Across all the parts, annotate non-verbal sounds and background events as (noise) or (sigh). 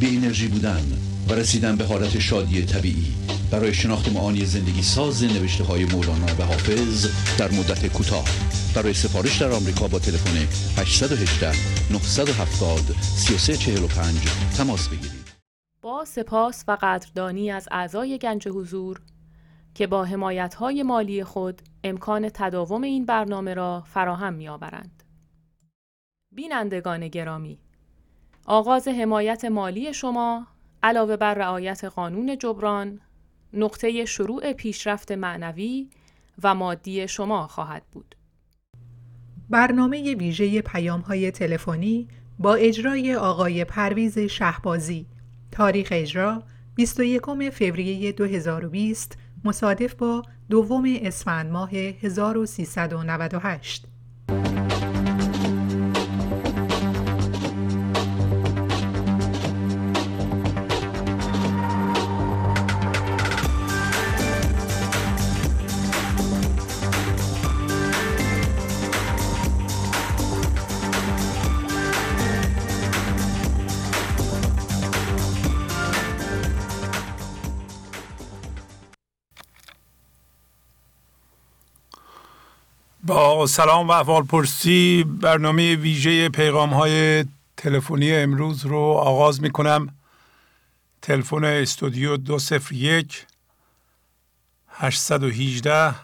بی انرژی بودن و رسیدن به حالت شادی طبیعی. برای شناخت معانی زندگی ساز نوشته های مولانا و حافظ در مدت کوتاه. برای سفارش در آمریکا با تلفن 818 970 3345 تماس بگیرید. با سپاس و قدردانی از اعضای گنج حضور که با حمایت های مالی خود امکان تداوم این برنامه را فراهم می آورند. بینندگان گرامی آغاز حمایت مالی شما علاوه بر رعایت قانون جبران نقطه شروع پیشرفت معنوی و مادی شما خواهد بود. برنامه ویژه پیام های تلفنی با اجرای آقای پرویز شهبازی تاریخ اجرا 21 فوریه 2020 مصادف با دوم اسفند ماه 1398 با سلام و احوال پرسی برنامه ویژه پیغام های تلفنی امروز رو آغاز می کنم تلفن استودیو 201 818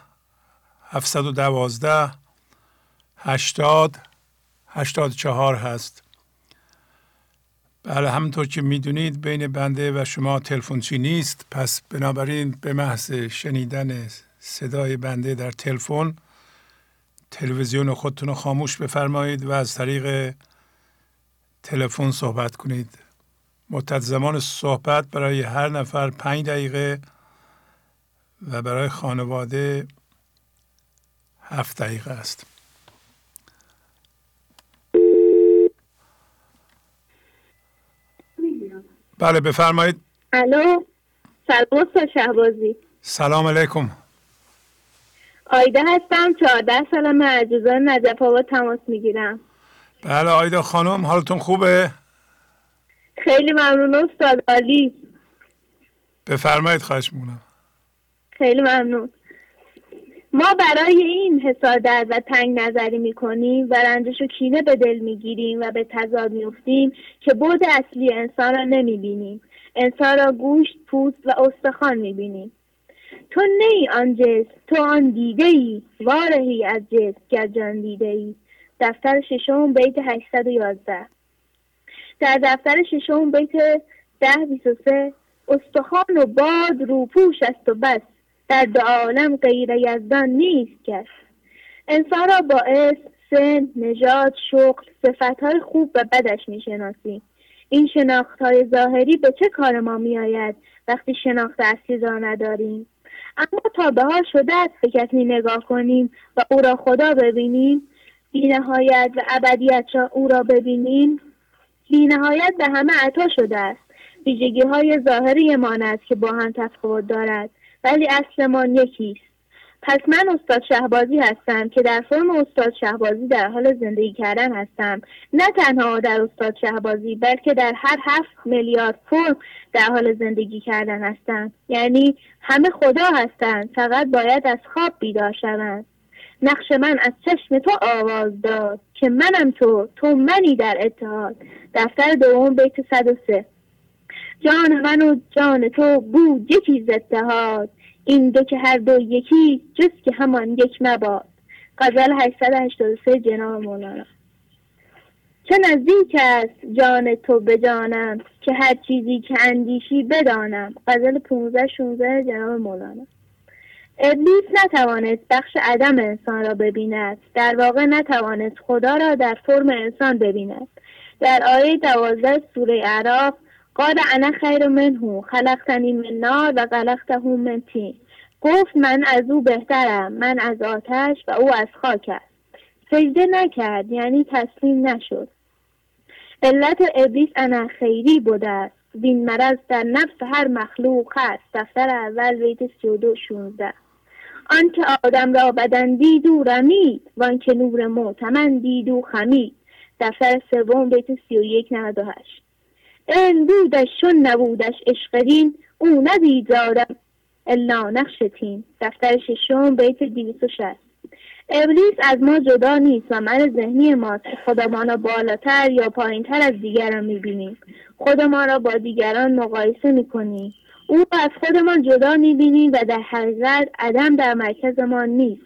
712 80 84 هست. بله همونطور که می‌دونید بین بنده و شما تلفنچی نیست پس بنابراین به محض شنیدن صدای بنده در تلفن تلویزیون خودتون رو خاموش بفرمایید و از طریق تلفن صحبت کنید. مدت زمان صحبت برای هر نفر پنج دقیقه و برای خانواده هفت دقیقه است. بله بفرمایید. الو سلام شهبازی. سلام علیکم. آیده هستم چهارده سالم از نجف آباد تماس می‌گیرم. بله آیده خانم حالتون خوبه؟ خیلی ممنون استاد عالی. بفرمایید خواهش مونم خیلی ممنون. ما برای این حسادت و تنگ نظری می‌کنیم و رنجش و کینه به دل می‌گیریم و به تضاد میفتیم که بود اصلی انسان را نمی‌بینیم. انسان را گوشت پوست و استخوان می‌بینیم. تو نی آن جس تو آن دیده ای وارهی از جس گر جان دیده ای دفتر ششم بیت 811 در دفتر ششم بیت ده بیس سه. استخوان و باد روپوش است و بس. در دو عالم غیر یزدان نیست کس. انسان را باعث سن نژاد شغل صفتهای خوب و بدش می‌شناسیم این شناخت های ظاهری به چه کار ما میآید وقتی شناخت اصلی را نداریم؟ اما تا به حال شده است به نگاه کنیم و او را خدا ببینیم بینهایت و ابدیت را او را ببینیم. بینهایت به همه عطا شده است. ویژگی های ظاهری ما است که با هم تفاوت دارد ولی اصلمان یکیست پس من استاد شهبازی هستم که در فرم استاد شهبازی در حال زندگی کردن هستم. نه تنها در استاد شهبازی بلکه در هر هفت میلیارد فرم در حال زندگی کردن هستم. یعنی همه خدا هستند فقط باید از خواب بیدار شوند. نقش من از چشم تو آواز داد که منم تو تو منی در اتحاد. دفتر دوم بیت 103 جان من و جان تو بود یکی اتحاد. این دو که هر دو یکی جز که همان یک مباد. غزل 883 جناب مولانا. چه نزدیک است جان تو به جانم که هر چیزی که اندیشی بدانم؟ غزل 15 16 جناب مولانا. ابلیس نتوانست بخش عدم انسان را ببیند. در واقع نتوانست خدا را در فرم انسان ببیند. در آیه دوازده سوره اعراف قال انا خیر منه خلقتنی من نار و خلقته من تین. گفت من از او بهترم من از آتش و او از خاک است سجده نکرد یعنی تسلیم نشد. علت ابلیس انا خیری بوده است. وین مرض در نفس هر مخلوق هست. دفتر اول بیت 32 16 آنکه آدم را بدن دید و رمید وانکه نور معتمن دید و خمید. دفتر سوم بیت 31 98 علم بودش چون نبودش عشقدین او ندید الا نقشتین دفتر ششم بیت 260 ابلیس از ما جدا نیست و من ذهنی ماست. که خودمان را بالاتر یا پایینتر از دیگران می‌بینیم. خودمان را با دیگران مقایسه می‌کنیم. او از خودمان جدا می‌بینیم و در حقیقت عدم در مرکز ما نیست.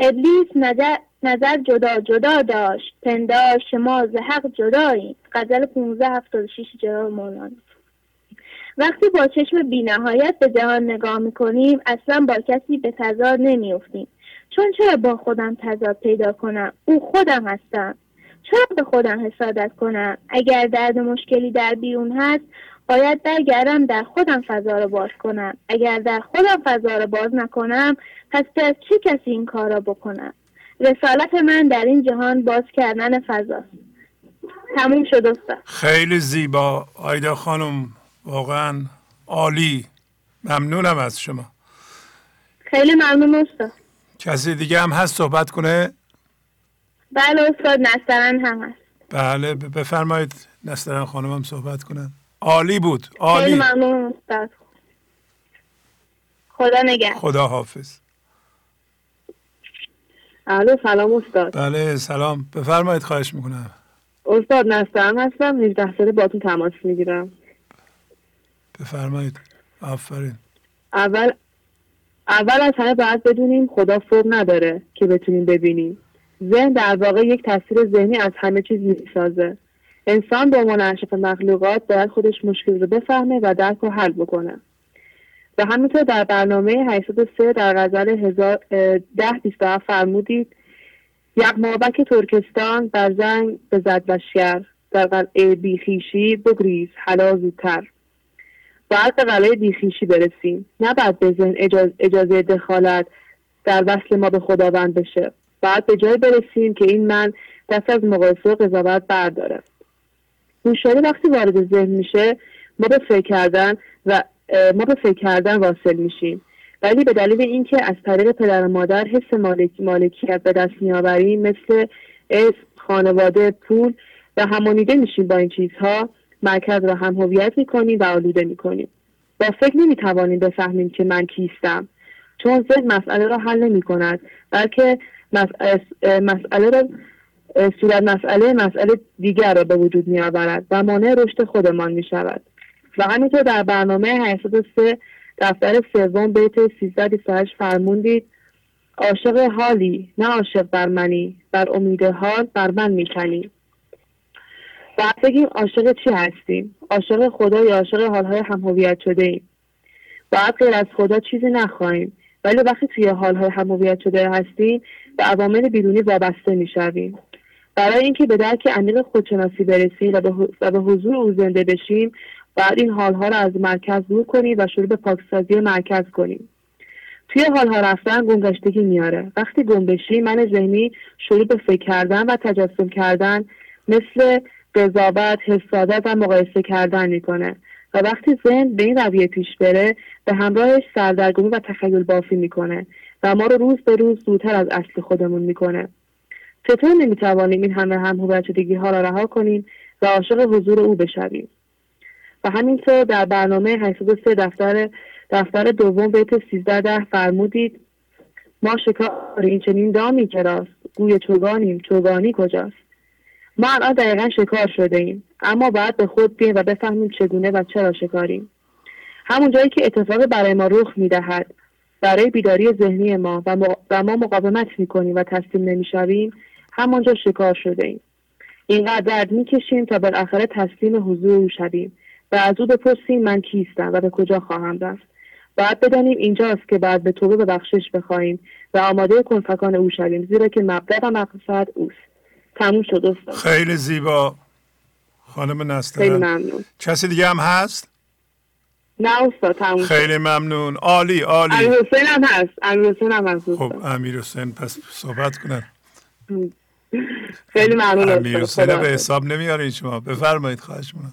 ابلیس نظر, نظر جدا جدا داشت. پنداشت ما ز حق جداییم. غزل 1576 جلال مولانا. وقتی با چشم بینهایت به جهان نگاه می‌کنیم اصلا با کسی به تضاد نمیافتیم. چون چرا با خودم تضاد پیدا کنم؟ او خودم هستم. چرا به خودم حسادت کنم؟ اگر درد مشکلی در بیرون هست باید برگردم در خودم فضا رو باز کنم. اگر در خودم فضا رو باز نکنم پس از چه کسی این کار را بکنم؟ رسالت من در این جهان باز کردن فضاست تموم شد استاد. خیلی زیبا. آیدا خانم واقعا عالی. ممنونم از شما. خیلی ممنون استاد. کسی دیگه هم هست صحبت کنه؟ بله استاد نسترن هم هست. بله بفرمایید نسترن خانم هم صحبت کنن. عالی بود عالی. خیلی ممنون استاد. خدا نگه خدا حافظ الو سلام استاد. بله سلام. بفرمایید خواهش می‌کنم. استاد نسترن هستم. 18 ساله باتون تماس می‌گیرم. بفرمایید. آفرین. اول اول از همه باید بدونیم خدا فوق نداره که بتونیم ببینیم. ذهن در واقع یک تصویر ذهنی از همه چیز می‌سازه. انسان به عنوان اشرف مخلوقات باید خودش مشکل رو بفهمه و درک و حل بکنه. و همینطور در برنامه 803 در غزل 1027 فرمودید یغمابک ترکستان بر زنگ بزد لشکر در قلعه بیخیشی بگریز حلا زودتر. باید به قلعه بیخیشی برسیم. بعد به ذهن اجازه دخالت در وصل ما به خداوند بشه. باید به جای برسیم که این من دست از مقایسه و قضاوت برداره هوشیاری وقتی وارد ذهن میشه ما به فکر کردن و ما به فکر کردن واصل میشیم. ولی به دلیل اینکه از طریق پدر و مادر حس مالکیت به دست میآوریم مثل اسم خانواده پول و همانیده میشیم با این چیزها مرکز را هم هویت می‌کنیم و آلوده می‌کنیم. با فکر نمی‌توانیم بفهمیم که من کیستم. چون ذهن مسئله را حل نمی کند بلکه مسئله را صورت مسئله مسئله دیگر را به وجود می آورد و مانع رشد خودمان می شود و همینطور در برنامه 803 دفتر سوم بیت 1328 فرموندید. عاشق حالی نه عاشق بر منی بر امید حال بر من می‌کنی. بعد بگیم عاشق چی هستیم؟ عاشق خدا یا عاشق حالهای هم هویت شده ایم باید غیر از خدا چیزی نخواهیم. ولی وقتی توی حالهای هم هویت شده هستیم به عوامل بیرونی وابسته می‌شویم. برای اینکه به درک عمیق خودشناسی برسیم و و به حضور او زنده بشیم باید این حالها را از مرکز دور کنیم و شروع به پاکسازی مرکز کنیم توی حالها رفتن گمگشتگی میاره. وقتی گم بشی من ذهنی شروع به فکر کردن و تجسم کردن مثل قضاوت حسادت و مقایسه کردن می‌کنه. و وقتی ذهن به این رویه پیش بره به همراهش سردرگمی و تخیل بافی می‌کنه و ما رو روز به روز دورتر از اصل خودمون می‌کنه. چطور نمی‌توانیم این همه هم هویت ها را رها کنیم و عاشق حضور او بشویم؟ و همینطور در برنامه 803 دفتر دفتر دوم بیت 13 ده فرمودید. ما شکار این چنین دامی که راست گوی چوگانیم. چوگانی کجاست؟ ما الان دقیقا شکار شده ایم اما باید به خود بیم و بفهمیم چگونه و چرا شکاریم. همون جایی که اتفاق برای ما رخ می‌دهد برای بیداری ذهنی ما و, ما مقاومت می‌کنیم و تسلیم نمی‌شویم همانجا شکار شده ایم اینقدر درد می‌کشیم تا بالاخره تسلیم حضور شویم. و از او بپرسیم من کیستم و به کجا خواهم رفت. باید بدانیم اینجاست که بعد به توبه به بخشش بخواهیم و آماده کنفکان او شویم زیرا که مبدع و مقصد اوست. تموم شد خیلی زیبا. خانم خیلی نسترن ممنون. کسی دیگه هم هست؟ نه استاد تموم. خیلی ممنون. عالی عالی. امیر حسین هم هست. امیر حسین هم هست خب استاد. امیر حسین پس صحبت کنن. خیلی ممنون امیر استاد. حسین به. حساب نمیارین شما. بفرمایید خواهش می‌کنم.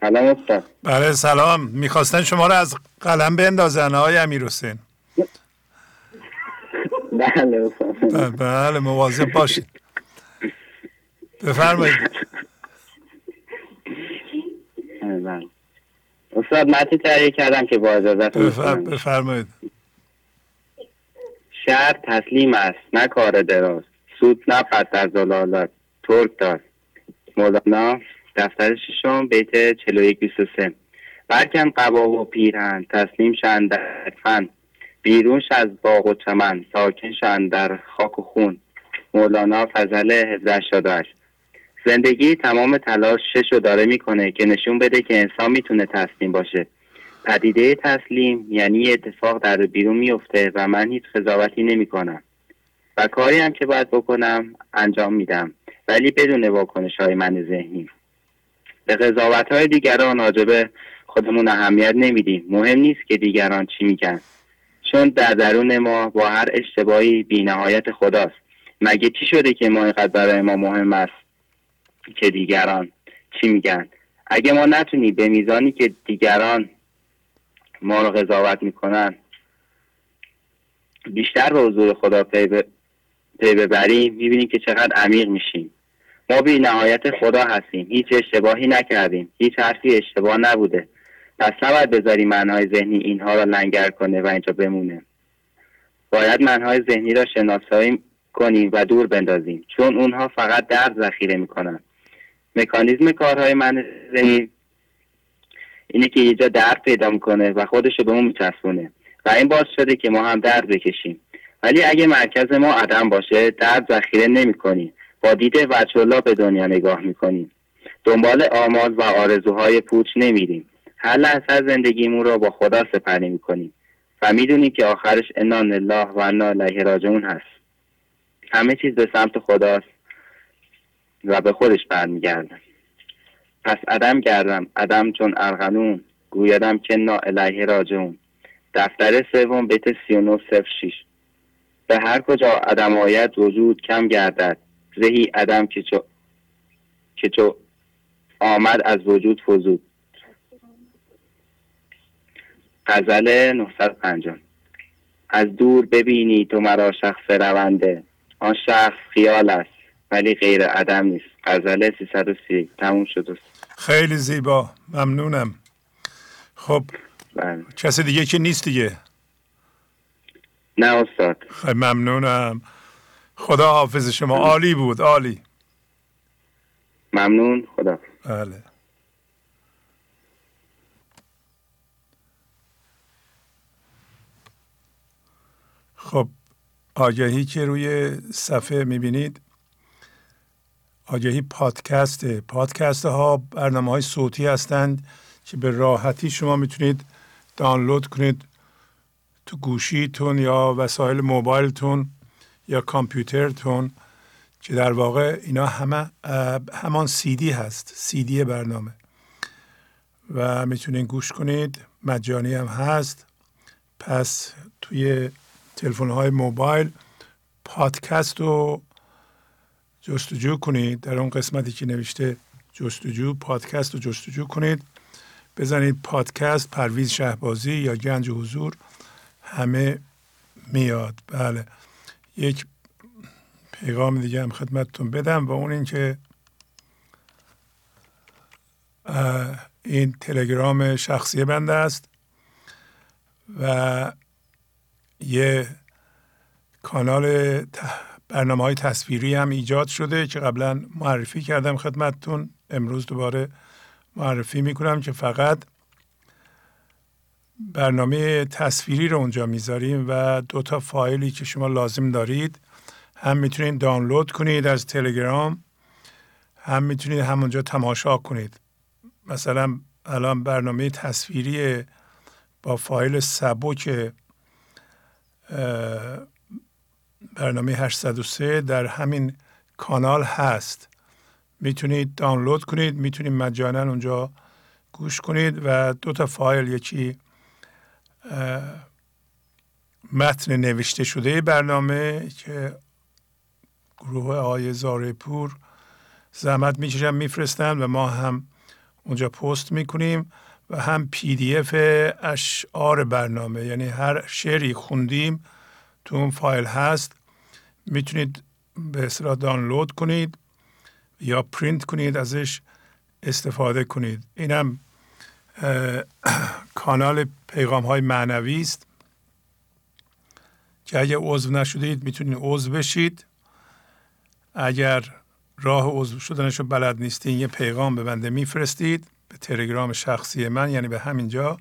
سلام استاد بله سلام. می‌خواستن شما رو از قلم بندازن آقای امیر حسین. بله استاد بله, بله مواظب باشید. بفرمایید. بله. استاد متن تهیه کردم که با اجازتون. بخونم. بفرمایید. شهر تسلیم است نه کار دراز. سود نپد در زلالت ترک دار. مولانا دفتر ششم بیت 41 23 برکن قبا و پیرهن تسلیم شن در فن بیرونش از باغ و چمن ساکن شن در خاک و خون. مولانا فضل 1788 زندگی تمام تلاش شش رو داره می‌کنه که نشون بده که انسان می‌تونه تسلیم باشه. پدیده تسلیم یعنی اتفاق در بیرون میفته و من هیچ قضاوتی نمی کنم و کاری هم که باید بکنم انجام میدم. ولی بدون واکنش های من ذهنی. به قضاوت های دیگران راجبه خودمون اهمیت نمیدیم. مهم نیست که دیگران چی میگن. چون در درون ما با هر اشتباهی بینهایت خداست. مگه چی شده که ما اینقدر برای ما مهم است که دیگران چی میگن؟ اگه ما نتونیم به میزانی که دیگران ما رو قضاوت می‌کنن بیشتر به حضور خدا پی. پی ببریم می‌بینیم که چقدر عمیق میشیم. ما بی نهایت خدا هستیم. هیچ اشتباهی نکردیم. هیچ حرفی اشتباه نبوده. پس نباید بذاریم منهای ذهنی اینها را لنگر کنه و اینجا بمونه. باید منهای ذهنی را شناسایی کنیم و دور بندازیم. چون اونها فقط درد ذخیره می‌کنن. مکانیزم کارهای من ذهنی اینه که یه جا درد پیدا می‌کنه و خودش رو به اون میچسبونه. و این باعث شده که ما هم درد بکشیم. ولی اگه مرکز ما عدم باشه درد ذخیره نمی‌کنیم با دید وجه به دنیا نگاه می‌کنیم. دنبال آمال و آرزوهای پوچ نمیریم. هر لحظه زندگیمون رو با خدا سپری می‌کنیم. و می‌دونیم که آخرش انا لله و انا الیه راجعون هست. همه چیز به سمت خداست و به خودش برمیگردن. پس عدم کردم عدم چون ارغنون گویدم که نا الیه راجعون. دفتر سوم بیت 3906 به هر کجا عدم آید وجود کم گردد. زهی عدم که چو که چو آمد از وجود فزود. غزل 950 از دور ببینی تو مرا شخص رونده. آن شخص خیال است ولی غیر عدم نیست. غزل 330 تموم شد. خیلی زیبا. ممنونم. خب بله. کسی دیگه که نیست دیگه؟ نه استاد. خیلی ممنونم. خدا حافظ شما. عالی بود عالی. ممنون خدا. بله. خب آگهی که روی صفحه می‌بینید آگهی پادکست پادکست ها برنامه های صوتی هستند که به راحتی شما می‌تونید دانلود کنید تو گوشیتون یا وسایل موبایلتون. یا کامپیوترتون که در واقع اینا همه همان سیدی هست سیدی برنامه. و می‌تونید گوش کنید مجانی هم هست. پس توی تلفن های موبایل پادکست رو جستجو کنید. در اون قسمتی که نوشته جستجو پادکست رو جستجو کنید. بزنید پادکست پرویز شهبازی یا گنج حضور همه میاد. بله. یک پیغام دیگه هم خدمتتون بدم و اون اینکه این تلگرام شخصی بنده است و یه کانال برنامه های تصویری هم ایجاد شده که قبلا معرفی کردم خدمتتون. امروز دوباره معرفی می‌کنم که فقط برنامه تصویری رو اونجا می‌ذاریم و دو تا فایلی که شما لازم دارید هم می‌تونید دانلود کنید از تلگرام هم می‌تونید همونجا تماشا کنید. مثلا الان برنامه تصویری با فایل سبک برنامه 803 در همین کانال هست. می‌تونید دانلود کنید می‌تونید مجانا اونجا گوش کنید و دو تا فایل یکی متن نوشته شده برنامه که گروه آقای زاره پور زحمت می‌کشن میفرستن و ما هم اونجا پست می‌کنیم و هم PDF اشعار برنامه یعنی هر شعری خوندیم تو اون فایل هست. می‌تونید به اصطلاح دانلود کنید یا پرینت کنید ازش استفاده کنید. اینم کانال پیغام های معنوی است. که اگر عضو نشدید می‌تونید عضو بشید. اگر راه عضو شدنش رو بلد نیستین یه پیغام به بنده میفرستید به تلگرام شخصی من یعنی به همینجا.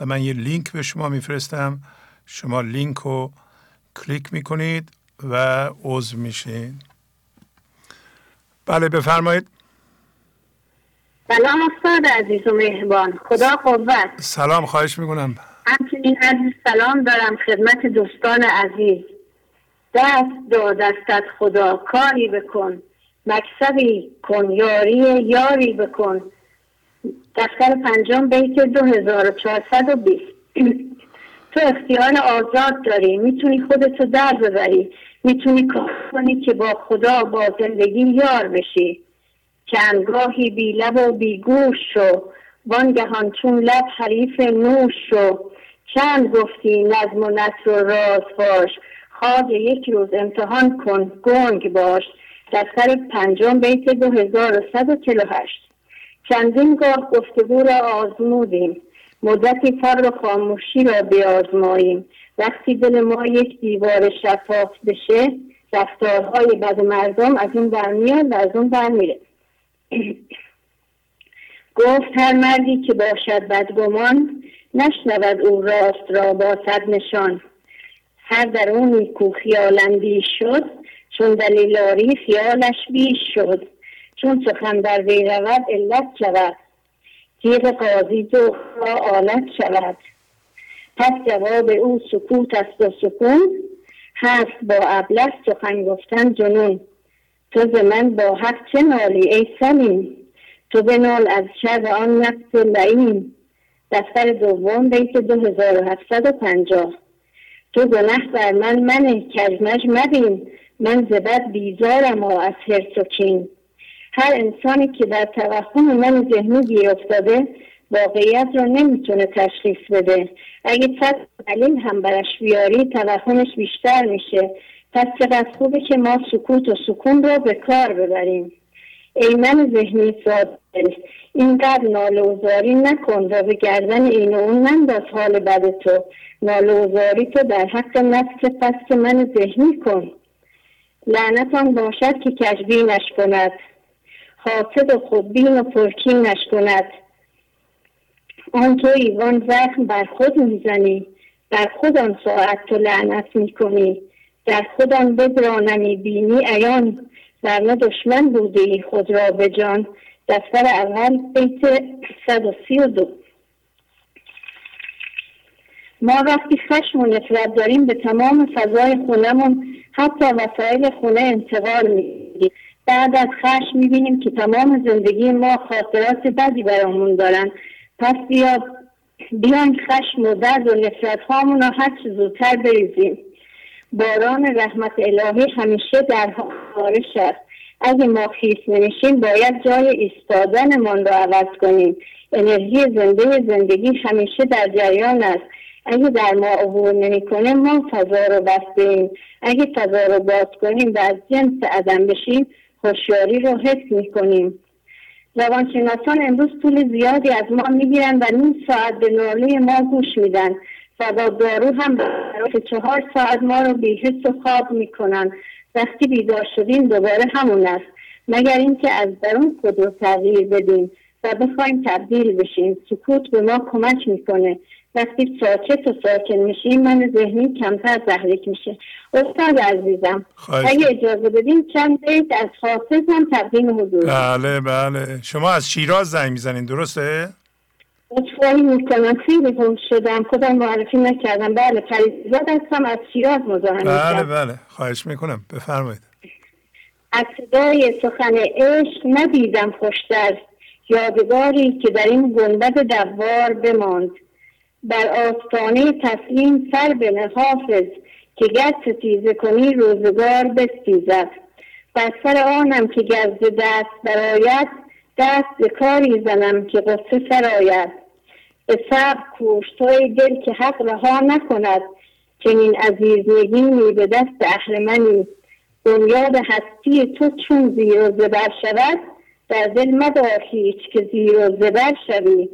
و من یه لینک به شما میفرستم. شما لینک رو کلیک می‌کنید و عضو میشین. بله بفرمایید. سلام استاد عزیز و مهربان. خدا قوت. سلام خواهش می‌کنم. همچنین عزیز سلام دارم خدمت دوستان عزیز. دست دو دستت خدا. کاری بکن. مکسبی کن یاری یاری بکن. دفتر پنجم بیت 2420 (clears throat) تو اختیار آزاد داری. می‌تونی خودتو در ببری. می‌تونی کار کنی که با خدا با زندگی یار بشی. چندگاهی بی لب و بی گوش شو. وانگهان چون لب حریف نوش شو. چند گفتی نظم و نصر و راز باش. خواهد یک روز امتحان کن گنگ باش. دفتر پنجم بیت 2148 چندین گاه گفتگو را آزمودیم. مدتی فر و خاموشی را بیازماییم. وقتی دل ما یک دیوار شفاف بشه رفتارهای بد مردم از اون برمیاد و از اون برمیره گفت هر مردی که باشد بدگمان نشنود او راست را با صد نشان. هر درونی کو خیالندی شد چون دلیلاری خیالش بیش شد. چون سخن در وی رود علت شود. تیغ قاضی دو را آلت شود. پس جواب او سکوت است و سکون هست با ابلس سخن گفتن جنون. تو ز من با حق چه نالی ای سلیم؟ تو بنال از شر آن نفس لعین دفتر دوم بیت 2750 تو گنه بر من من کجمش مبین. من زبد بیزارم و از حرس و هر انسانی که در توهم من ذهنی گیر افتاده واقعیت را نمی‌تونه تشخیص بده. اگه صد دلیل هم برش بیاری توهمش بیشتر میشه. پس چقدر خوبه که ما سکوت و سکون را به کار ببریم. ای من ذهنی سادل اینقدر نالوزاری نکن و به گردن این و اون ننداز حال بد تو. نالوزاری تو در حق نفس پس من ذهنی کن. لعنتان باشد که کجبینش کند حاسد و خودبین و پرکینش کند آن تو ایوان زخم بر خود می‌زنی. بر خود آن ساعت تو لعنت می‌کنی. در خود آن بدرانمی بینی ایان ورنه دشمن بودی خود را به جان. دفتر اول بیت 132 ما وقتی خشم و نفرت داریم به تمام فضای خونهمون حتی وسایل خونه انتقال میدیم بعد از خشم می‌بینیم که تمام زندگی ما خاطرات بدی برامون دارن. پس بیا بیاین خشم و درد و نفرت هامون رو هر زودتر بریزیم. باران رحمت الهی همیشه در خارش است. اگه ما خیس نمیشیم باید جای ایستادنمان رو عوض کنیم. انرژی زنده زندگی همیشه در جریان است. اگه در ما عبور نمی‌کنه ما فضا رو بسته اگه فضا رو باز کنیم و از جنس عدم بشیم هوشیاری رو حفظ می‌کنیم. روانشناسان امروز طول زیادی از ما می‌گیرن و نیم ساعت به ناله ما گوش میدن. و با دارو هم برای چهار ساعت ما رو بیحس و خواب می‌کنن. وقتی بیدار شدیم دوباره همون است. مگر اینکه از درون خود رو تغییر بدیم و بخوایم تبدیل بشیم. سکوت به ما کمک می‌کنه. وقتی ساکت و ساکن میشیم من ذهنی کمتر تحریک میشه. استاد عزیزم اگه اجازه بدین چند بیت از حافظ هم تقدیم حضور بله بله. شما از شیراز زنگ می‌زنین درسته؟ اتفاقی می‌کنم خیلی گم شدم خودم معرفی نکردم. بله پریزاد هستم از شیراز مزاحم بله بله خواهش می‌کنم. بفرمایید. از صدای سخن عشق ندیدم خوشتر یادگاری که در این گنبد دوار بماند. بر آستانه تسلیم سر به حافظ که گر ستیزه کنی روزگار بستیزد. بر سر آنم که گرز دست برایت دست به کاری زنم که قصه سرآید به صبر کوش توی دل که حق رها نکند. چنین عزیز نگینی به دست اهرمنی بنیاد هستی تو چون زیر و زبر شود در دل مدار هیچ که زیر و زبر شوی.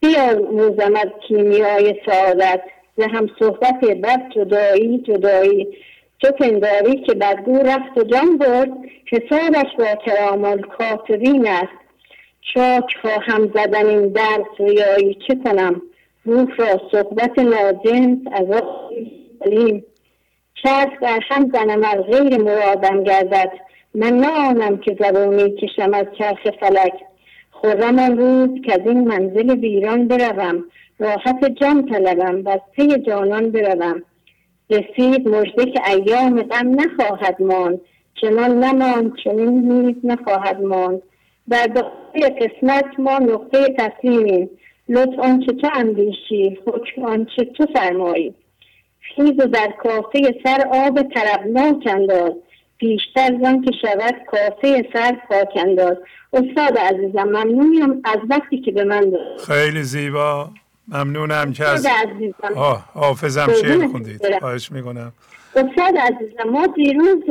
بیاموزم از کیمیای سعادت ز هم صحبت بد جدایی جدایی. چو پنداری که بدگو رفت و جان برد حسابش با کرام کاتبین است. چاک خواهم زدن این درس ریایی. چه کنم؟ روح را صحبت ناجنس از آن چرخ در هم زنم از غیر مرادم گردد. من نه آنم که زبانی کشم از چرخ فلک. خورم آن روز که از این منزل ویران بروم. راحت جان طلبم و از پی جانان بروم. رسید مژده که ایام غم نخواهد ماند. چنان نماند چنین نیز نخواهد ماند. در داخل قسمت ما نقطه تسلیمیم. لطف آنچه تو اندیشی حکم آنچه تو فرمایی. خیز و در کافه سر آب طربناک انداز. پیشتر زن که شود کافه سر پاک انداز. استاد عزیزم ممنونیم از وقتی که به من داد خیلی زیبا. ممنونم که از حافظم شعر خوندید. خواهش می‌کنم. استاد عزیزم ما دیروز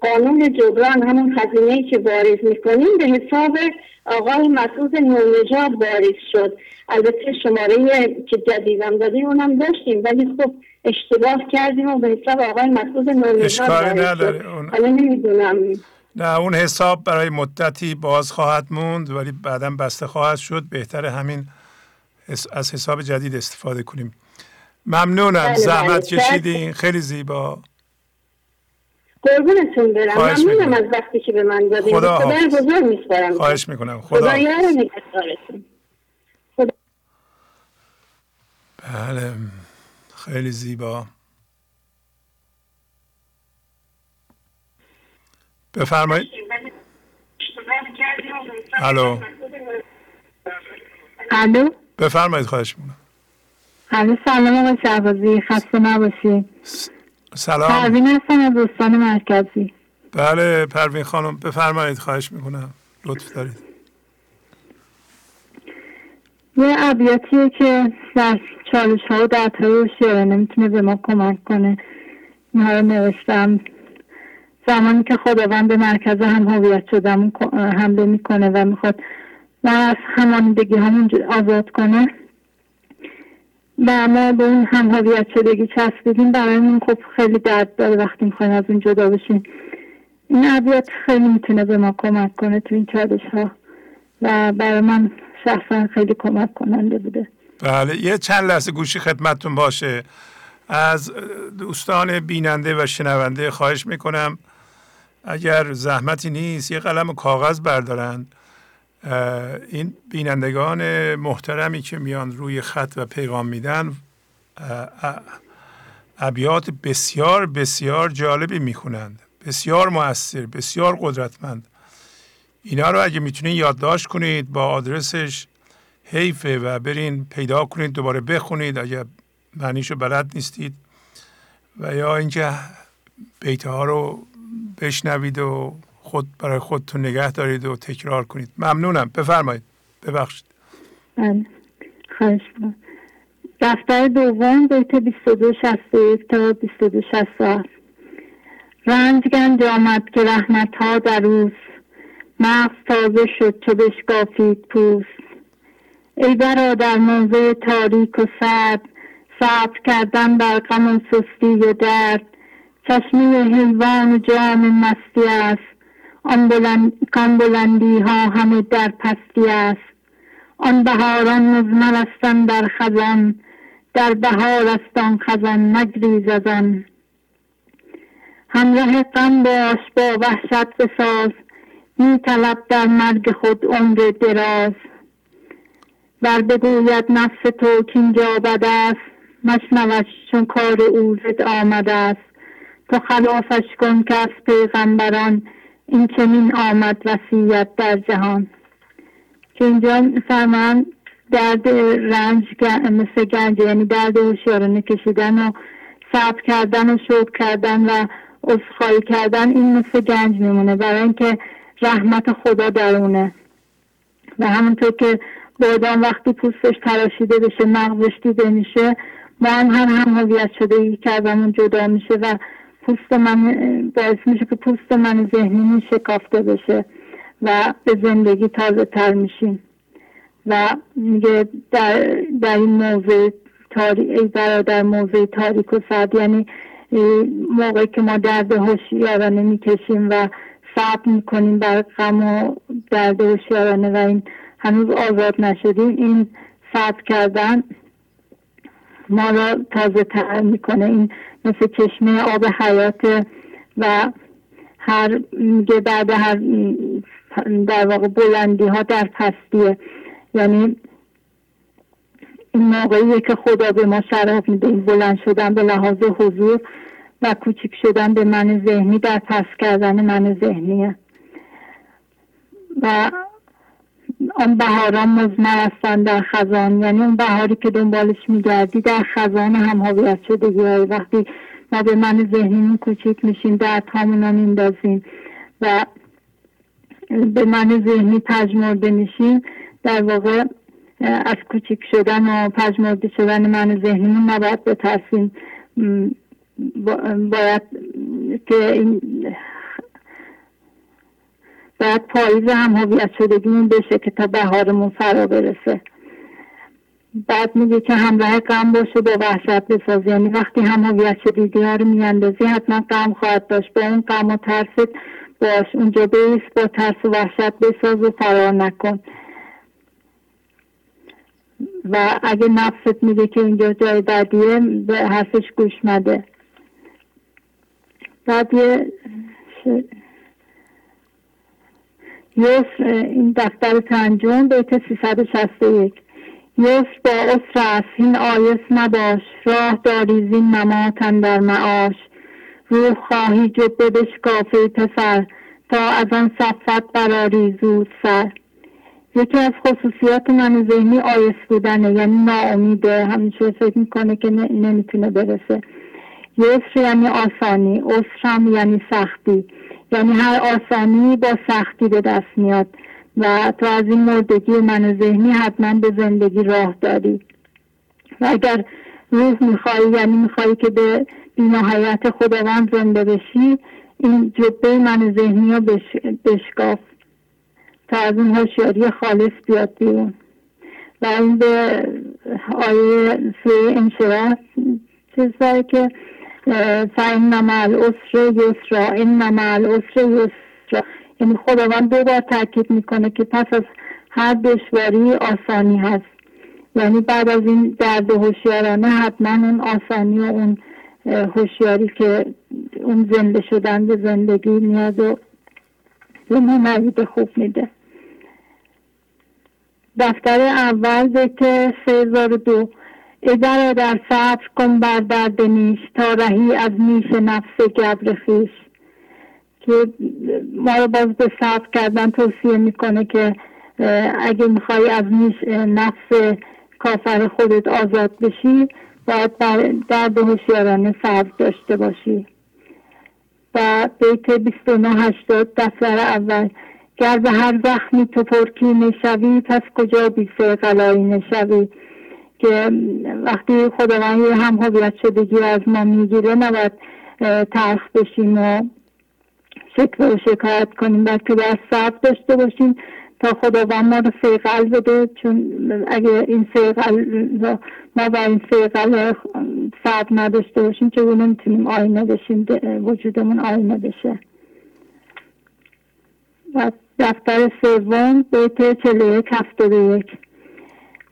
قانون جبران همون خزینه که واریز می‌کنیم به حساب آقای مسعود نورنژاد واریز شد. البته شماره که جدیدم دادیم اونم داشتیم ولی خب اشتباه کردیم و به حساب آقای مسعود نورنژاد نداره. حالا نمی‌دونم. نه اون حساب برای مدتی باز خواهد موند ولی بعدا بسته خواهد شد. بهتر همین از حساب جدید استفاده کنیم. ممنونم. بله زحمت بله. کشیدین. خیلی زیبا. قربونتون برم. ممنونم از وقتی که به من دادین. خدا بزرگ میسپارم خواهش می‌کنم. خدا, خدا بله. خیلی زیبا. بفرمایید. الو. الو. بفرمایید. خواهش می‌کنم. الو سلام آقای شهبازی. خسته نباشید. سلام. پروین هستم از دوستان مرکزی. بله پروین خانم بفرمایید خواهش می‌کنم. لطف دارید. یه عبیاتیه که در چالش ها و درتای شعره نمی‌تونه به ما کمک کنه. اینها رو نوشتم. زمانی که خداوند به مرکز هم هویت شدم حمله می‌کنه و می‌خواد من از همانیدگی همون آزاد کنه و ما به اون هم هویت شدگی چسبیدیم برای خب خیلی درد داره وقتی می‌خوایم از اون جدا بشیم. این عبیات خیلی می‌تونه به ما کمک کنه تو این چالش ها و برای من شخصا خیلی کمک کننده بوده. بله یه چند لحظه گوشی خدمتتون باشه. از دوستان بیننده و شنونده خواهش می‌کنم اگر زحمتی نیست یه قلم و کاغذ بردارند این بینندگان محترمی که میان روی خط و پیغام میدن ابیات بسیار بسیار جالبی می‌خونند. بسیار موثر بسیار قدرتمند. اینا رو اگه می‌تونید یادداشت کنید با آدرسش حیفه و برین پیدا کنید دوباره بخونید اگر معنیشو بلد نیستید. و یا اینکه بیته ها رو بشنوید و خود برای خودتون نگه دارید و تکرار کنید. ممنونم. بفرمایید. ببخشید. بله. خواهش دفتر دوم بیت 2261 تا 2267 رنج گنج آمد که رحمت ها در روز مغز تازه شد چو بشکافید پوست. ای برادر موضع تاریک و سرد صبر کردن بر غم و سستی و درد. چشمه حیوان جام مستی است. آن بلند بلندی ها همه در پستی است. آن بهاران مزمر در خزان. در بهار است آن خزان نگریز از آن. همراه غم باش با وحشت بساز. می طلب در مرگ خود عمر دراز. بر بگوید نفس تو کینجا بد است مشنوش چون کار او زد آمده است. تو خلافش کن که از پیغمبران این چنین آمد وسیعت در جهان. که اینجا فرمان درد رنج مثل گنج یعنی درد هوشیارانه کشیدن و صبر کردن و شکر کردن و اصخایی کردن این مثل گنج میمونه برای اینکه رحمت خدا درونه و همونطور که بادام وقتی پوستش تراشیده بشه مغزش دیده میشه ما هم هر هم هویت شده ای کردمون جدا میشه و پوست من باعث میشه که پوست من ذهنی شکافته بشه و به زندگی تازه تر میشیم. و میگه در, در این موضوع ای برادر موضوع تاریک و سرد یعنی موقعی که ما درد هوشیارانه می‌کشیم و صبر می‌کنیم بر غم و درد هوشیارانه و این هنوز آزاد نشدیم این صبر کردن ما را تازه تر می‌کنه این مثل چشمه آب حیات و هر میگه بعد هر در واقع بلندی ها در پستیه. یعنی این موقعیه که خدا به ما شرف میده این بلند شدن به لحاظ حضور و کوچیک شدن به من ذهنی در پس کردن من ذهنیه. و آن بهاران مزمر هستن در خزان. یعنی اون بهاری که دنبالش میگردی در خزان هم هویت شدگی وقتی ما به من ذهنیمون کوچیک میشیم در تامون میندازیم و به من ذهنی پژمرده میشیم در واقع از کوچیک شدن و پژمرده شدن من ذهنیمون نباید بترسیم باید که این باید پاییز هم هویت شدگیمون بشه که تا بهارمون فرا برسه. بعد میگه که همراه غم باشه با وحشت بساز یعنی وقتی هم هویت شدگی ها رو میاندازی حتما غم خواهد داشت. با اون غم و ترست باش. اونجا بیس با ترس و وحشت بساز و فرار نکن. و اگه نفست میگه که اینجا جای بعدیه به حرفش گوش مده. بعد یه یسر این دفتر پنجم بیت 361 یسر با اسر است این آیس نباش راه داری زین نماتن در معاش. روح خواهی جبه بشکافه پسر تا از آن صفت براری زود سر. یکی از خصوصیات من ذهنی آیس بودنه یعنی ناامیده همیشه فکر می‌کنه که نمی‌تونه برسه. یسر یعنی آسانی اسر یعنی سختی. یعنی هر آسانی با سختی به دست میاد و تو از این مردگی من ذهنی حتما به زندگی راه داری. و اگر روح میخوایی یعنی میخوایی که به بینهایت خداوند زنده بشی این جبه من ذهنی رو بش... بشکاف تا از اون هوشیاری خالص بیاد بیرون. و این به آیه سوی انشراح چیز که فاین مع العسر یسرا این مع العسر یسرا. یعنی خداوند دو بار تاکید می‌کنه که پس از هر دشواری آسانی هست. یعنی بعد از این درد هوشیارانه حتما اون آسانی و اون هوشیاری که اون زنده شدن به زندگی میاد و به ما خوب میده. دفتر اول بیت دو. پدرا در صبر کن بر درد نیش تا رهی از نیش نفس گبر خیش که ما رو باز به صبر کردن توصیه می‌کنه که اگه می‌خوای از نیش نفس کافر خودت آزاد بشی باید در درد هوشیارانه صبر داشته باشی. و بیت 2980 دفتر اول گر به هر زخمی تو پرکی نشوی پس کجا بی سرقلایی نشوی؟ که وقتی خداوند هم هویت شدگی از ما می‌گیره نباید ترخ بشیم و شکل و شکایت کنیم بلکه باید صبر داشته باشیم تا خداوند ما رو سیقل بده. چون اگه این سیقل ما با این سیقل صبر نداشته باشیم چون نمی‌تونیم آینه بشیم؟ وجودمون آینه بشه. و دفتر سوم بیت چلو یک هفته یک.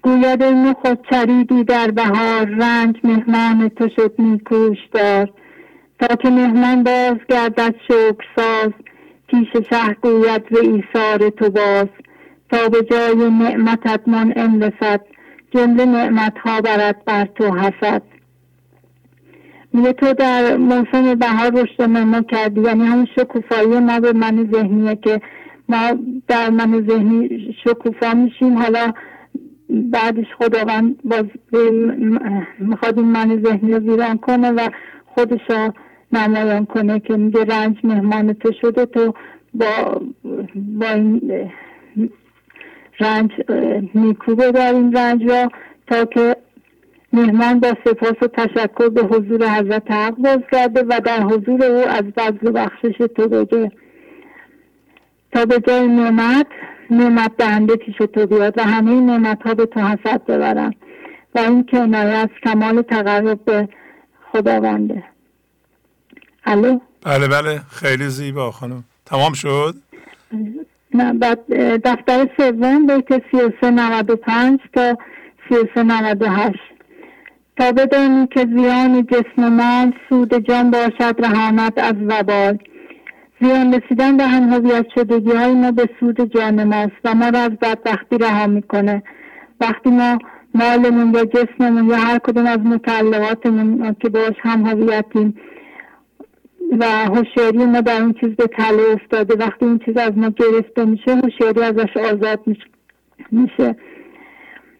گوید این خود چریدی در بهار رنج مهمان تو شد نیکوش دار. تا که مهمان باز گردد شکر ساز پیش شه گوید به ایثار تو باز. تا به جای نعمتت منعم رسد جمله نعمت ها برد بر تو حسد. میگه تو در موسم بهار رشد نما کردی یعنی همون شکوفایی ما به من ذهنیه که ما در من ذهنی شکوفا میشیم. حالا بعدش خداوند باز می‌خواد این من ذهنی رو ویران کنه و خودش رو نمایان کنه که میگه رنج مهمان تو شده تو با, با این رنج نیکو ببر این رنج را تا که مهمان با سپاس و تشکر به حضور حضرت حق بازگرده و در حضور او از بزل و بخشش تو بگه. تا به جای نعمت نعمت دهنده پیش تو بیاد و همه نعمت ها به تو حسد ببرن. و این کنایه از کمال تقرب به خداونده. الو؟ بله بله. خیلی زیبا خانم. تمام شد؟ نه بعد دفتر سوم بیت 3395 تا 3398 تا بدانی که زیان جسم مال سود جان باشد رهانت از وبال. زیان رسیدن به هم هویت شدگی های ما به سود جان ماست و ما را از بدبختی رها می‌کنه. وقتی ما مالمون یا جسممون یا هر کدوم از متعلقاتمون که باش هم هویتیم و هوشیاری ما در اون چیز به تله افتاده وقتی اون چیز از ما گرفته میشه هوشیاری ازش آزاد میشه.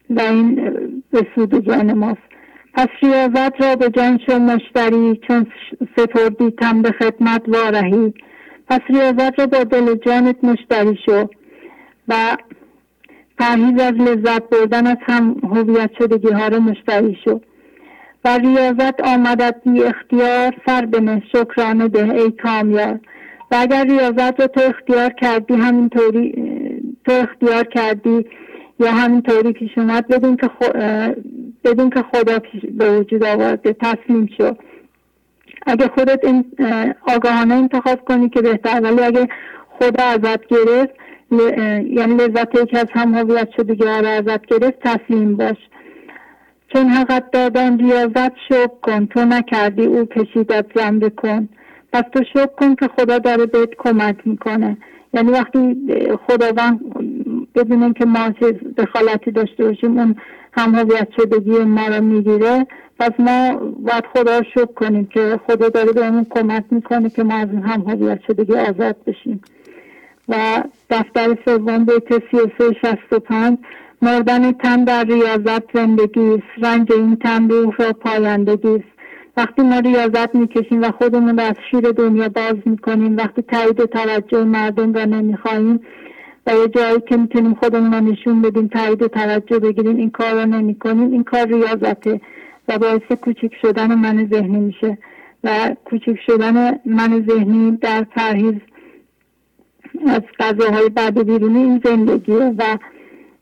و این به سود جان ماست. پس ریاضت را به جان شو مشتری چون سپردی تم به خدمت وارهی. پس ریاضت را با دل جانت مشتری شو و پرهیز از لذت بردن از هم هویت شدگی ها رو مشتری شو. و ریاضت آمدت بی اختیار سر بنه شکرانه ده ای کامیار و اگر ریاضت رو تو اختیار کردی همینطوری تو اختیار کردی یا همینطوری پیش اومد بدون که, بدون که خدا به وجود آورده تسلیم شو. اگه خودت این آگاهانه انتخاب کنی که بهتر ولی اگه خدا ازت گرفت یعنی لذت یکی از هم هویت شدگی را ازت گرفت تسلیم باش. چون حقت دادن ریاضت شک کن. تو نکردی او کشیدت زنده کن. پس تو شک کن که خدا داره بهت کمک می‌کنه. یعنی وقتی خداوند بدون که ما دخالتی داشته باشیم اون هم هویت شدگی ما رو می‌گیره پس ما باید خدا رو شکر کنیم که خدا داره بهمون کمک می‌کنه که ما از این هم هویت شدگی آزاد بشیم. و دفتر سوم و سه شست و پنج مردن تن در ریاضت زندگی است. رنج این تن روح را پایندگی است. وقتی ما ریاضت می‌کشیم و خودمون رو از شیر دنیا باز می‌کنیم وقتی تایید توجه مردم را نمی‌خواهیم و یه جایی که می‌تونیم خودمون رو نشون بدیم تایید توجه بگیریم این کار رو نمی‌کنیم این کار ریاضته. و باعث کوچک شدن من ذهنی میشه و کوچک شدن من ذهنی در پرهیز از غذاهای بعد بیرونی این زندگیه و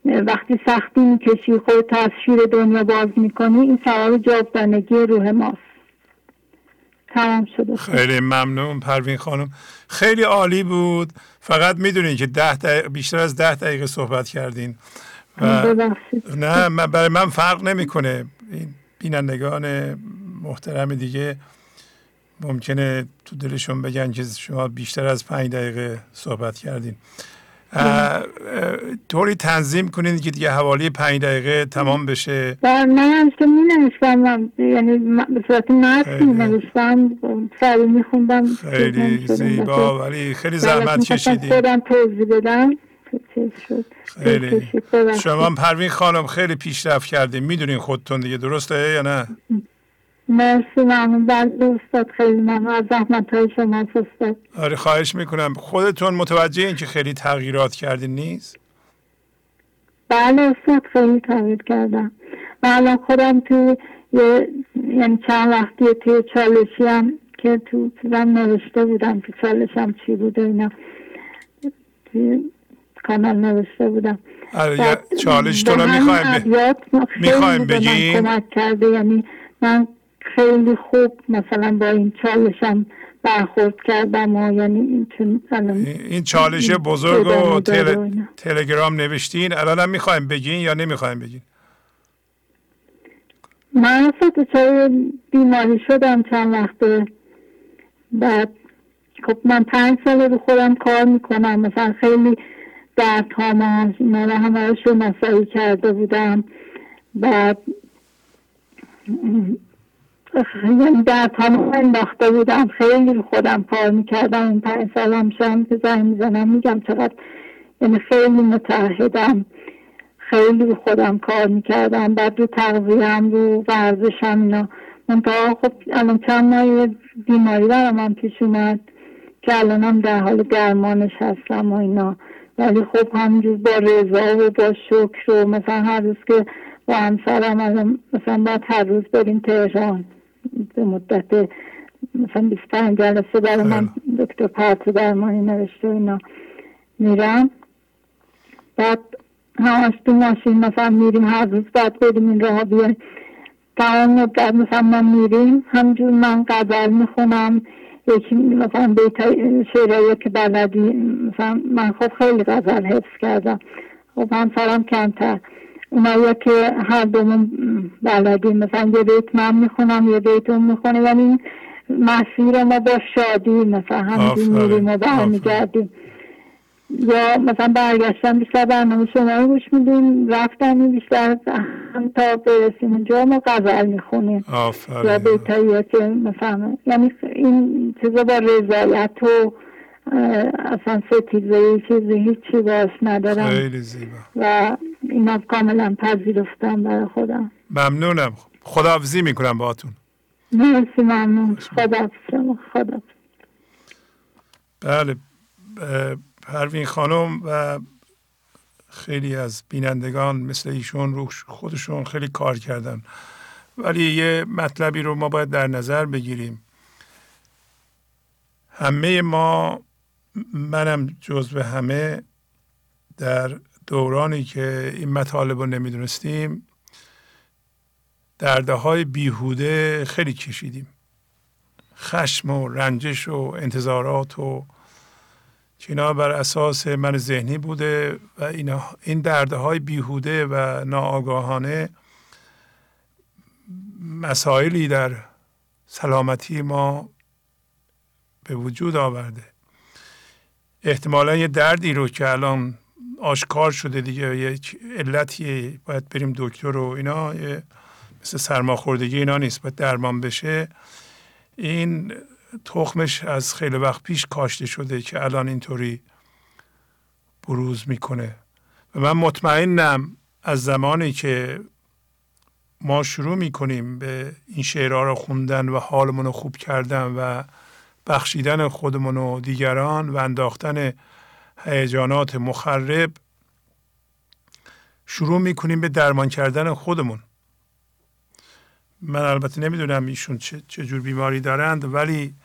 وقتی سختی می‌کشی خود از شیر دنیا باز می‌کنی این سوار جاودانگی روح ماست. تمام شده. خیلی ممنون پروین خانم. خیلی عالی بود. فقط می‌دونین که ده بیشتر از ده دقیقه صحبت کردین. و نه من برای من فرق نمی‌کنه. این بینندگان محترم دیگه ممکنه تو دلشون بگن که شما بیشتر از پنج دقیقه صحبت کردین. طوری تنظیم کنید که دیگه حوالی پنج دقیقه تمام بشه. در من که می نوشتم یعنی به صورت متن می نوشتم سری می خوندم خیلی زیبا ولی خیلی زحمت کشیدی. خودم توضیح بدم. خیلی. شما پروین خانم خیلی پیشرفت کردیم می‌دونین خودتون دیگه. درسته یا نه؟ مرسی ممنون. بله استاد خیلی ممنون. از زحمت های شما استاد. آره خواهش می‌کنم. خودتون متوجه این که خیلی تغییرات کردین نیست؟ بله استاد خیلی تغییر کردم. و الان خودم تو یعنی چند وقتی توی چالشی هم که تو چیزم نوشته بودم که چالشم چی بوده اینا. توی کانال نوشته بودم. آره چالش تو رو می‌خوایم می‌خوایم بگیم؟ کمک کرده. یعنی من خیلی خوب مثلا با این چالشم برخورد کردم و یعنی این این چالش بزرگ و تل... تلگرام نوشتین؟ الان هم می‌خوایم بگین یا نمی‌خوایم بگین؟ من اصلا بیماری شدم چند وقته بعد خب من پنج ساله رو خودم کار می‌کنم. مثلا خیلی درد ها من همه رو مسایی کرده بودم بعد یعنی در تمام انداخته بودم. خیلی خودم کار می‌کردم. این پنج سالم شم که زنگ می‌زنم میگم چقدر یعنی خیلی متحدم خیلی خودم کار می‌کردم. بعد رو تغذیهم رو ورزشم اینا. منتها خب الان چند ماه بیماری برای من پیش اومد که الانم در حال درمانش هستم و اینا. ولی خب همینجور با رضا و با شکر و مثلا هر روز که با همسرم مثلا باید هر روز بریم تهران. به مدت مثلا 25 جلسه برای من دکتر پرت درمانی نوشته و اینا میرم. بعد همش تو ماشین مثلا میریم هر روز بعد بریم این راه بیایم. تمام مدت مثلا ما میریم همجور من قدر می‌خونم. یکی مثلا بیت شعرهایی که بلدی مثلا من خب خیلی غزل حفظ کردم. خب همسرم کمتر. اونایی که هر دومون بلدیم مثلا یه بیت من می‌خونم یه بیت اون می‌خونه. یعنی مسیر ما با شادی مثلا همین میریم و برمیگردیم. یا مثلا برگشتن بیشتر برنامه شما رو گوش میدیم. رفتن بیشتر هم تا برسیم اونجا ما غزل می‌خونیم. یا بیتایی که مثلا یعنی این چیزا با رضایت و اصلا ستیزه چیزی هیچی باش ندارم. خیلی زیبا. و اینا کاملا پذیرفتم برای خودم. ممنونم. خداحافظی می‌کنم باهاتون. مرسی ممنون. خدا خدا بله. پروین خانم و خیلی از بینندگان مثل ایشون رو خودشون خیلی کار کردن. ولی یه مطلبی رو ما باید در نظر بگیریم. همه ما منم جزو همه در دورانی که این مطالب رو نمی‌دونستیم درده های بیهوده خیلی کشیدیم. خشم و رنجش و انتظارات و که اینا بر اساس من ذهنی بوده و اینا این درده های بیهوده و ناآگاهانه مسائلی در سلامتی ما به وجود آورده. احتمالا یه دردی رو که الان آشکار شده دیگه یک علتی باید بریم دکتر و اینا مثل سرماخوردگی اینا نیست باید درمان بشه. این تخمش از خیلی وقت پیش کاشته شده که الان اینطوری بروز می‌کنه. و من مطمئنم از زمانی که ما شروع می‌کنیم به این شعرها رو خوندن و حالمون رو خوب کردن و بخشیدن خودمون و دیگران و انداختن هیجانات مخرب شروع می‌کنیم به درمان کردن خودمون. من البته نمی‌دونم ایشون چه, جور بیماری دارند ولی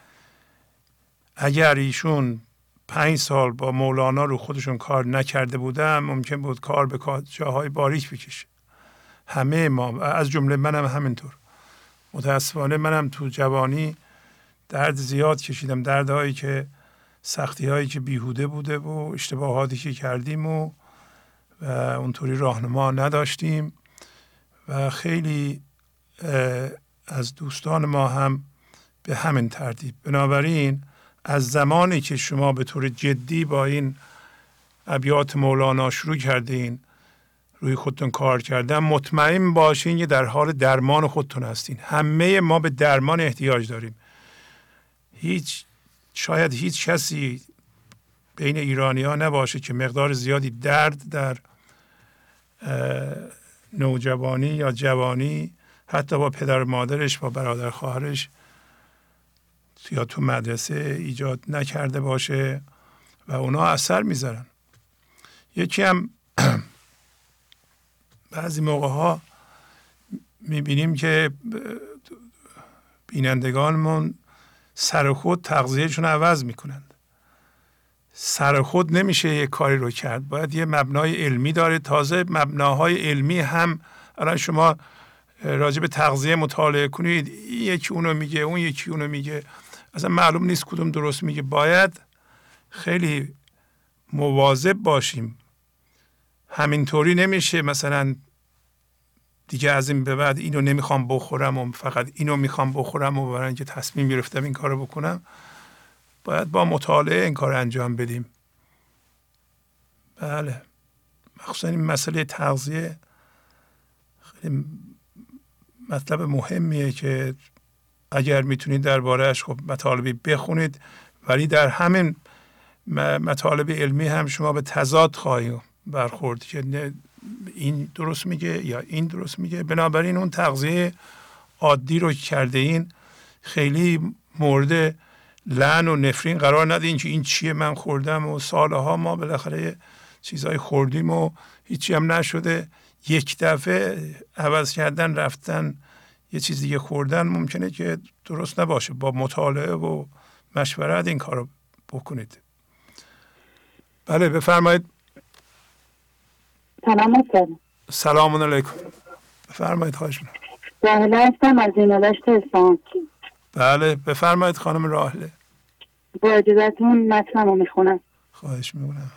اگر ایشون پنج سال با مولانا رو خودشون کار نکرده بودم ممکن بود کار به جاهای باریک بکشه. همه ما از جمله منم همینطور. متاسفانه منم تو جوانی درد زیاد کشیدم. دردهایی که سختی هایی که بیهوده بوده و اشتباهاتی که کردیم و و اونطوری راهنما نداشتیم. و خیلی از دوستان ما هم به همین ترتیب. بنابراین از زمانی که شما به طور جدی با این ابیات مولانا شروع کردین روی خودتون کار کردن مطمئن باشین که در حال درمان خودتون هستین. همه ما به درمان احتیاج داریم. هیچ شاید هیچ کسی بین ایرانی ها نباشه که مقدار زیادی درد در نوجوانی یا جوانی حتی با پدر مادرش با برادر خواهرش یا تو مدرسه ایجاد نکرده باشه و اونا اثر می‌ذارن. یکی هم (clears throat) بعضی موقع ها می‌بینیم که بینندگانمون سر خود تغذیهشون عوض می‌کنند. سر خود نمیشه یه کاری رو کرد. باید یه مبنای علمی داره. تازه مبناهای علمی هم الان شما راجع به تغذیه مطالعه کنید. یکی اونو میگه اون یکی اونو میگه. اصلا معلوم نیست کدوم درست میگه. باید خیلی مواظب باشیم. همینطوری نمیشه مثلا دیگه از این به بعد اینو نمی‌خوام بخورم و فقط اینو می‌خوام بخورم و برای اینکه تصمیم گرفتم این کارو بکنم. باید با مطالعه این کار انجام بدیم. بله. مخصوصا این مسئله تغذیه خیلی مطلب مهمیه که اگر می‌تونید دربارهش خب مطالبی بخونید ولی در همین مطالب علمی هم شما به تضاد خواهید برخورد که این درست میگه یا این درست میگه. بنابراین اون تغذیه عادی رو کرده این خیلی مورد لعن و نفرین قرار ندین که این چیه من خوردم و سالها ما بالاخره چیزهای خوردیم و هیچی هم نشده. یک دفعه عوض کردن رفتن یه چیز دیگه خوردن ممکنه که درست نباشه. با مطالعه و مشورت این کارو بکنید. بله بفرمایید. سلام سلام علیکم. بفرمایید خواهش راهله هستم از اسفان بله بفرمایید خانم راهله. با اجازتون مطلب رو می‌خونم. خواهش می‌کنم.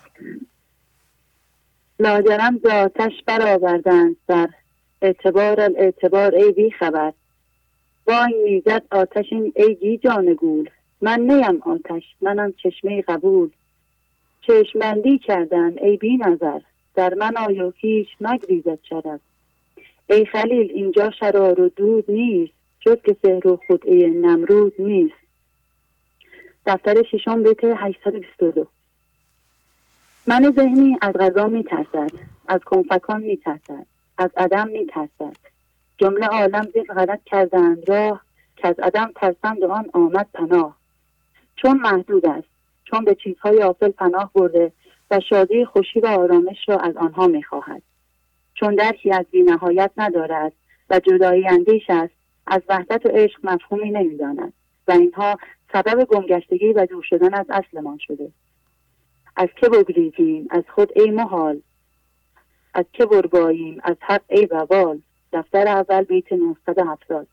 لاجرم ز آتش برآوردند سر اعتبار ای بی خبر. وای می‌زد آتش ای گی گول. من نیم آتش منم چشمه قبول. چشمندی کردن ای بی نظر. در من آیا هیچ نگریزد شرف. ای خلیل اینجا شرار و دود نیست. جز که سهر و خدعه نمرود نیست. دفتر ششم بیت 822 من ذهنی از غذا می ترسد از کنفکان می ترسد از عدم می ترسد جمله عالم زیر غلط کردند راه که از عدم ترسند آن آمد پناه. چون محدود است چون به چیزهای آفل پناه برده و شادی خوشی و آرامش را از آنها می خواهد چون درکی از بینهایت ندارد و جدایی اندیش است از وحدت و عشق مفهومی نمی‌داند و اینها سبب گمگشتگی و دور شدن از اصلمان شده. از که بگریزیم؟ از خود ای محال از که برباییم از حق ای وبال دفتر اول بیت 970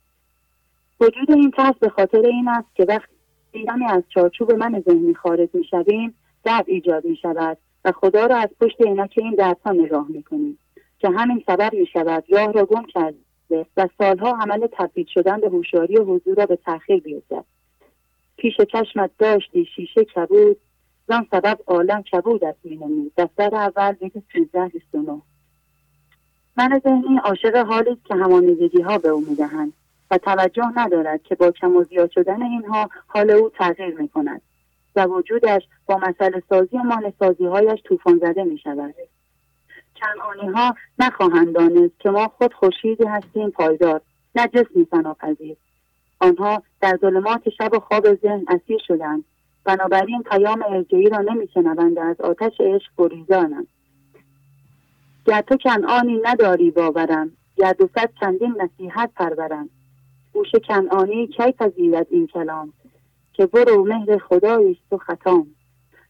وجود این ترس به خاطر این است که وقتی دیدمی از چارچوب من ذهنی خارج می شویم درد ایجاد می شود و خدا را از پشت عینک این دردها نگاه می کنیم که همین سبب می شود راه را گم کرده و سالها عمل تبدیل شدن به هوشیاری و حضور را به تأخیر بیفتد. پیش چشمت داشتی شیشه کبود زن سبب عالم کبود است مینمود. دفتر اول بیت سیزده بیست من ذهنی عاشق حالی که همانیدگی ها به او می‌دهند و توجه ندارد که با کم و زیاد شدن اینها حال او تغییر می کند و وجودش با مسئله سازی و مانع هایش طوفان زده می شود کنعانی ها نخواهند دانست که ما خود خورشیدی هستیم پایدار نه جسمی فناپذیر. آنها در ظلمات شب و خواب ذهن اسیر شدند بنابراین پیام ارجعی را نمیشنوند از آتش عشق گریزانند. گر تو کنعانی نداری باورم گر دو صد چندین نصیحت پرورم. گوش کنعانی کی پذیرد این کلام؟ که برو مهر خداییست و خطام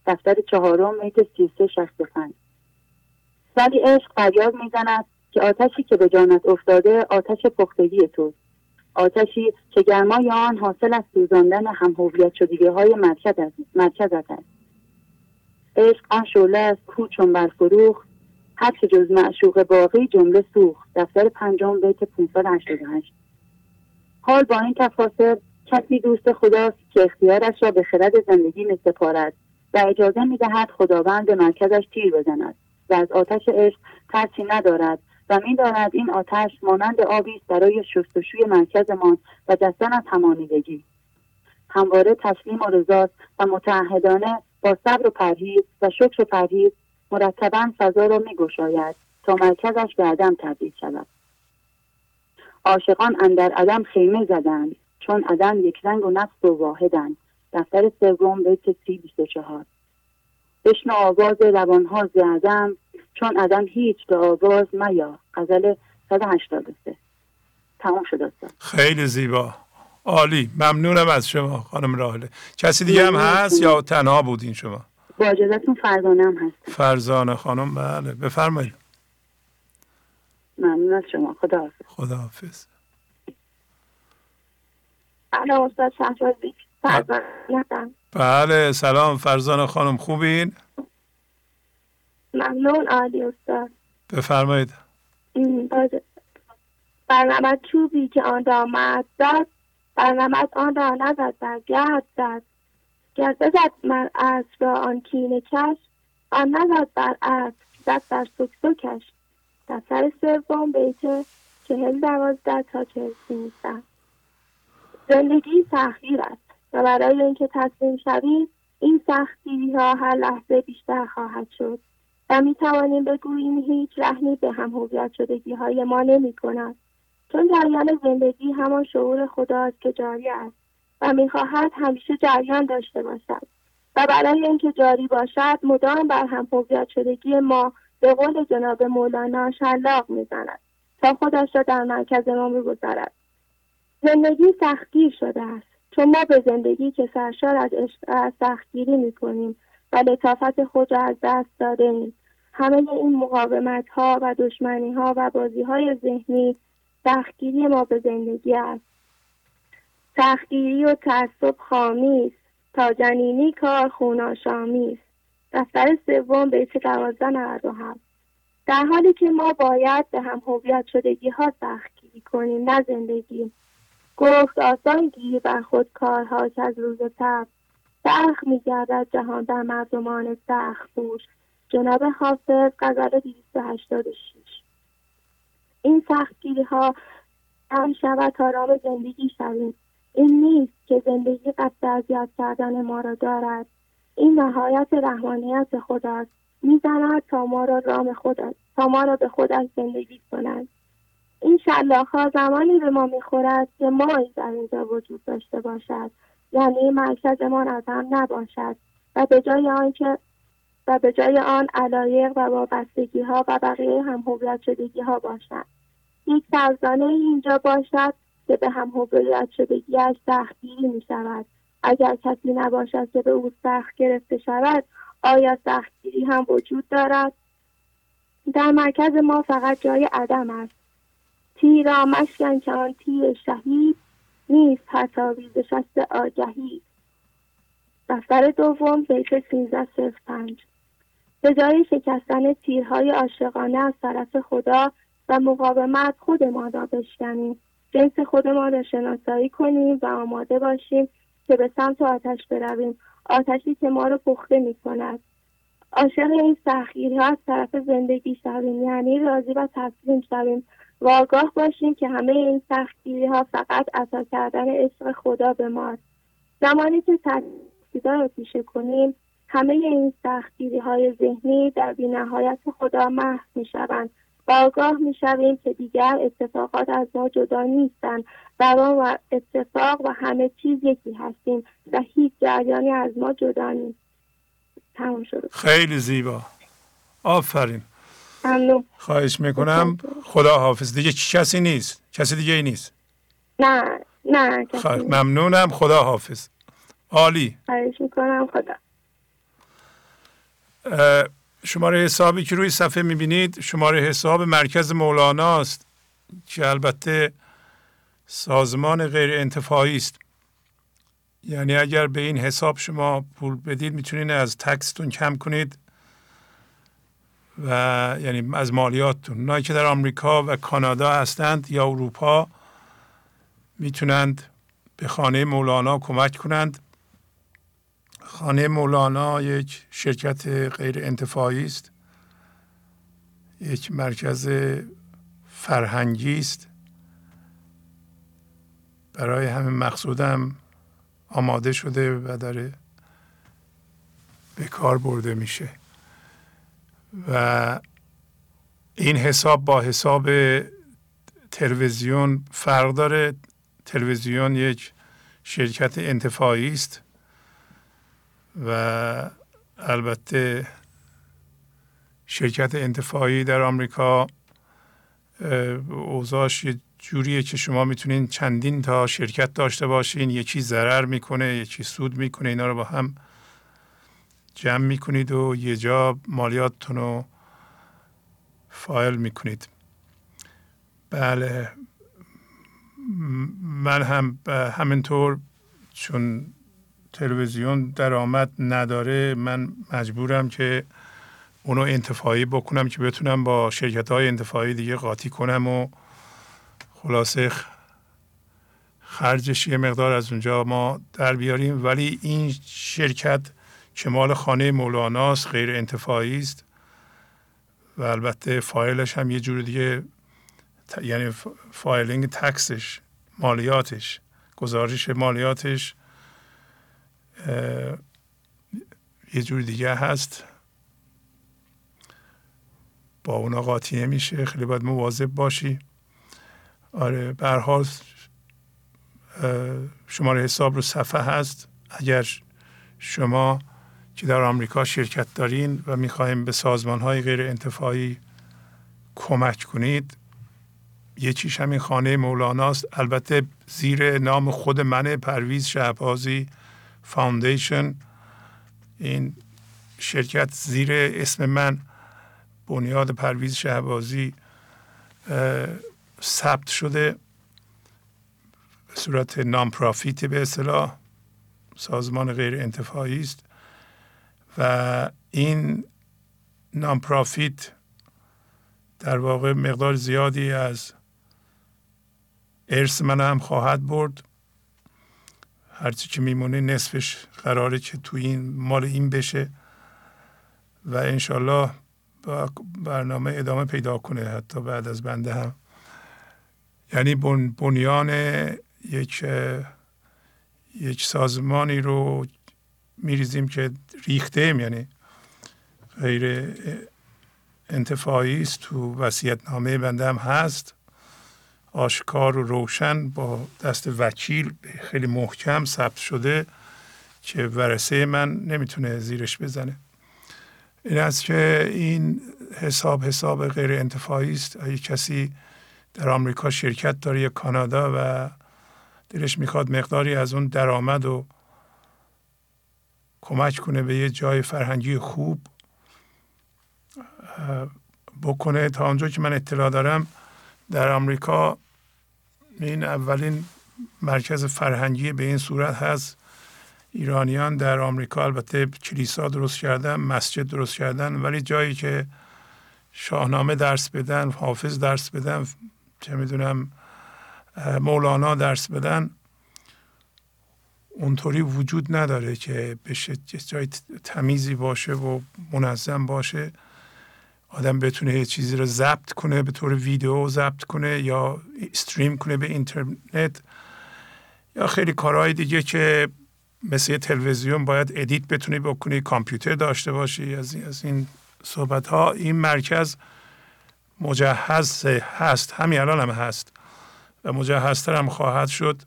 دفتر چهارم میت سی سه شخص ولی عشق فریاد می‌زند که آتشی که به جانت افتاده آتش پختگی توست. آتشی که گرمای آن حاصل از سوزاندن هم هویت شدگی های مرکزت است. عشق آن شعله از کو چون برفروخت هر که جز معشوق باقی جمله سوخت. دفتر پنجم بیت 588 حال با این تفاصل کسی دوست خداست که اختیارش را به خرد زندگی می سپارد و اجازه می دهد خداوند به مرکزش تیر بزند و از آتش عشق ترسی ندارد و می‌داند این آتش مانند آبی است برای شستشوی مرکزمان و جستن از همانیدگی. همواره تسلیم و رضاست و متعهدانه با صبر و پرهیز و شکر و پرهیز مرتبا فضا را میگشاید تا مرکزش به عدم تبدیل شود. عاشقان اندر عدم خیمه زدند چون عدم یک رنگ و نفس و واحدند. دفتر سوم بیت سی بیست چهار. بشن آواز روانها ز عدم چون عدم هیچ به آواز میا. غزل 183 تمام شد خیلی زیبا. عالی. ممنونم از شما خانم راهله کسی دیگه هم هست یا تنها بودین شما؟ با اجازتون فرزانه هم هست فرزانه خانم بله. بفرمایید. ممنون از شما. خدا حافظ. خدا حافظ. بله استاد بله سلام. فرزانه خانم خوبین؟ ممنون عالی استاد. بفرمایید. برنامه چوبی که آن را مرد داد برنامه آن را نزد در گرد زد گر بزد من از را آن کینه کش آن نزد بر اسب زد در سکسکش. دفتر سوم بیت چهل دوازده تا چهل سیزده. زندگی سختگیر است و برای اینکه تسلیم شویم این سختی ها هر لحظه بیشتر خواهد شد و می توانیم بگوییم هیچ رهنی به هم هویت شدگی های ما نمی کند چون جریان زندگی همان شعور خداست که جاری است. می‌خواهد همیشه جریان داشته باشد. و برای اینکه جاری باشد مدام بر هم شدگی ما به قول جناب مولانا شلاق می‌زند تا خودش را در مرکز ما می‌گذارد. زندگی سختگیر شده است. چون ما به زندگی که سرشار از سختگیری می‌کنیم و لطافت خود را از دست داده همه این مقاومت ها و دشمنی ها و بازی های ذهنی سختگیری ما به زندگی است. سختگیری و تعصب خامی تا جنینی کار خوناشامی است دفتر سوم بیت دوازده نود و هفت. در حالی که ما باید به هم هویت شدگی ها سختگیری کنیم نه زندگی. گفت آسان گیری بر خود کارها که از روز تب سخت میگردد جهان در مردمان سخت بوش جناب حافظ غزل 286 این سختگیری ها هم شود راه زندگی شویم. این نیست که زندگی قصد اذیت کردن ما را دارد. این نهایت رحمانیت خداست. می‌زند تا ما را رام خودت تا ما را به خودش زندگی کند این شلاخ ها زمانی به ما می‌خورد که ما در اینجا وجود داشته باشد. یعنی مرکزمان از هم نباشد. و به جای آنکه و به جای آن علایق و وابستگی ها و بقیه هم شدگی ها باشد یک فرزانه اینجا باشد که به هم هویت شدگیش سختگیری می شود اگر کسی نباشد که به او سخت گرفته شود آیا سختگیری هم وجود دارد؟ در مرکز ما فقط جای عدم است. تیرا مشکن که آن تیر شهید نیست حتی شست آگهی. دفتر دوم بیت سیزده صفر پنج. به جای شکستن تیرهای عاشقانه از طرف خدا و مقاومت خودمان را بشکنیم. جنس خودمان را شناسایی کنیم و آماده باشیم که به سمت آتش برویم. آتشی که ما را پخته می کند عاشق این سختگیری ها از طرف زندگی شویم. یعنی راضی و تسلیم شویم. و آگاه باشیم که همه این سختگیری ها فقط عطا کردن عشق خدا به ماست. زمانی که ترسیدا را پیشه کنیم همه این سختگیری های ذهنی در بینهایت خدا محو می شوند آگاه می شویم که دیگر اتفاقات از ما جدا نیستند و ما و اتفاق و همه چیز یکی هستیم و هیچ جریانی از ما جدا نیست. تمام شد خیلی زیبا. آفرین. ممنون. خواهش می‌کنم. خدا حافظ. دیگه کسی نیست. کسی دیگه ای نیست. نه نه خ... ممنونم. خدا حافظ. عالی. خواهش می‌کنم. خدا. شماره حسابی که روی صفحه می‌بینید شماره حساب مرکز مولانا است که البته سازمان غیر انتفاعی است. یعنی اگر به این حساب شما پول بدید می‌تونید از تکستون کم کنید و یعنی از مالیاتتون. اونایی که در آمریکا و کانادا هستند یا اروپا می‌تونند به خانه مولانا کمک کنند. خانه مولانا یک شرکت غیر انتفاعی است. یک مرکز فرهنگی است. برای همین مقصودم آماده شده و داره به کار برده میشه. و این حساب با حساب تلویزیون فرق داره. تلویزیون یک شرکت انتفاعی است. و البته شرکت انتفاعی در آمریکا اوضاعش یه جوریه که شما می‌تونین چندین تا شرکت داشته باشین. یکی ضرر می‌کنه یکی سود می‌کنه اینا رو با هم جمع می‌کنید و یه جا مالیاتتون رو فایل می‌کنید. بله. من هم همینطور چون تلویزیون درآمد نداره. من مجبورم که اونو انتفاعی بکنم که بتونم با شرکت های انتفاعی دیگه قاطی کنم و خلاصه خرجش یه مقدار از اونجا ما در بیاریم. ولی این شرکت که مال خانه مولاناست غیر انتفاعی است و البته فایلش هم یه جور دیگه یعنی filing tax ش مالیاتش گزارش مالیاتش یه جور دیگه هست. با اونا قاطی نمیشه خیلی باید مواظب باشی. آره به حال شماره حساب رو صفحه هست. اگر شما که در آمریکا شرکت دارین و می‌خواهیم به سازمان های غیر انتفاعی کمک کنید یکیش همین خانه مولاناست. البته زیر نام خود من پرویز شهبازی. Foundation این شرکت زیر اسم من بنیاد پرویز شهبازی ثبت شده. به صورت نامپرافیت به اصطلاح. سازمان غیر انتفاعی است. و این نامپرافیت در واقع مقدار زیادی از ارث من هم خواهد برد. هرچی که میمونه نصفش قراره که تو این مال این بشه و انشالله برنامه ادامه پیدا کنه حتی بعد از بنده هم. یعنی بنیان یک یک سازمانی رو میریزیم که ریخته یعنی غیر انتفاعی است تو وسیعت نامه بنده هم هست. آشکار و روشن با دست وکیل خیلی محکم ثبت شده که ورسه من نمی‌تونه زیرش بزنه. این است که این حساب حساب غیر انتفاعی است. اگه کسی در آمریکا شرکت داره یا کانادا و دلش می‌خواد مقداری از اون درآمد و کمک کنه به یه جای فرهنگی خوب بکنه تا آنجا که من اطلاع دارم در آمریکا این اولین مرکز فرهنگی به این صورت هست. ایرانیان در آمریکا البته کلیسا درست کردن مسجد درست کردن ولی جایی که شاهنامه درس بدن حافظ درس بدن چه می‌دونم مولانا درس بدن اونطوری وجود نداره که بشه جای تمیزی باشه و منظم باشه. آدم بتونه یه چیزی رو ضبط کنه به طور ویدیو ضبط کنه یا استریم کنه به اینترنت یا خیلی کارهای دیگه که مثل تلویزیون باید ادیت بتونی بکنی کامپیوتر داشته باشی از این, از این صحبت ها این مرکز مجهز هست. همین الان هم هست و مجهزتر هم خواهد شد.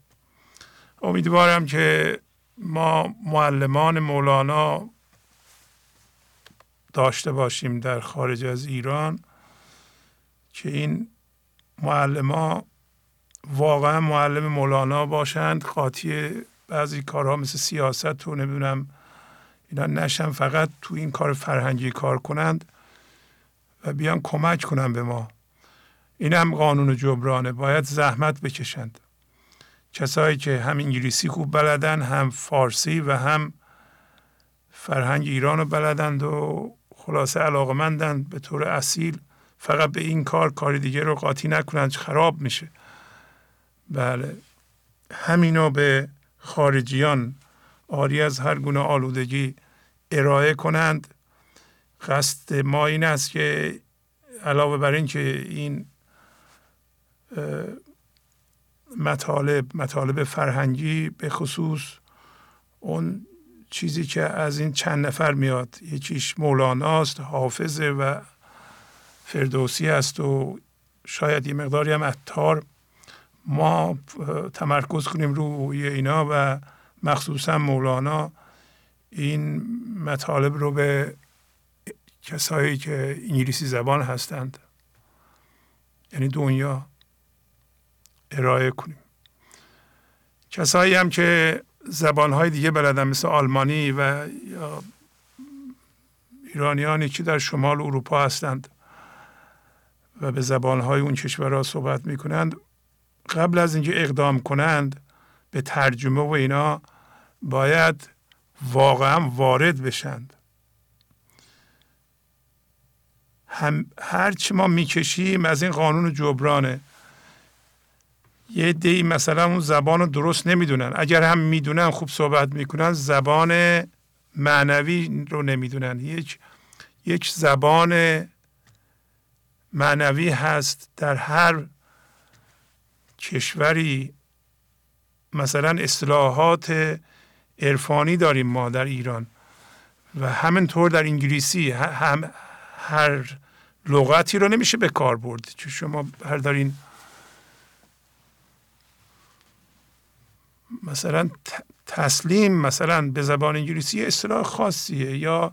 امیدوارم که ما معلمان مولانا داشته باشیم در خارج از ایران که این معلما واقعا معلم مولانا باشند قاطی بعضی کارها مثل سیاست و نمی‌دونم اینا نشن فقط تو این کار فرهنگی کار کنند و بیان کمک کنند به ما. این هم قانون جبرانه باید زحمت بکشند. کسایی که هم انگلیسی خوب بلدن هم فارسی و هم فرهنگ ایران رو بلدند و خلاصه علاقمندند به طور اصیل فقط به این کار کار دیگه رو قاطی نکنند خراب میشه. بله. همینو به خارجیان آری از هر گونه آلودگی ارائه کنند. قصد ما این است که علاوه بر این که این مطالب مطالب فرهنگی به خصوص اون چیزی که از این چند نفر میاد. یکیش مولاناست حافظه و فردوسی است و شاید یه مقداری هم اتار ما تمرکز کنیم روی اینا و مخصوصا مولانا این مطالب رو به کسایی که انگلیسی زبان هستند یعنی دنیا ارائه کنیم. کسایی هم که زبانهای دیگه بلدن مثل آلمانی و یا ایرانیانی که در شمال اروپا هستند و به زبانهای اون کشورها صحبت می‌کنند قبل از اینکه اقدام کنند به ترجمه و اینا باید واقعا وارد بشند. هم هرچی ما می‌کشیم از این قانون جبرانه. یه دی مثلا اون زبان رو درست نمی‌دونن. اگر هم می‌دونن خوب صحبت می‌کنن زبان معنوی رو نمی‌دونن. یک یک زبان معنوی هست در هر کشوری. مثلا اصطلاحات عرفانی داریم ما در ایران و همینطور در انگلیسی. هم هر لغتی رو نمیشه به کار برد. چون شما هر دارین مثلا تسلیم مثلا به زبان انگلیسی اصطلاح خاصیه یا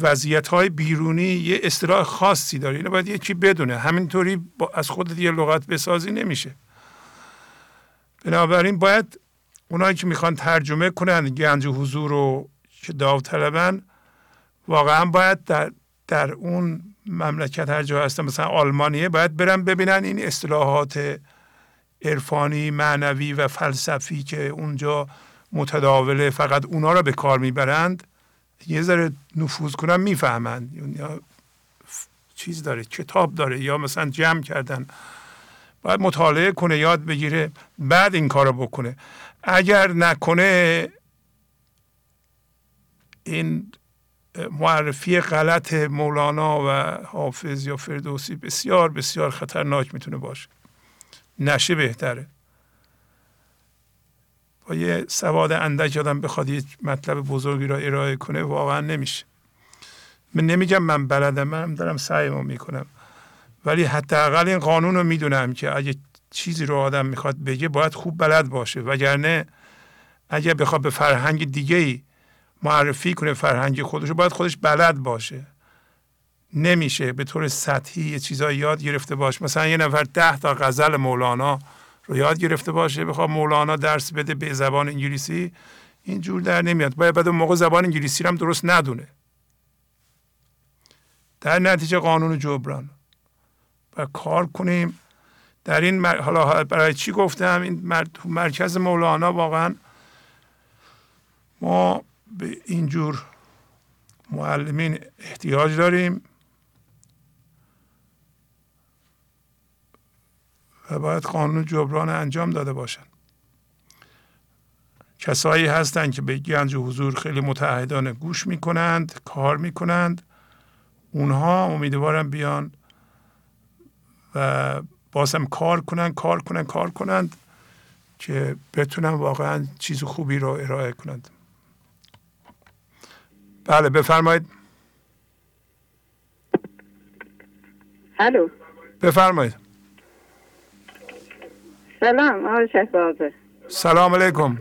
وضعیت های بیرونی یه اصطلاح خاصی داره. اینو باید یکی بدونه. همینطوری از خودت یه لغت بسازی نمیشه. بنابراین باید اونایی که می‌خوان ترجمه کنن گنج حضور رو که داوطلبن واقعا باید در, در اون مملکت هر جا هستن مثلا آلمانیه باید برن ببینن این اصطلاحات عرفانی معنوی و فلسفی که اونجا متداوله فقط اونا رو به کار می‌برند یه ذره نفوذ کنن می‌فهمند. یا چیز داره کتاب داره یا مثلا جمع کردن. باید مطالعه کنه یاد بگیره بعد این کارو بکنه. اگر نکنه این معرفی غلط مولانا و حافظ یا فردوسی بسیار بسیار خطرناک می‌تونه باشه. نشه بهتره. با یه سواد اندک آدم بخواد یه مطلب بزرگی را ارائه کنه واقعا نمیشه. من نمیگم من بلدم من دارم سعیمو می‌کنم. ولی حداقل این قانون رو می‌دونم که اگه چیزی رو آدم می‌خواد بگه باید خوب بلد باشه. وگرنه اگه بخواد به فرهنگ دیگه ای معرفی کنه فرهنگ خودش باید خودش بلد باشه. نمیشه به طور سطحی یه چیزایی یاد گرفته باشه مثلا یه نفر ده تا غزل مولانا رو یاد گرفته باشه بخواد مولانا درس بده به زبان انگلیسی این جور در نمیاد. باید بعد اون موقع زبان انگلیسی هم درست ندونه. در نتیجه قانون جبران. و کار کنیم. در این مر... حالا برای چی گفتم؟ این مر... مرکز مولانا واقعا ما به اینجور معلمین احتیاج داریم. و باید قانون جبران انجام داده باشند کسایی هستند که به گنج حضور خیلی متحدانه گوش می‌کنند کار می‌کنند. اونها امیدوارم بیان و بازم کار کنند کار کنند کار کنند که بتونن واقعا چیز خوبی رو ارائه کنند. بله بفرمایید. الو. بفرمایید. سلام آقای شهبازه. سلام علیکم.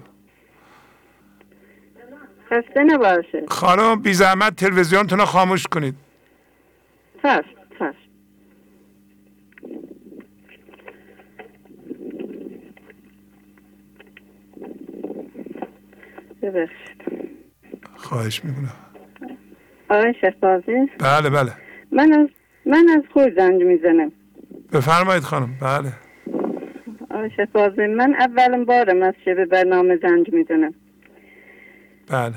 خسته نباشه خانم بی زحمت تلویزیونتون رو خاموش کنید. چشم چشم ببخشید. خواهش می‌کنم. آقای شهبازی؟ بله بله. من از من از خود زنگ می‌زنم. بفرمایید خانم بله. آقای شهبازی من اولین بارم از به برنامه زنگ می‌زنم بله.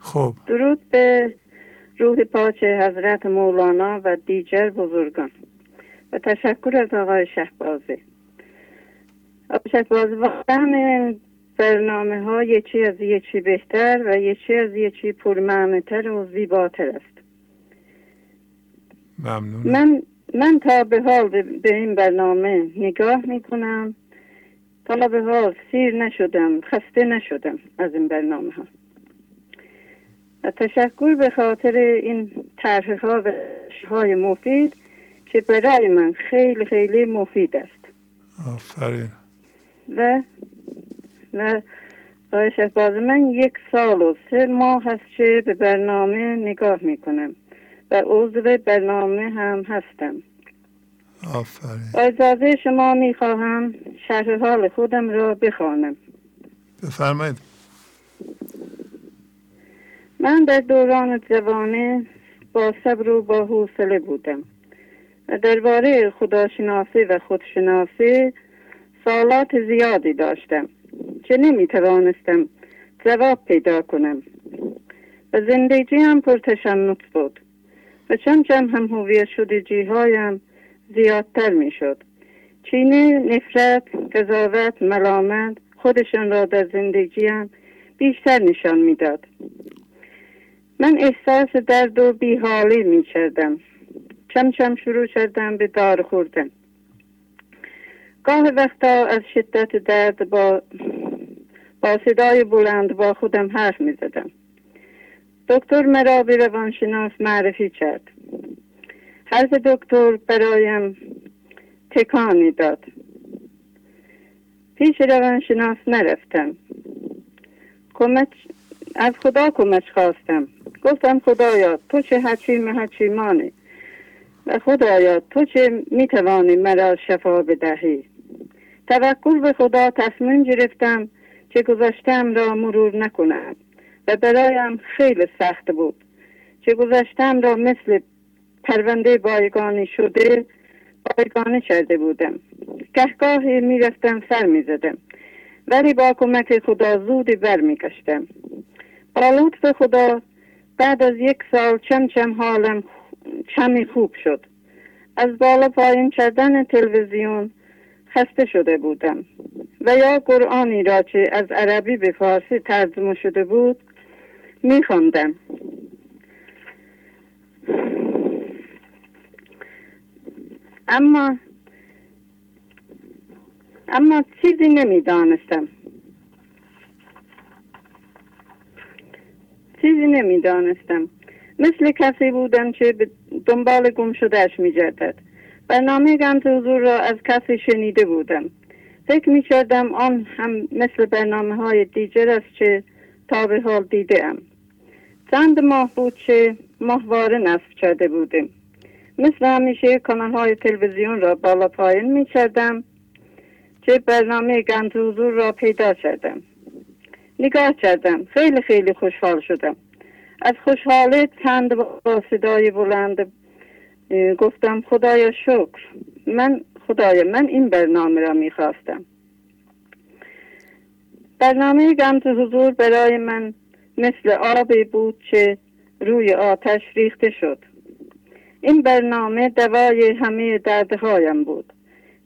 خب. درود به روح پاک حضرت مولانا و دیگر بزرگان و تشکر از آقای شهبازی. آقای شهبازی واقعا برنامه ها یکی از یکی بهتر و یکی از یکی پرمعنیتر و زیباتر است. ممنون. من من تا به حال به این برنامه نگاه می کنم تا به حال سیر نشدم خسته نشدم از این برنامه ها. و تشکر به خاطر این طرح ها و های مفید که برای من خیلی خیلی مفید است. آفرین. و و آقای شهباز من یک سال و سه ماه هست که به برنامه نگاه می‌کنم. و عضو برنامه هم هستم. آفرین. با اجازه شما می‌خواهم شرح حال خودم را بخوانم. بفرمایید. من در دوران جوانه با صبر و با حوصله بودم و درباره خداشناسی و خودشناسی سالات زیادی داشتم که نمی توانستم جواب پیدا کنم. و زندگی هم پرتشنط بود. و چند چند هم هویت شدگی هایم زیادتر می شد چینه نفرت قضاوت ملامت خودشان را در زندگیم بیشتر نشان می‌داد. من احساس درد و بیحالی می کردم چم چم شروع کردم به دار خوردن. گاه وقتا از شدت درد با با صدای بلند با خودم حرف می زدم دکتر مرا به روانشناس معرفی کرد. حرف دکتر برایم تکانی داد. پیش روانشناس نرفتم. کمک از خدا کمک خواستم. گفتم خدایا تو چه حکیم حکیمانی و خدایا تو چه می‌توانی مرا شفا بدهی؟ توکل به خدا تصمیم گرفتم که گذشتم را مرور نکنم. و برایم خیلی سخت بود. که گذشتم را مثل پرونده بایگانی شده بایگانی کرده بودم. گهگاهی می‌رفتم سر می‌زدم. ولی با کمک خدا زودی بر میکشتم با لطف خدا بعد از یک سال چم چم حالم کمی خوب شد. از بالا پایین کردن تلویزیون خسته شده بودم. و یا قرآنی را که از عربی به فارسی ترجمه شده بود میخواندم اما اما چیزی نمی‌دانستم. چیزی نمی‌دانستم. مثل کسی بودم که به دنبال گم شدهش میگردد. برنامه گمز حضور را از کسی شنیده بودم. فکر می کردم آن هم مثل برنامه های دیگر است که تا به حال دیده. چند ماه بود که ماهواره نصب کرده بودیم. مثل همیشه کانال های تلویزیون را بالا پایین می کردم که برنامه گنج حضور را پیدا کردم. نگاه کردم. خیلی خیلی خوشحال شدم. از خوشحالی چند با صدای بلند گفتم خدایا شکر. من خدایا من این برنامه را می‌خواستم. برنامه گمت حضور برای من مثل آبی بود که روی آتش ریخته شد. این برنامه دوای همه دردهایم بود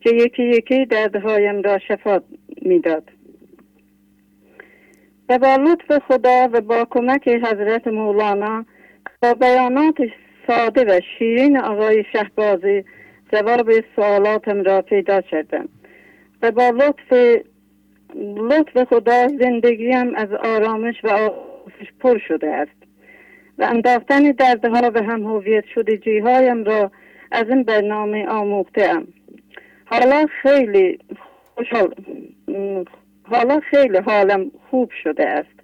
که یکی یکی دردهایم را شفا می‌داد. و با لطف خدا و با کمک حضرت مولانا با بیانات ساده و شیرین آقای شهبازی جواب سوالاتم را پیدا کردم و با لطف لطف خدا زندگیم از آرامش و آسش پر شده است. و انداختن دردها و هم هویت شده هایم را از این برنامه آموخته ام حالا خیلی خوشحال حالا خیلی حالم خوب شده است.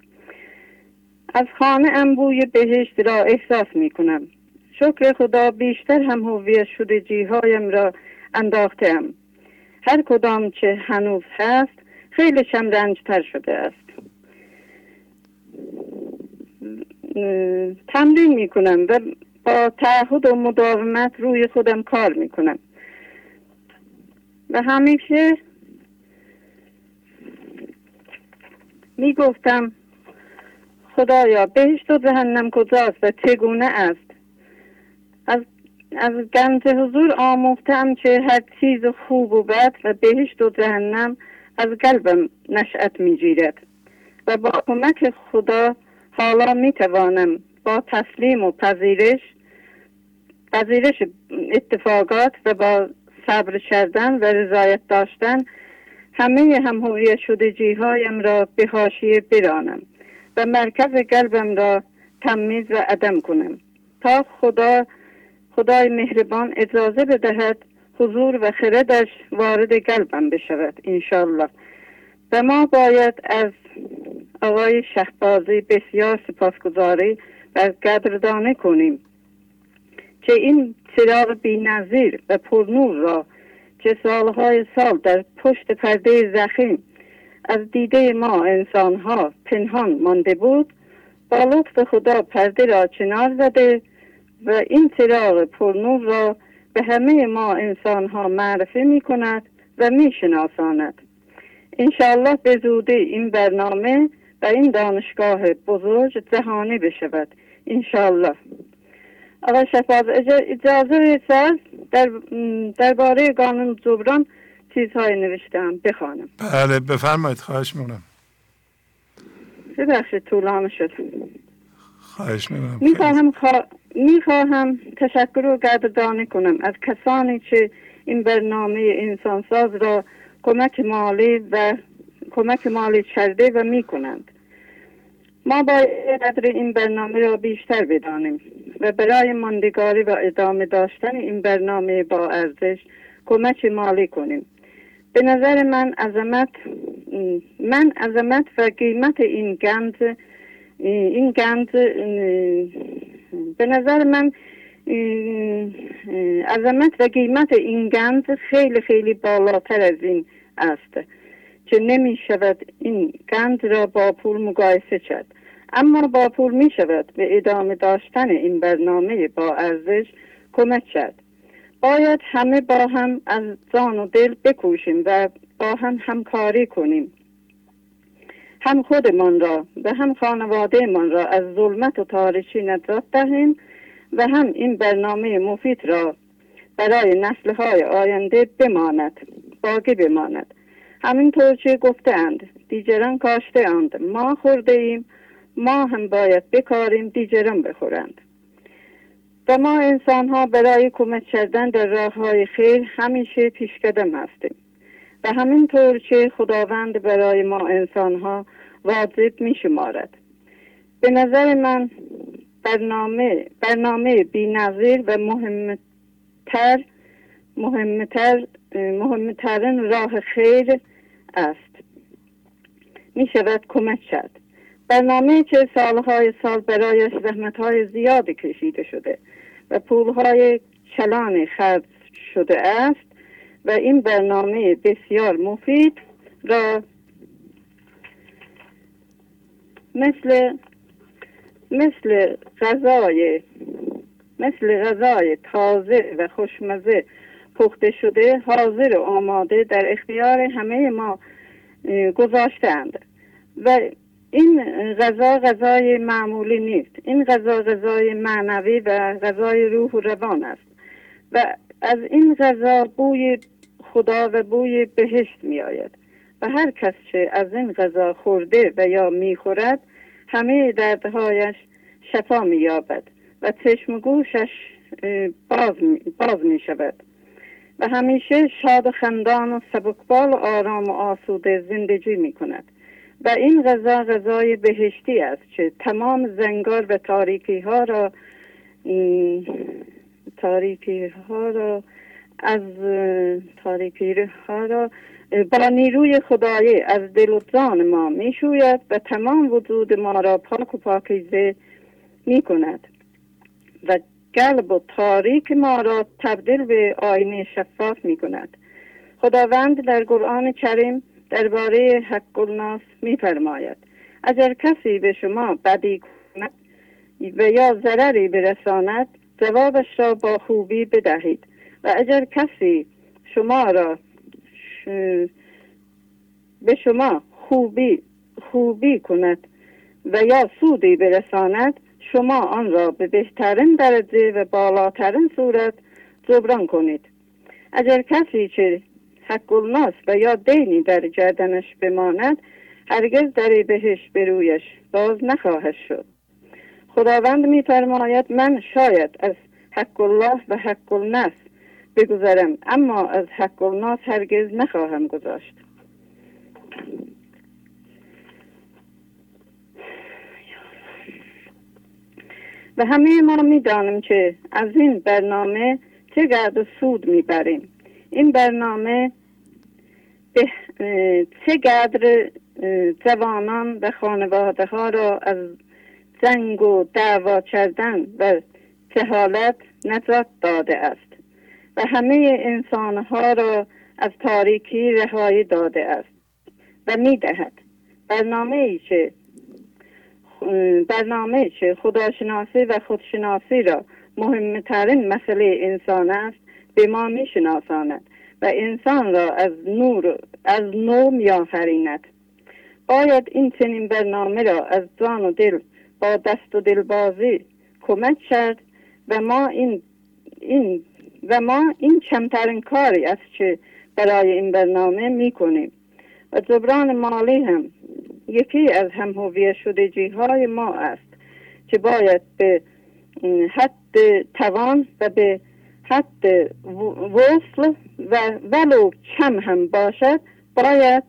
از خانه ام بوی بهشت را احساس می کنم شکر خدا بیشتر هم هویت شده جیهایم را انداختم هر کدام که هنوز هست خیلی تر شده است. تمرین می کنم و با تعهد و مداومت روی خودم کار می کنم و همیشه می گفتم خدایا بهشت و جهنم کجاست و چگونه است؟ از از گنج حضور آموختم که هر چیز خوب و بد و بهشت و جهنم از قلبم نشأت می‌گیرد و با کمک خدا حالا می توانم با تسلیم و پذیرش پذیرش اتفاقات و با صبر کردن و رضایت داشتن همه هم هویت شده جیهایم را به حاشیه برانم و مرکز قلبم را تمیز و عدم کنم تا خدا خدای مهربان اجازه بدهد حضور و خردش وارد قلبم بشود انشالله و ما باید از آقای شهبازی بسیار سپاسگزاری و قدردانه کنیم که این چراغ بینظیر و پرنور را که سالهای سال در پشت پرده زخیم از دیده ما انسانها پنهان مانده بود با لطف خدا پرده را چنار زده و این چراغ پرنور را به همه ما انسان ها معرفی می کند و می شناساند انشاءالله به زودی این برنامه و این دانشگاه بزرگ جهانی بشود. انشاءالله. آقای شفاز اجازه سر در درباره قانون جبران چیزهای نوشتم بخوانم. بله بفرمایید خواهش می‌کنم. ببخشید طولانه شد. خواهش می‌کنم. می‌خواهم می‌خواهم تشکر و قدردانی کنم از کسانی که این برنامه انسانساز را کمک مالی و کمک مالی کرده و می کنند ما باید قدر این برنامه را بیشتر بدانیم و برای ماندگاری و ادامه داشتن این برنامه با ارزش کمک مالی کنیم. به نظر من عظمت من عظمت و قیمت این گنج این گنج به نظر من عظمت و قیمت این گنج خیلی خیلی بالاتر از این است. که نمی شود این گنج را با پول مقایسه کرد. اما با پول می شود به ادامه داشتن این برنامه با ارزش کمک کرد. باید همه با هم از جان و دل بکوشیم و با هم همکاری کنیم. هم خودمان را و هم خانواده من را از ظلمت و تاریکی نجات دهیم و هم این برنامه مفید را برای نسل های آینده بماند باقی بماند. همینطور که گفتند دیگران کاشته اند ما خورده ایم ما هم باید بکاریم دیگران بخورند. و ما انسان ها برای کمک کردن در راه های خیر همیشه پیشقدم هستیم. و همینطور که خداوند برای ما انسان ها واجب می شمارد به نظر من برنامه برنامه بی نظیر و مهمتر مهمتر مهمترین راه خیر است. می شود کمک کرد. برنامه که سالهای سال برایش های زیادی کشیده شده و پولهای کلان خرج شده است و این برنامه بسیار مفید را مثل مثل غذای مثل غذای تازه و خوشمزه پخته شده حاضر و آماده در اختیار همه ما گذاشتند. و این غذا غذای معمولی نیست. این غذا غذای معنوی و غذای روح و روان است. و از این غذا بوی خدا و بوی بهشت می آید و هر کس که از این غذا خورده و یا می خورد همه دردهایش شفا می یابد و چشم گوشش باز, باز می شود و همیشه شاد و خندان و سبکبال و آرام و آسوده زندگی می کند و این غذا غذای بهشتی است که تمام زنگار و تاریکی ها را تاریکی ها را از تاریکی ها را با نیروی خدایی از دل و جان ما می‌شوید و تمام وجود ما را پاک و پاکیزه می کند و قلب و تاریک ما را تبدیل به آینه شفاف می کند خداوند در قرآن کریم درباره حق الناس میفرماید اگر کسی به شما بدی کند و یا ضرری برساند جوابش را با خوبی بدهید. و اگر کسی شما را به شما خوبی خوبی کند و یا سودی برساند شما آن را به بهترین درجه و بالاترین صورت جبران کنید. اگر کسی که حق الناس و یا دینی در گردنش بماند هرگز در بهش برویش باز نخواهد شد. خداوند میفرماید من شاید از حق الله و حق الناس بگذرم اما از حق الناس هرگز نخواهم گذاشت. و همه ما می‌دانیم که از این برنامه چقدر سود می‌بریم. این برنامه به چقدر جوانان و خانواده ها را از زنگ و دعوا کردن و جهالت نجات داده است و همه انسان ها را از تاریکی رهایی داده است و می‌دهد. برنامه ای که برنامه خداشناسی و خودشناسی را مهمترین مسئله انسان است. به ما میشناساند و انسان را از نور از نو میآفریند. باید این چنین برنامه را از جان و دل با دست و دلبازی کمک کرد و ما این این و ما این کمترین کاری است که برای این برنامه می کنیم و جبران مالی هم یکی از هم هویت شدگی های ما است که باید به حد توان و به حد وصل و ولو کم هم باشد باید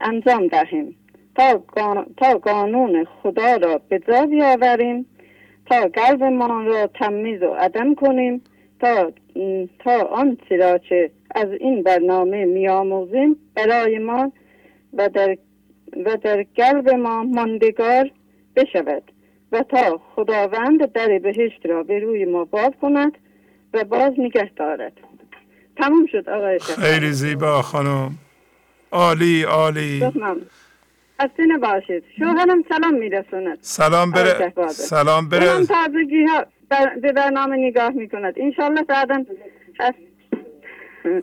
انجام دهیم. تا, قانون خدا را به جا بیاوریم تا قلبمان را تمیز و عدم کنیم تا تا آنچه را که از این برنامه میآموزیم برای ما و در, و در قلب ما ماندگار بشود و تا خداوند در بهشت را به روی ما باز کند و باز نگه دارد. تموم شد آقای خیلی زیبا خانم. عالی عالی. خسته نباشید شوهرم سلام میرسوند سلام بره سلام بره تازگی ها به برنامه نگاه می‌کند. انشالله بعدا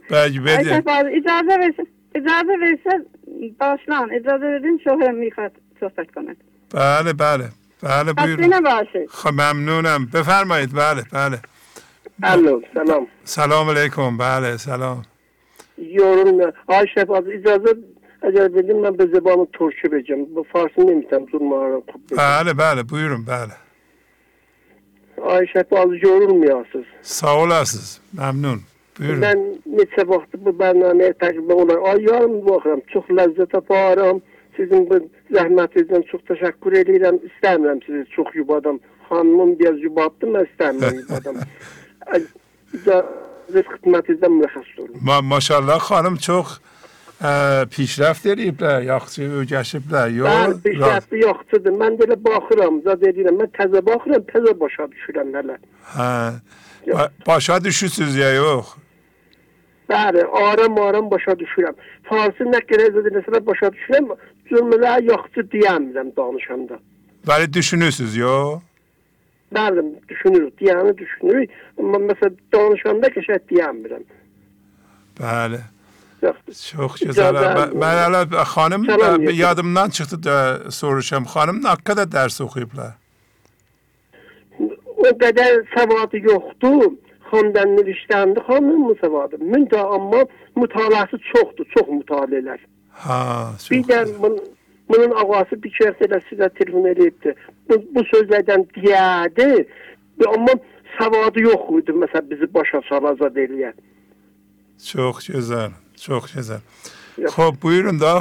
بله بده اجازه بشه اجازه بشه باشلان اجازه بدین شوهرم می‌خواد صحبت کند. بله بله. بله نباشید خب ممنونم. بفرمایید. بله بله. الو سلام. سلام علیکم. بله سلام. یورون آی شفاز اجازه اگر بدین من به زبان ترکی بگم. به فارسی نمی‌تونم زور مهارم خوب بله بله buyurun بله. Ay şəfəz yorulmayasınız. Sağ olasınız. Məmnun. Buyurun. Mən neçə vaxt bu bərnaməyə təqdim olar. Ay yarım baxıram. Çox ləzzət aparam. Sizin bu zəhmətinizdən çox təşəkkür edirəm. İstəmirəm sizi çox yubadam. Xanımım biraz yubaddı, mən istəmirəm yubadam. xidmətinizdən (laughs) mürəxəs olun. Ma maşallah xanım çox پیشرفت eləyiblər, yaxşı öyrəşiblər. Yox. Bəli, پیشرفت yoxdur. Mən də elə baxıram, zad edirəm. Mən təzə baxıram, təzə başa düşürəm hələ. Hə. Başa düşürsüz ya yox? Bəli, aram-aram başa düşürəm. Farsı nə qədər eləsə başa düşürəm. Cümlələr yaxşı deyəmirəm danışanda. Bəli, düşünürsüz, yox? Bəli, düşünürük, deyəni düşünürük. Amma məsələn danışanda qəşəng deyəmirəm. Bəli. Çox gözəl. Mən hələ xanım yadımdan çıxdı da soruşam. Xanım nə qədər dərs oxuyublar? O qədər savadı yoxdur. Xandan niviştəndə xanımın savadı. Müntə amma mütaliəsi çoxdur, çox mütaliələr. Ha, çox. Bir də bunun ağası bir kərsə də sizə telefon edibdi. Bu, bu sözlərdən deyədi. Amma savadı yox idi. Məsələn bizi başa salacaq eləyər. Çox gözəl. Çox gözəl. خب buyurun da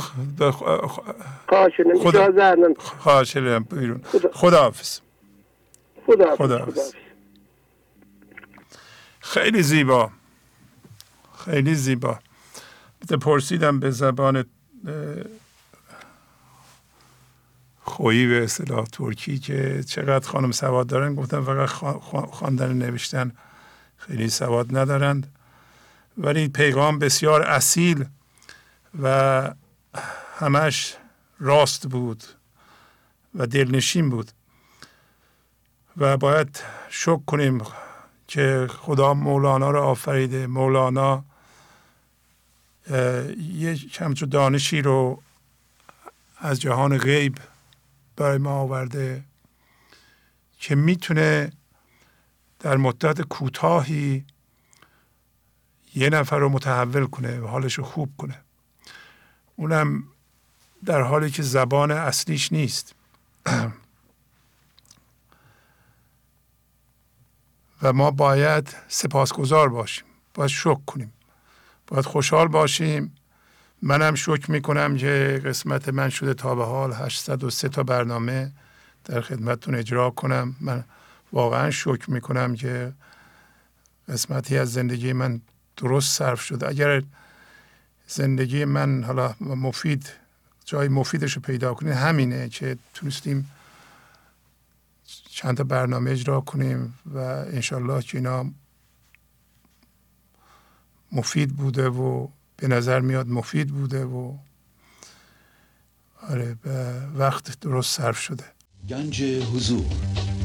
خواهش اجازه خواهش buyurun خداحافظ. خداحافظ. خیلی زیبا. خیلی زیبا. پرسیدم به زبان خویی به اصطلاح ترکی که چقدر خانم سواد دارن؟ گفتم فقط خواندن نوشتن خیلی سواد ندارند. ولی پیغام بسیار اصیل و همش راست بود و دلنشین بود. و باید شکر کنیم که خدا مولانا را آفریده. مولانا یه همچون دانشی رو از جهان غیب برای ما آورده که می‌تونه در مدت کوتاهی یه نفر رو متحول کنه و حالش رو خوب کنه. اونم در حالی که زبان اصلیش نیست. (clears throat) و ما باید سپاسگزار باشیم. باید شکر کنیم. باید خوشحال باشیم. منم شکر می‌کنم که قسمت من شده تا به حال 803 تا برنامه در خدمتتون اجرا کنم. من واقعا شکر می‌کنم که قسمتی از زندگی من درست صرف شده. اگر زندگی من حالا مفید جای مفیدش رو پیدا کنیم همینه که تونستیم چند تا برنامه اجرا کنیم و انشالله که اینا مفید بوده و به نظر میاد مفید بوده و آره به وقت درست صرف شده. گنج حضور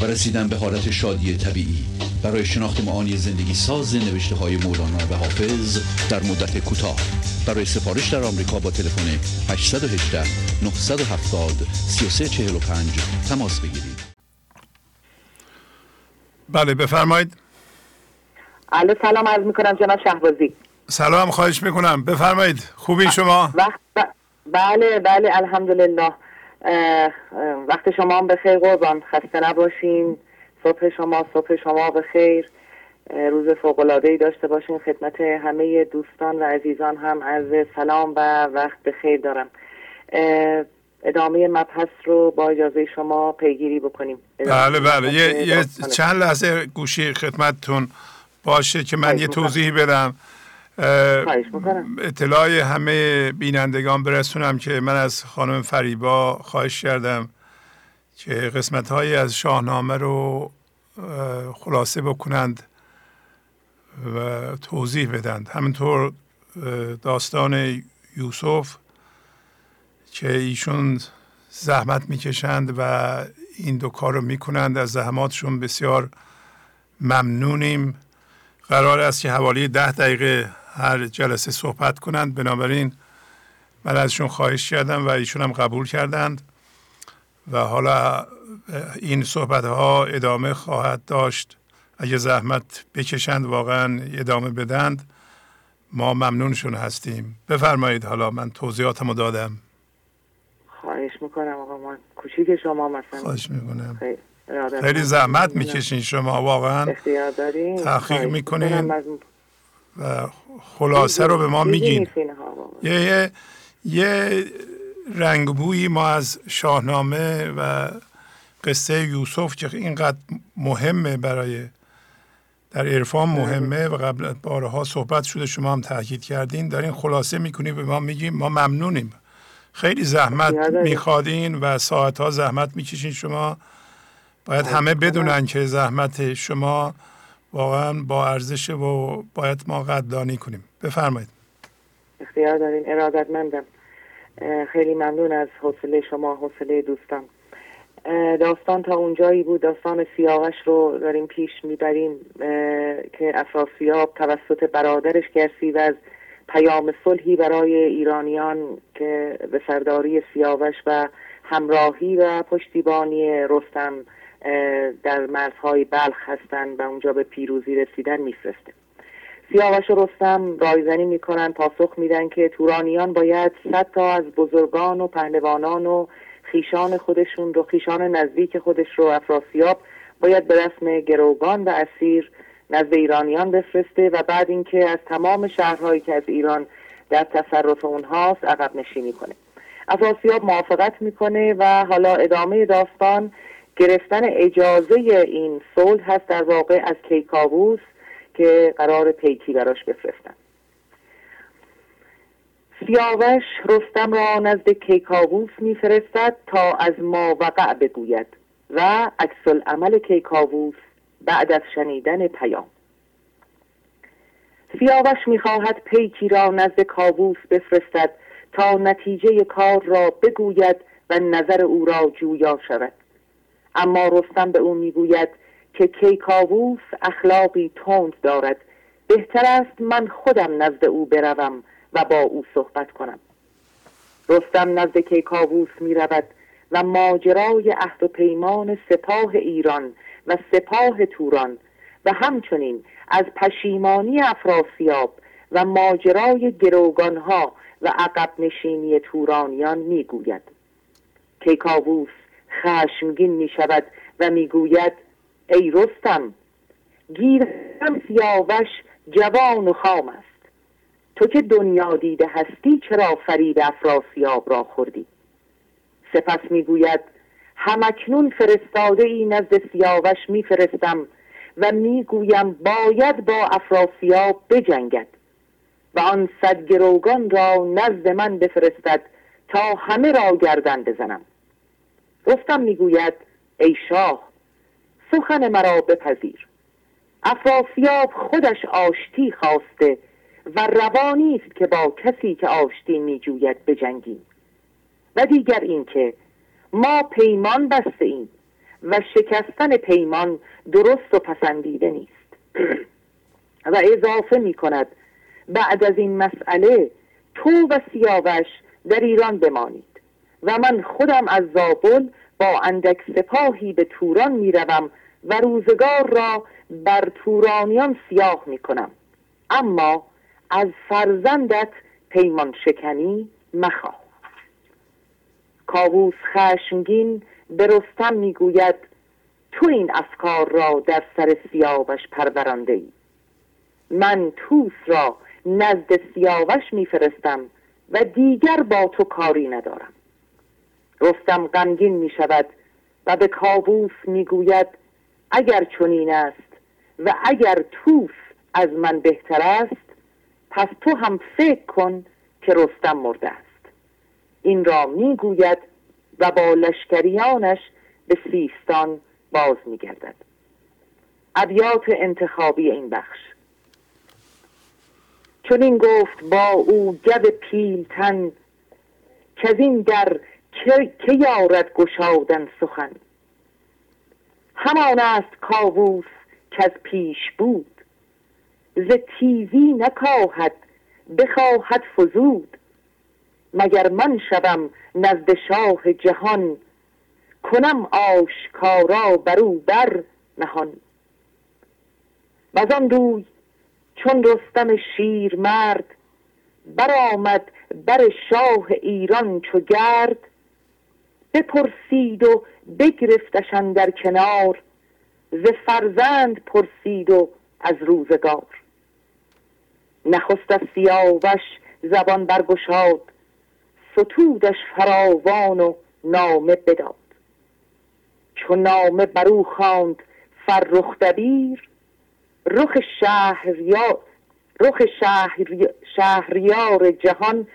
و رسیدن به حالت شادی طبیعی. برای شناخت معانی زندگی ساز نوشته های مولانا و حافظ در مدت کوتاه. برای سفارش در آمریکا با تلفن 818 970 3345 تماس بگیرید. بله بفرمایید. الو سلام عرض می‌کنم جناب شهبازی. سلام خواهش می‌کنم. بفرمایید. خوبی شما؟ وقت ب... بله بله الحمدلله. وقت شما هم بخیر قربان خسته نباشین. صبح شما صبح شما بخیر روز فوق ای داشته باشین. خدمت همه دوستان و عزیزان هم از سلام و وقت بخیر دارم. ادامه مبحث رو با اجازه شما پیگیری بکنیم. بله بله. یه, یه چند لحظه گوشی خدمتتون باشه که من یه توضیح بدم. اطلاع همه بینندگان برسونم که من از خانم فریبا خواهش کردم که قسمت های از شاهنامه رو خلاصه بکنند و توضیح بدند. همینطور داستان یوسف که ایشون زحمت می‌کشند و این دو کار رو می‌کنند. از زحماتشون بسیار ممنونیم. قرار است که حوالی ده دقیقه هر جلسه صحبت کنند. بنابراین من ازشون خواهش کردم و ایشون هم قبول کردند و حالا این صحبت ها ادامه خواهد داشت. اگه زحمت بکشند واقعا ادامه بدند. ما ممنونشون هستیم. بفرمایید حالا من توضیحاتمو دادم. خواهش می‌کنم آقا من کوچیک شما مثلا. خواهش می‌کنم. خیلی زحمت می‌کشین شما واقعا. تحقیق می‌کنین. و خلاصه رو به ما میگین. یه, یه, یه رنگبویی ما از شاهنامه و قصه یوسف که اینقدر مهمه برای در عرفان مهمه و قبل بارها صحبت شده شما هم تاکید کردین. دارین خلاصه می‌کنیم به ما میگیم ما ممنونیم. خیلی زحمت میخوادین و ساعت ها زحمت می‌کشین شما. باید همه بدونن که زحمت شما واقعا با ارزش و باید ما قدردانی کنیم. بفرمایید. اختیار دارین. ارادتمندم. خیلی ممنون از حوصله شما حوصله دوستان داستان تا اونجایی بود. داستان سیاوش رو داریم پیش می‌بریم که افراسیاب توسط برادرش گرسی و از پیام صلحی برای ایرانیان که به سرداری سیاوش و همراهی و پشتیبانی رستم در مرزهای بلخ هستند و اونجا به پیروزی رسیدن میفرسته. سیاوش و رستم رایزنی می‌کنن پاسخ میدن که تورانیان باید صد تا از بزرگان و پهلوانان و خیشان خودشون رو خیشان نزدیک خودش رو افراسیاب باید به رسم گروگان و اسیر نزد ایرانیان بفرسته و بعد اینکه از تمام شهرهایی که از ایران در تصرف اونهاست عقب نشینی کنه. افراسیاب موافقت می‌کنه و حالا ادامه داستان گرفتن اجازه این صلح هست در واقع از کیکاووس که قرار پیکی براش بفرستن. سیاوش رستم را نزد کیکاووس میفرستد تا از ما وقع بگوید و عکس العمل کیکاووس بعد از شنیدن پیام. سیاوش می‌خواهد پیکی را نزد کاووس بفرستد تا نتیجه کار را بگوید و نظر او را جویا شود. اما رستم به او می‌گوید که کیکاووس اخلاقی تند دارد. بهتر است من خودم نزد او بروم و با او صحبت کنم. رستم نزد کیکاووس می رود و ماجرای عهد و پیمان سپاه ایران و سپاه توران و همچنین از پشیمانی افراسیاب و ماجرای گروگانها و عقب نشینی تورانیان می‌گوید. کیکاووس خشمگین می شود و می‌گوید ای رستم گیرم سیاوش جوان و خام است. تو که دنیا دیده هستی چرا فرید افراسیاب را خوردی؟ سپس می‌گوید همکنون فرستاده ای نزد سیاوش میفرستم و می‌گویم باید با افراسیاب بجنگد و آن صد گروگان را نزد من بفرستد تا همه را گردن بزنم. رستم می‌گوید ای شاه سخن مرا بپذیر. افراسیاب خودش آشتی خواسته و روانی است که با کسی که آشتی میجوید بجنگیم. و دیگر اینکه ما پیمان بسته ایم و شکستن پیمان درست و پسندیده نیست. (clears throat) و اضافه می کند بعد از این مسئله تو و سیاوش در ایران بمانید. و من خودم از زابل با اندک سپاهی به توران می‌روم و روزگار را بر تورانیان سیاه می کنم اما از فرزندت پیمان شکنی مخواه. کاووس خشمگین به رستم می‌گوید تو این افکار را در سر سیاوش پرورانده ای من توس را نزد سیاوش میفرستم و دیگر با تو کاری ندارم. رستم غمگین می شود و به کابوس می‌گوید اگر چنین است و اگر توس از من بهتر است پس تو هم فکر کن که رستم مرده است. این را می‌گوید و با لشکریانش به سیستان باز میگردد. ابیات انتخابی این بخش. چون این گفت با او گب پیلتن که از این در که یارد گشادن سخن؟ همان است کاووس که از پیش بود. ز تیزی نکاهد بخواهد فزود. مگر من شوم نزد شاه جهان؟ کنم آشکارا بر او بر نهان. و آن روی چون رستم شیر مرد برآمد بر شاه ایران چو گرد. بپرسید و بگرفتشن در کنار ز فرزند پرسید و از روزگار. نخست از سیاوش زبان برگشاد ستودش فراوان و نامه بداد. چون نامه برو خواند فرخ دبیر رخ شهر یا رخ شهر شهریار جهان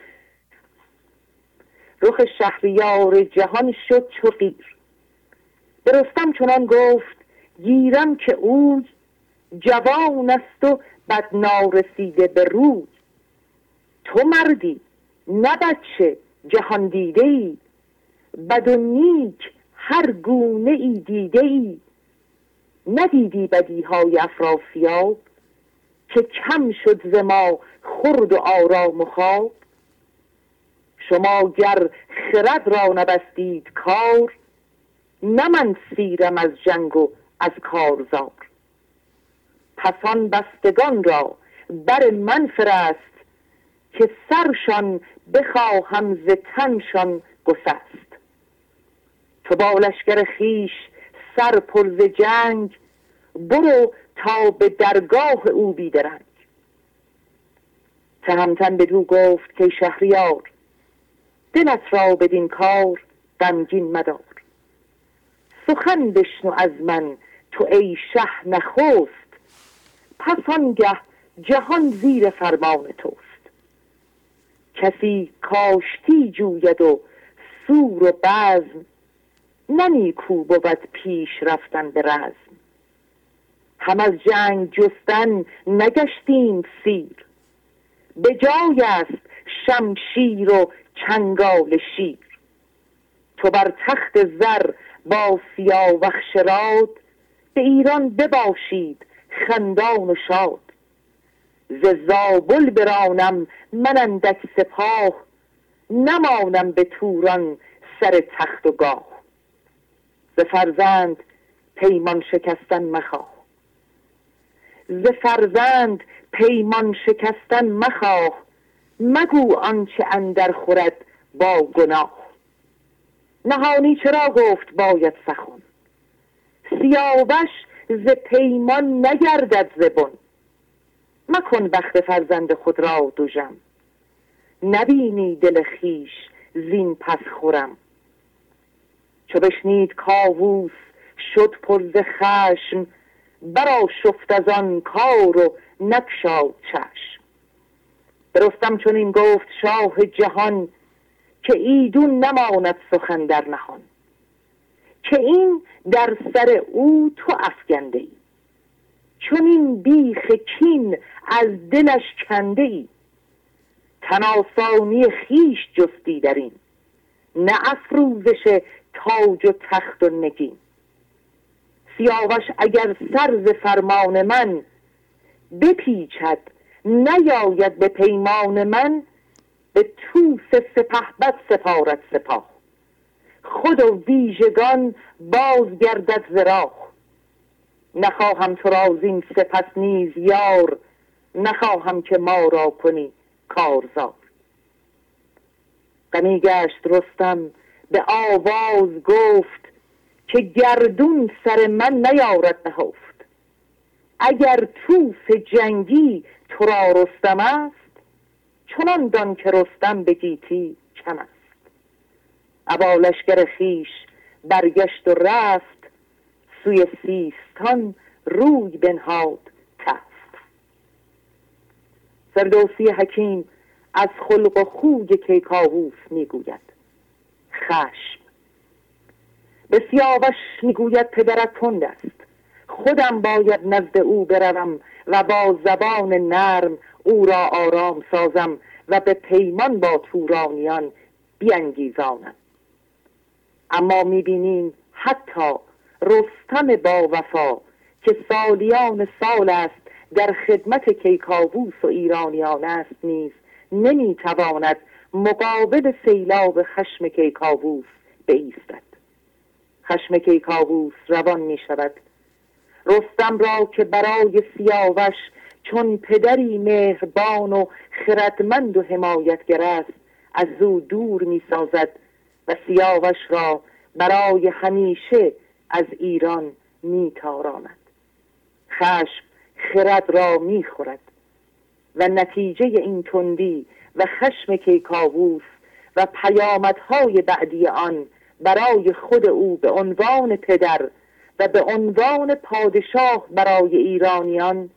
رخ شهریار جهان شد چو قیر به رستم چنان گفت گیرم که او جوان است و بد نارسیده به روی. تو مردی نه بچه جهان دیده ای بد و نیک هر گونه ای دیده ای ندیدی بدی های افراسیاب که کم شد ز ما خرد و آرام و خواب. شما گر خرد را نبستید کار نه من سیرم از جنگ و از کارزار. پسان بستگان را بر من فرست که سرشان بخواهم ز تنشان گسست. تو با لشکر خیش سر پر جنگ برو تا به درگاه او بیدرنگ. تهمتن دو گفت که شهریار دلت را بدین کار غمگین مدار. سخن بشنو از من تو ای شه نخست. پس آنگه جهان زیر فرمان توست. کسی کاشتی جوید و سور و بزم نمی کو بود پیش رفتن به رزم. هم از جنگ جستن نگشتیم سیر. به جای است شمشیر و چنگال شیر. تو بر تخت زر با سیاوخ شراد به ایران بباشید خندان و شاد. ز زابل برانم من اندک سپاه نمانم به توران سر تخت و گاه. ز فرزند پیمان شکستن مخواه. ز فرزند پیمان شکستن مخواه. مگو آنچه اندر خورد با گناه. نهانی چرا گفت باید سخن سیاوش ز پیمان نگردد زبون مکن بخت فرزند خود را دوژم نبینی دل خیش زین پس خورم. چو بشنید کاووس شد پر ز خشم برا شفت از آن کار و نکشاد چشم. برستم چون این گفت شاه جهان که ایدون نماند سخن در نهان. که این در سر او تو افگنده ای چون این بیخ کین از دلش کنده ای تناسانی خیش جستی در این نه افروزش تاج و تخت و نگین. سیاوش اگر سر ز فرمان من بپیچد نیاید به پیمان من به توس سپه بد سپارت سپاه. خود و ویژگان باز گردد ز نخواهم تو را زین سپس نیز یار نخواهم که ما را کنی کارزار. غمی گشت رستم به آواز گفت که گردون سر من نیارد نهفت. اگر توس جنگی تو را رستم است چنان دان که رستم به گیتی کم است. ابا لشکر برگشت و رفت سوی سیستان روی بنهاد تفت. فردوسی حکیم از خلق و خوی کیکاووس می‌گوید خشم. به سیاوش می‌گوید پدرت تند است خودم باید نزد او بروم و با زبان نرم او را آرام سازم و به پیمان با تورانیان بیانگیزانم. اما می‌بینیم حتی رستم با وفا که سالیان سال است در خدمت کیکاووس و ایرانیان است نیز نمی‌تواند مقابل سیلاب خشم کیکاووس بایستد خشم کیکاووس روان می شود رستم را که برای سیاوش چون پدری مهربان و خردمند و حمایتگر است از او دور می سازد و سیاوش را برای همیشه از ایران می تاراند خشم خرد را می خورد و نتیجه این تندی و خشم کیکاووس و پیامدهای بعدی آن برای خود او به عنوان پدر و به عنوان پادشاه برای ایرانیان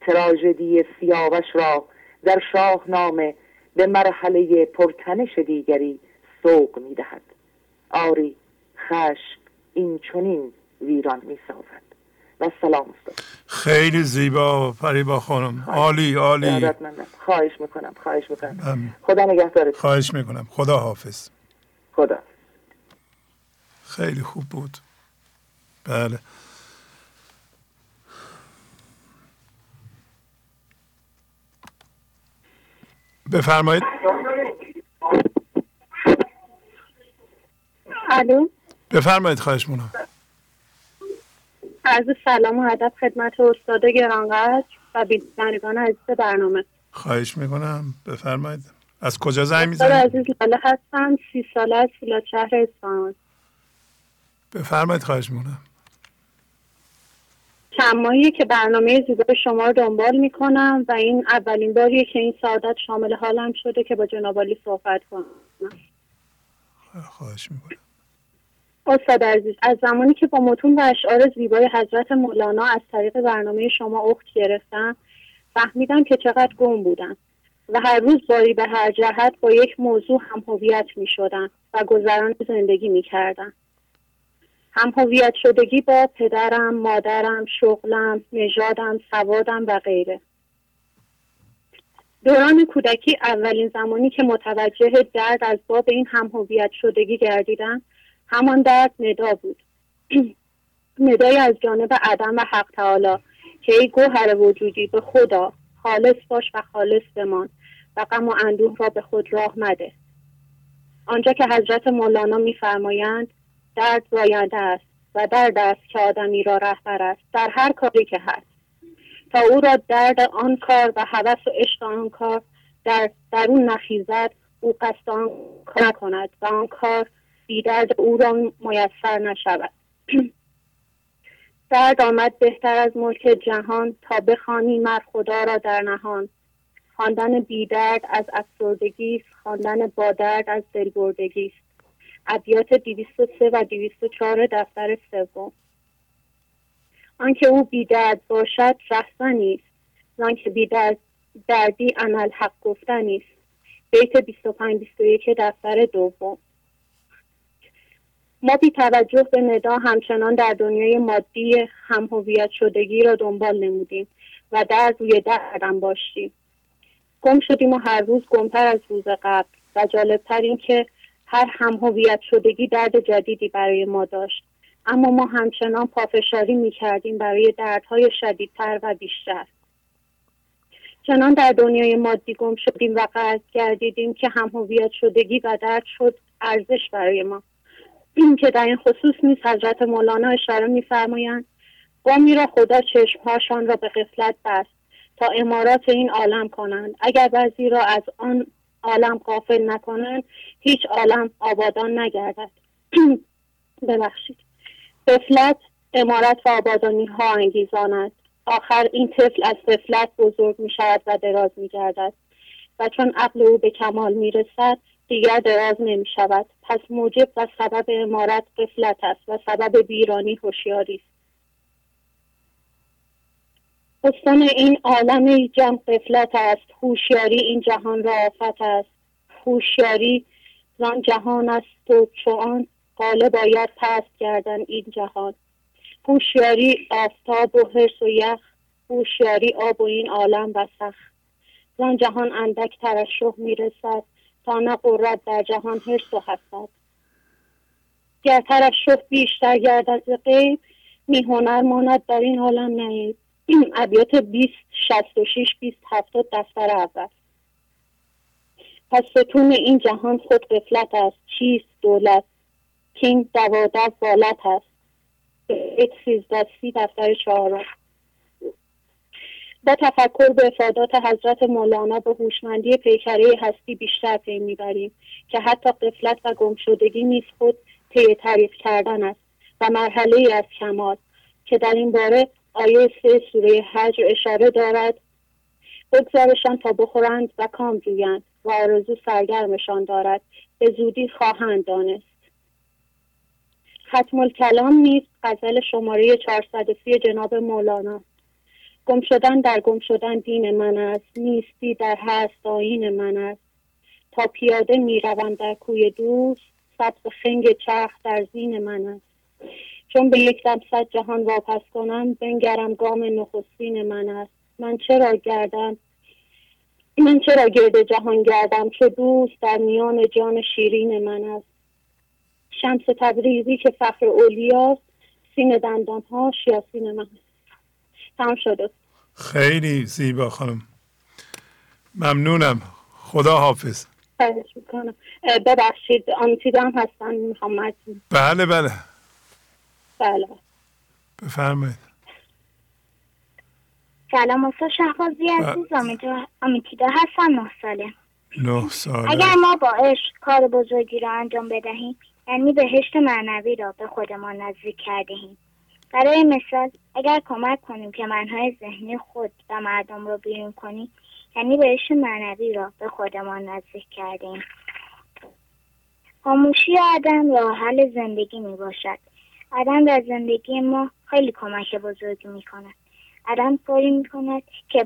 تراژدی سیاوش را در شاهنامه به مرحله پرتنش دیگری سوق می دهد آری خشم این چنین ویران می سازد و سلام خیلی زیبا فریبا خانم. عالی عالی. خواهش می‌کنم خواهش می‌کنم. خدا نگهدارت خواهش می‌کنم. خدا حافظ خدا. خیلی خوب بود. بله. بفرمایید. الو. بفرمایید خواهش مونم عرض سلام و ادب خدمت استاد گرانقدر و بینندگان عزیز برنامه. خواهش می‌کنم. بفرمایید. از کجا زنگ می‌زنید؟ عزیز لاله هستم سی ساله از فولاد شهر اصفهان بفرمایید خواهش می‌کنم. چند ماهیه که برنامه زیبای شما رو دنبال می‌کنم و این اولین باریه که این سعادت شامل حالم شده که با جنابالی صحبت کنم خواهش می‌کنم استاد عزیز از زمانی که با متون و اشعار زیبای حضرت مولانا از طریق برنامه شما اخت گرفتم فهمیدم که چقدر گم بودم و هر روز باری به هر جهت با یک موضوع هم هویت می شدم و گذران زندگی می کردم. هم هویت شدگی با پدرم، مادرم، شغلم، نژادم، سوادم و غیره. دوران کودکی اولین زمانی که متوجه درد از باب این هم هویت شدگی گردیدم همان درد ندا بود (clears throat) ندای از جانب عدم و حق تعالی که ای گوهر وجودی به خدا خالص باش و خالص بمان و غم و اندوه را به خود راه مده آنجا که حضرت مولانا میفرمایند درد زاینده است و درد است که آدمی را رهبر است در هر کاری که هست. تا او را درد آن کار و هوس و عشق آن کار در درون نخیزد او قصد آن کار کند و آن کار بیدرد او را میسر نشود. (clears throat) درد آمد بهتر از ملک جهان تا بخوانی مر خدا را در نهان. خواندن بیدرد از افسردگی است خواندن با درد از دلبردگی است. ابیات 203 و 204 دفتر سوم. آنکه او بیدرد باشد رهزنی است آنکه بیدرد دردی عمل حق گفتنی است بیت 25 21 دفتر دوم. ما بی توجه به ندا همچنان در دنیای مادی هم هویت شدگی را دنبال نمودیم و در روی دردم باشیم. گم شدیم و هر روز گمتر از روز قبل و جالبتر این که هر هم هویت شدگی درد جدیدی برای ما داشت. اما ما همچنان پافشاری می کردیم برای دردهای شدیدتر و بیشتر. چنان در دنیای مادی گم شدیم و قرض گردیدیم که هم هویت شدگی و درد شد ارزش برای ما. این که در این خصوص نیز حضرت مولانا اشاره میفرمایند قومی را خدا چشمهاشان را به قفلت بست تا امارات این عالم کنند. اگر بعضی را از آن عالم قافل نکنند هیچ عالم آبادان نگردد. (clears throat) ببخشید. قفلت امارت و آبادانی ها انگیزانند آخر این طفل از طفلت بزرگ می شود و دراز می گردد. و چون عقل او به کمال می رسد دیگر دراز نمی شود. پس موجب و سبب امارت قفلت است و سبب بیرانی هوشیاری است. استان این عالم جمع قفلت است. هوشیاری این جهان را آفت است. هوشیاری زان جهان است و چون قاله باید پست کردن این جهان. هوشیاری آفتاب و حرس و یخ هوشیاری آب و این عالم وسخ زان جهان اندک ترشح می‌رسد تا نه قرت در جهان حرس و حسد. گر ترشح بیشتر گردد ز غیب می هنر ماند در این عالم نهیب. ابیات 20 66 20 70 دفتر اول. پس ستون این جهان خود قفلت است. چیست دولت؟ کینگ دوادر والت است. بیت 13 سی دفتر چهارم. با تفکر به افادات حضرت مولانا به هوشمندی پیکره هستی بیشتر پی می‌بریم که حتی قفلت و گمشدگی نیز خود طی تعریف کردن است و مرحله از کمال که در این باره آیه سه سوره حج اشاره دارد. بگذارشان تا بخورند و کام جویند و آرزو سرگرمشان دارد. به زودی خواهند دانست. ختم الکلام نیز غزل شماره 430 جناب مولانا. گم شدن در گم شدن دین من است. نیستی در هست آین من است. تا پیاده می‌روم در کوی دوست سبز خنگ چرخ در زین من است. چون به یک دم صد جهان واپس کنم بنگرم گام نخستین من است. من چرا گردم؟ من چرا گرد جهان گردم چو دوست در میان جان شیرین من است؟ شمس تبریزی که فخر اولیاست سین دندانهاش یاسین من تمام شده خیلی زیبا خانم. ممنونم. خدا حافظ. ببخشید آنتیدم هستن می‌خوام بله بله. بله بفرمایید. سلام استاد شهبازی عزیز آمیتیدا هستم نه ساله. نه ساله. اگر ما با عشق کار بزرگی را انجام بدهیم یعنی بهشت معنوی را به خودمان نزدیک کردهیم برای مثال اگر کمک کنیم که منهای ذهنی خود و مردم را بیرون کنیم یعنی بهشت معنوی را به خودمان نزدیک کردیم خاموشی آدم راه حل زندگی می باشد آدم در زندگی ما خیلی کمک بزرگی می کند آدم کاری می کند که,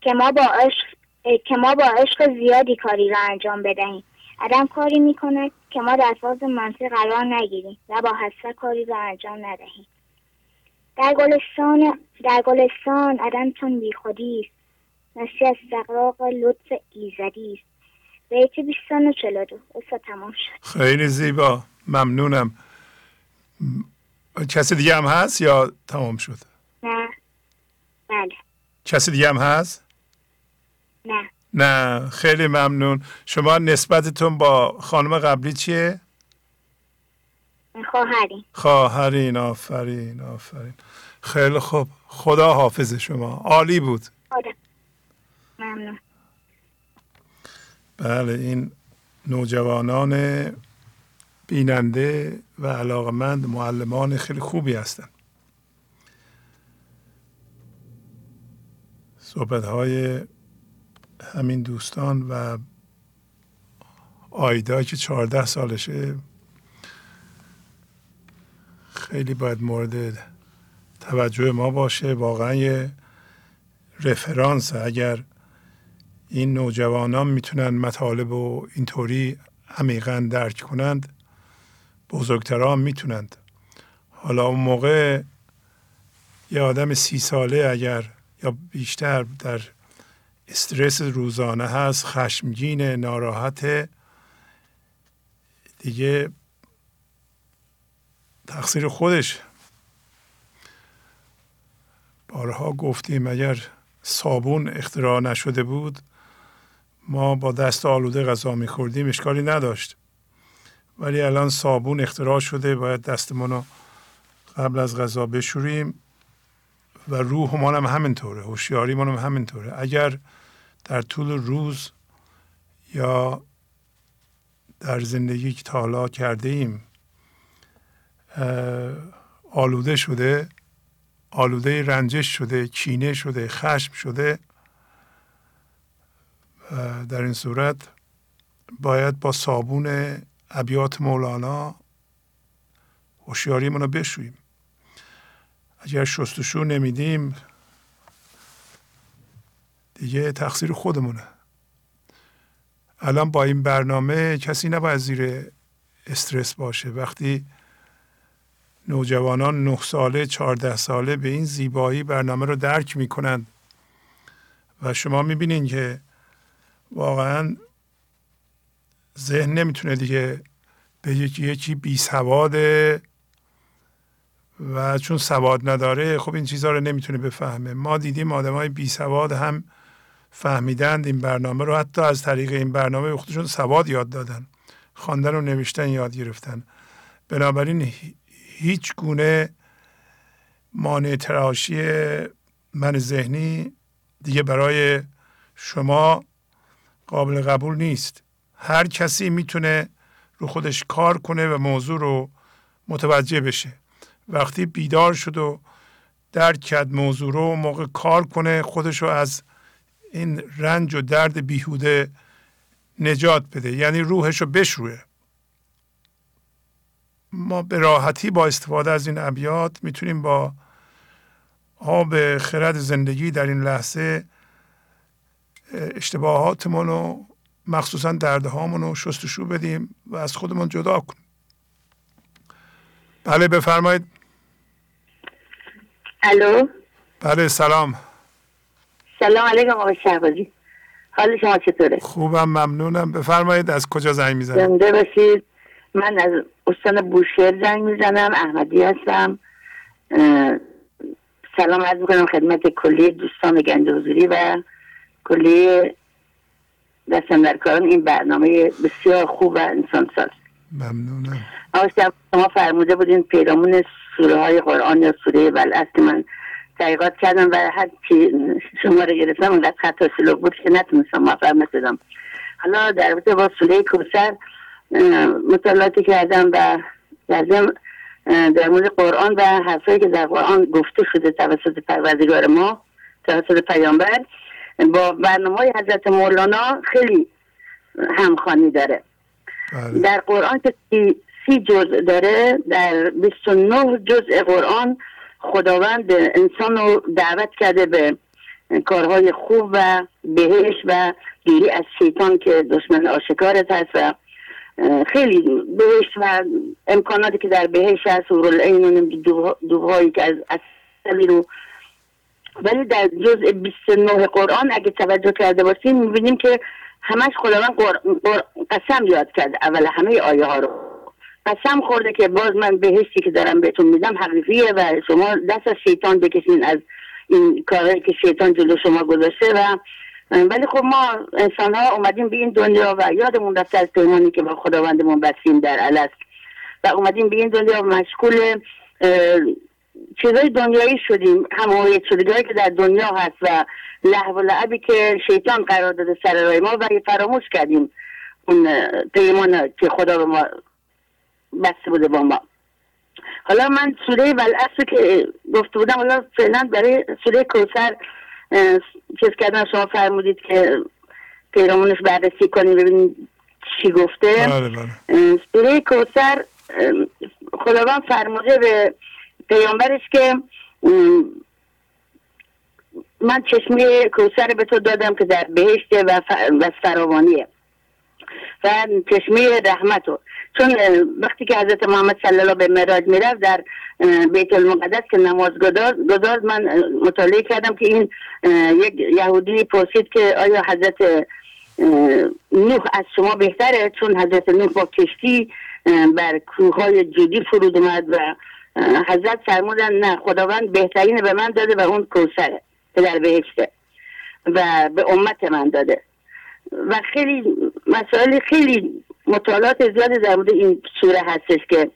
که ما با عشق که ما با عشق زیادی کاری را انجام بدهیم. آدم کاری می کند که ما در فاز منطق قرار نگیریم و با حسه کاری را انجام ندهیم. در گلستان در گلستان آدم چون بیخودی است. نسی از استقراق لطف ایزدی است. بیت بیستان و چلو دو. تمام شد. خیلی زیبا. ممنونم. کسی دیگه هم هست یا تمام شد؟ نه. بله. کسی دیگه هم هست؟ نه. نه. خیلی ممنون. شما نسبتتون با خانم قبلی چیه؟ خواهرین. خواهرین آفرین آفرین. خیلی خوب. خدا حافظ شما. عالی بود. خدا. ممنون. بله این نوجوانان بیننده و علاقمند معلمان خیلی خوبی هستند صحبت های همین دوستان و آیدا که چهارده سالشه خیلی باید مورد توجه ما باشه. واقعا یه رفرانس اگر این نوجوانان می‌تونن مطالب و اینطوری عمیقا درک کنند بزرگتران می‌تونند. حالا اون موقع یه آدم سی ساله اگر یا بیشتر در استرس روزانه هست خشمگین ناراحت دیگه تقصیر خودش. بارها گفتیم اگر صابون اختراع نشده بود ما با دست آلوده غذا میخوردیم اشکالی نداشت. ولی الان صابون اختراع شده باید دستمون رو قبل از غذا بشوریم و روحمان هم همینطوره هوشیاریمان هم همینطوره. اگر در طول روز یا در زندگی که تا کرده ایم آلوده شده آلوده رنجش شده کینه شده خشم شده در این صورت باید با صابون ابیات مولانا هوشیاریمون رو بشوییم. اگر شستشو نمیدیم دیگه تقصیر خودمونه. الان با این برنامه کسی نباید زیر استرس باشه. وقتی نوجوانان نه ساله چهارده ساله به این زیبایی برنامه رو درک می‌کنند و شما می‌بینین که واقعا ذهن نمی‌تونه دیگه به یکی یکی بی سواده و چون سواد نداره خب این چیزها رو نمی‌تونه بفهمه. ما دیدیم آدم های بی سواد هم فهمیدند این برنامه رو حتی از طریق این برنامه خودشون سواد یاد دادن. خواندن و نوشتن یاد گرفتن. بنابراین هیچ گونه مانع تراشی من ذهنی دیگه برای شما قابل قبول نیست. هر کسی می‌تونه رو خودش کار کنه و موضوع رو متوجه بشه. وقتی بیدار شد و درک کرد موضوع رو موقع کار کنه خودش رو از این رنج و درد بیهوده نجات بده. یعنی روحش رو بشروه ما به راحتی با استفاده از این ابیات می‌تونیم با آب خرد زندگی در این لحظه اشتباهاتمون رو مخصوصا دردهامون رو شستشو بدیم و از خودمون جدا کنیم. بله بفرمایید. الو؟ بله سلام. سلام علیکم آقای شهبازی. حال شما چطوره؟ خوبم ممنونم. بفرمایید از کجا زنگ می‌زنید؟ زنده باشید. من از استان بوشهر زنگ می‌زنم احمدی هستم. سلام عرض می‌کنم خدمت کلی دوستان گنج حضوری و کلی دستم در کاران این برنامه بسیار خوب و انسان ساز ممنونم شما فرموده بودین پیرامون سوره های قرآن یا سوره بلعص که من تحقیقات کردم و هر چی شما رو گرفتم اونقدر خطا سلوک بود که نتونستم موفق بدم. حالا در رابطه با سوره کوسر مطالعاتی کردم و لازم در مورد قرآن و حرفایی که در قرآن گفته شده توسط پروردگار ما توسط پیامبر. با برنامه های حضرت مولانا خیلی همخانی داره بله. در قرآن که سی جز داره در 29 جزء قرآن خداوند انسان رو دعوت کرده به کارهای خوب و بهش و دیری از شیطان که دشمن آشکارت هست و خیلی بهش و امکاناتی که در بهش هست و این دوهایی که از اصلی رو ولی در جزء 29 قرآن اگه توجه کرده باشیم می‌بینیم که همش خداوند قسم یاد کرده. اول همه آیه ها رو. قسم خورده که باز من بهشتی که دارم بهتون میدم حقیقیه و شما دست از شیطان بکشین از این کارهایی که شیطان جلو شما گذاشته و ولی خب ما انسان ها اومدیم به این دنیا و یادمون رفته از پیمانی که با خداوندمون بستیم در علس و اومدیم به این دنیا مشغول چیزای دنیایی شدیم همه شدگاهی که در دنیا هست و لحو و لعبی که شیطان قرار داده سر رای ما و فراموش کردیم اون پیمان که خدا به ما بسته بوده با ما. حالا من سوره ولعصر که گفته بودم حالا فعلا برای سوره کوسر چیز کردن شما فرمودید که پیرامونش بررسی کنیم ببینیم چی گفته. بله بله. سوره کوسر خداوند فرموده به پیامبرش که من چشمه کوسر به تو دادم که در بهشت و, و فراوانیه. و چشمه رحمتو چون وقتی که حضرت محمد صلی الله به مراج می‌رفت در بیت المقدس که نماز گذار من مطالعه کردم که این یک یهودی پرسید که آیا حضرت نوح از شما بهتره؟ چون حضرت نوح با کشتی بر کوههای جودی فرود اومد و حضرت فرمودن نه خداوند بهترین به من داده و اون کوسره که در بهشته و به امت من داده. و خیلی مسائل خیلی مطالعات زیادی در مورد این سوره هستش که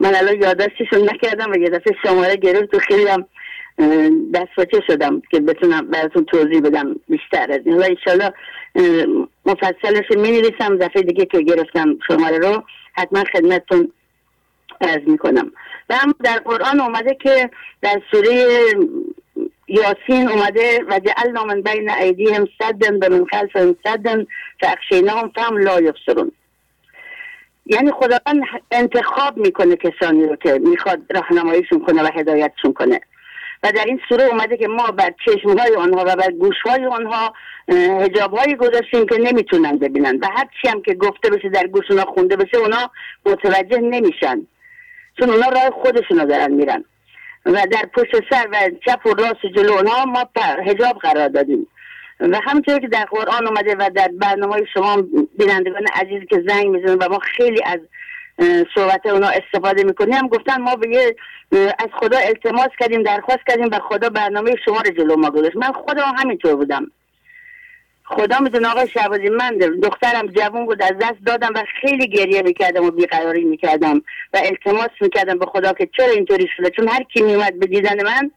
من الان یادداشتشون نکردم و یه دفعه شماره گرفت و خیلی هم دستپاچه شدم که بتونم براتون توضیح بدم بیشتر از این. حالا انشالله مفصلش می نویسم دفعه دیگه که گرفتم شماره رو حتما خدمتتون عرض می‌کنم. و در قرآن اومده که در سوره یاسین اومده و جعلنا من بین ایدیهم صدن و من خلفهم صدن فاخشیناهم فهم لا یبصرون. یعنی خداوند انتخاب می‌کنه کسانی رو که می‌خواد راهنماییشون کنه و هدایتشون کنه. و در این سوره اومده که ما بر چشمهای آنها و بر گوشهای آنها هجابهایی گذاشتیم که نمی‌تونن ببینن. و هر چی هم که گفته بشه در گوش خونده بشه اونا متوجه نمیشن. چون اونا راه خودشون رو دارن میرن. و در پشت سر و چپ و راست جلو اونها ما هجاب قرار دادیم. و همونطور که در قرآن اومده و در برنامه شما بینندگان عزیزی که زنگ می‌زنن و ما خیلی از صحبت اونا استفاده می‌کنیم هم گفتن ما به از خدا التماس کردیم درخواست کردیم و خدا برنامه شما رو جلو ما گذاشت. من خدا همینطور بودم. خدا می‌دونه آقای شعبازی من دخترم جوان بود از دست دادم و خیلی گریه می‌کردم و بیقراری می‌کردم و التماس می‌کردم به خدا که چرا اینطوری شده. چون هر کی میومد به دیدن من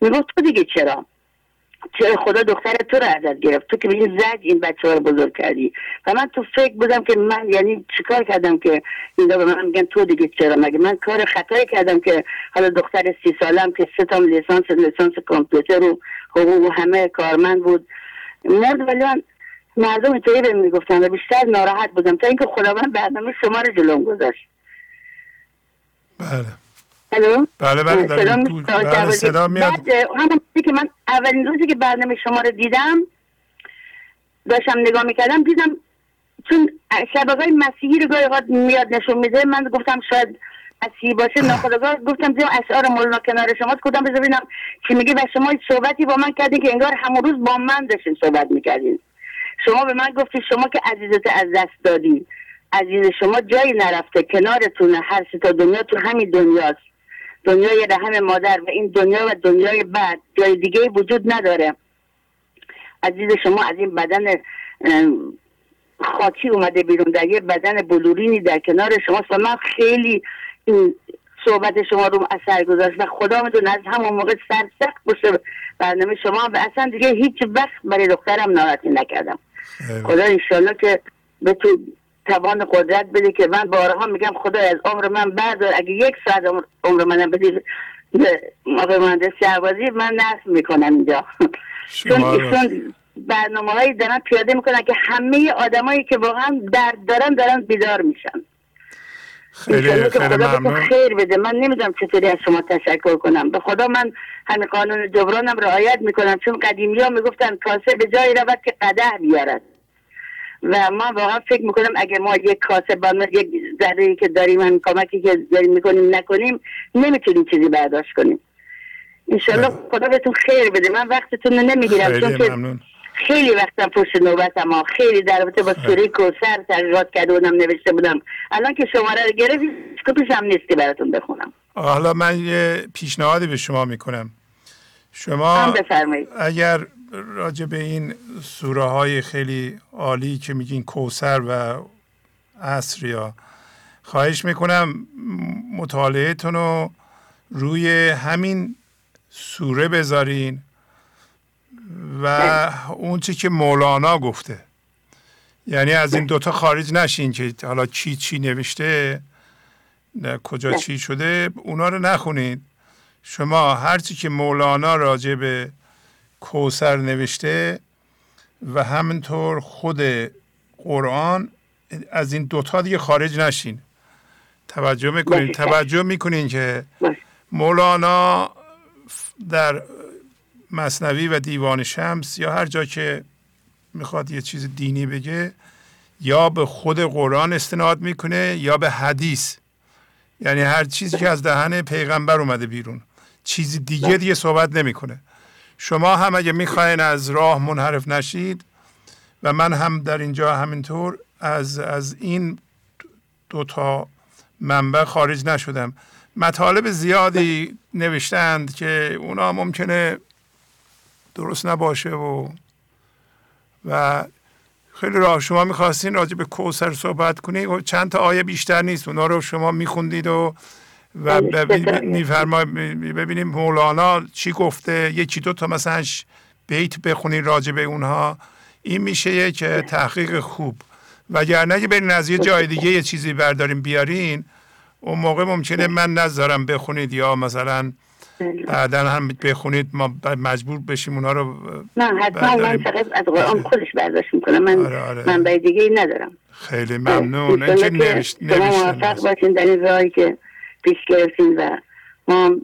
می‌گفت تو دیگه چرا؟ چرا خدا دختر تو رو ازت گرفت؟ تو که به این زج این بچه رو بزرگ کردی. و من تو فکر بودم که من یعنی چیکار کردم که این به من میگن تو دیگه چرا؟ مگه من کار خطایی کردم که حالا دختر سی سالم که سه تا لیسانس لیسانس کامپیوتر و حقوق و همه کارمند بود. مرد ولی من مردم اینطوری به می‌گفتن و بیشتر ناراحت بودم تا اینکه خداوند برنامه شما رو جلوم گذاشت. بله. الو؟ بله بله بله صدا میاد. همون که من اولین روزی که برنامه شما رو دیدم داشتم نگاه می‌کردم دیدم چون شبکه های مسیحی رو گاهی میاد نشون میده من گفتم شاید مسیحی باشه ناخداگاه گفتم دیدم اشعار مولانا کنار شما کدام بذار ببینم چی میگه و شما صحبتی با من کردین که انگار همون روز با من داشتین صحبت می‌کردین. شما به من گفتی شما که عزیزت از دست دادی. عزیز شما جایی نرفته. کنارتونه. هر تا دنیا تو همین دنیاست. دنیای رحم مادر و این دنیا و دنیای بعد. جای دیگه وجود نداره. عزیز شما از این بدن خاکی اومده بیرون. در یه بدن بلورینی در کنار شما و من خیلی این صحبت شما رو اثر گذاشت و خدا میدون از همون موقع سرسخت باشه. برنامه شما و اصلا دیگه هیچ وقت برای دخترم ناراحتی نکردم. خدا انشالله که به تو توان قدرت بده که من بارها میگم خدا از عمر من بردار. اگه یک ساعت عمر منم بدی آقای مهندس شهبازی من نصف می‌کنم اینجا. چون ایشون برنامه هایی دارن پیاده می‌کنن که همه آدمایی که واقعا درد دارن دارن بیدار میشن. خیلی خیلی ممنون. خیر بده. من نمی‌دونم چطوری از شما تشکر کنم. به خدا من همین قانون جبرانم رعایت می‌کنم چون قدیمی ها می‌گفتن کاسه به جایی رود که قده بیارد. و ما واقعا فکر می‌کنم اگه ما یک کاسه با یک ذره که داریم هم کمکی که داریم می‌کنیم نکنیم نمی‌تونیم چیزی برداشت کنیم. انشالله خدا بهتون خیر بده. من وقتتون رو نمی‌گیرم چون که خیلی وقتم پشت نوبت ما خیلی در رابطه با سوره کوسر تحقیقات کرده بودم نوشته بودم. الان که شماره رو گرفت کپیش هم نیستی براتون بخونم. حالا من یه پیشنهادی به شما می‌کنم. شما اگر راجع به این سوره های خیلی عالی که میگین کوسر و یا خواهش می‌کنم مطالعهتون رو روی همین سوره بذارین. و اون چی که مولانا گفته. یعنی از این دوتا خارج نشین که حالا چی چی نوشته کجا چی شده اونا رو نخونید شما هرچی که مولانا راجع به کوسر نوشته و همینطور خود قرآن از این دوتا دیگه خارج نشین. توجه می‌کنین؟ توجه می‌کنین که مولانا در مصنوی و دیوان شمس یا هر جا که می‌خواد یه چیز دینی بگه یا به خود قرآن استناد می‌کنه یا به حدیث. یعنی هر چیزی که از دهن پیغمبر اومده بیرون. چیزی دیگه دیگه صحبت نمی‌کنه. شما هم اگه می‌خواین از راه منحرف نشید و من هم در اینجا همینطور از از این دوتا منبع خارج نشدم. مطالب زیادی نوشتند که اونا ممکنه درست نباشه و و خیلی راه. شما می‌خواستین راجع به کوسر صحبت کنید و چند تا آیه بیشتر نیست. اونا رو شما میخوندید و و میفرما ببینیم مولانا چی گفته. یکی دو تا مثلا بیت بخونین راجع به اونها. این میشه یک تحقیق خوب. وگرنه که برین از یه جای دیگه یه چیزی برداریم بیارین اون موقع ممکنه من نذارم بخونید یا مثلا بعدا هم بخونید ما مجبور بشیم اونا رو نه حتما من فقط از قرآن خودش برداشت می‌کنم. من آره آره. من دیگه ای ندارم. خیلی ممنون. اینکه نوشت شما موفق باشین در این راهی که پیش گرفتین و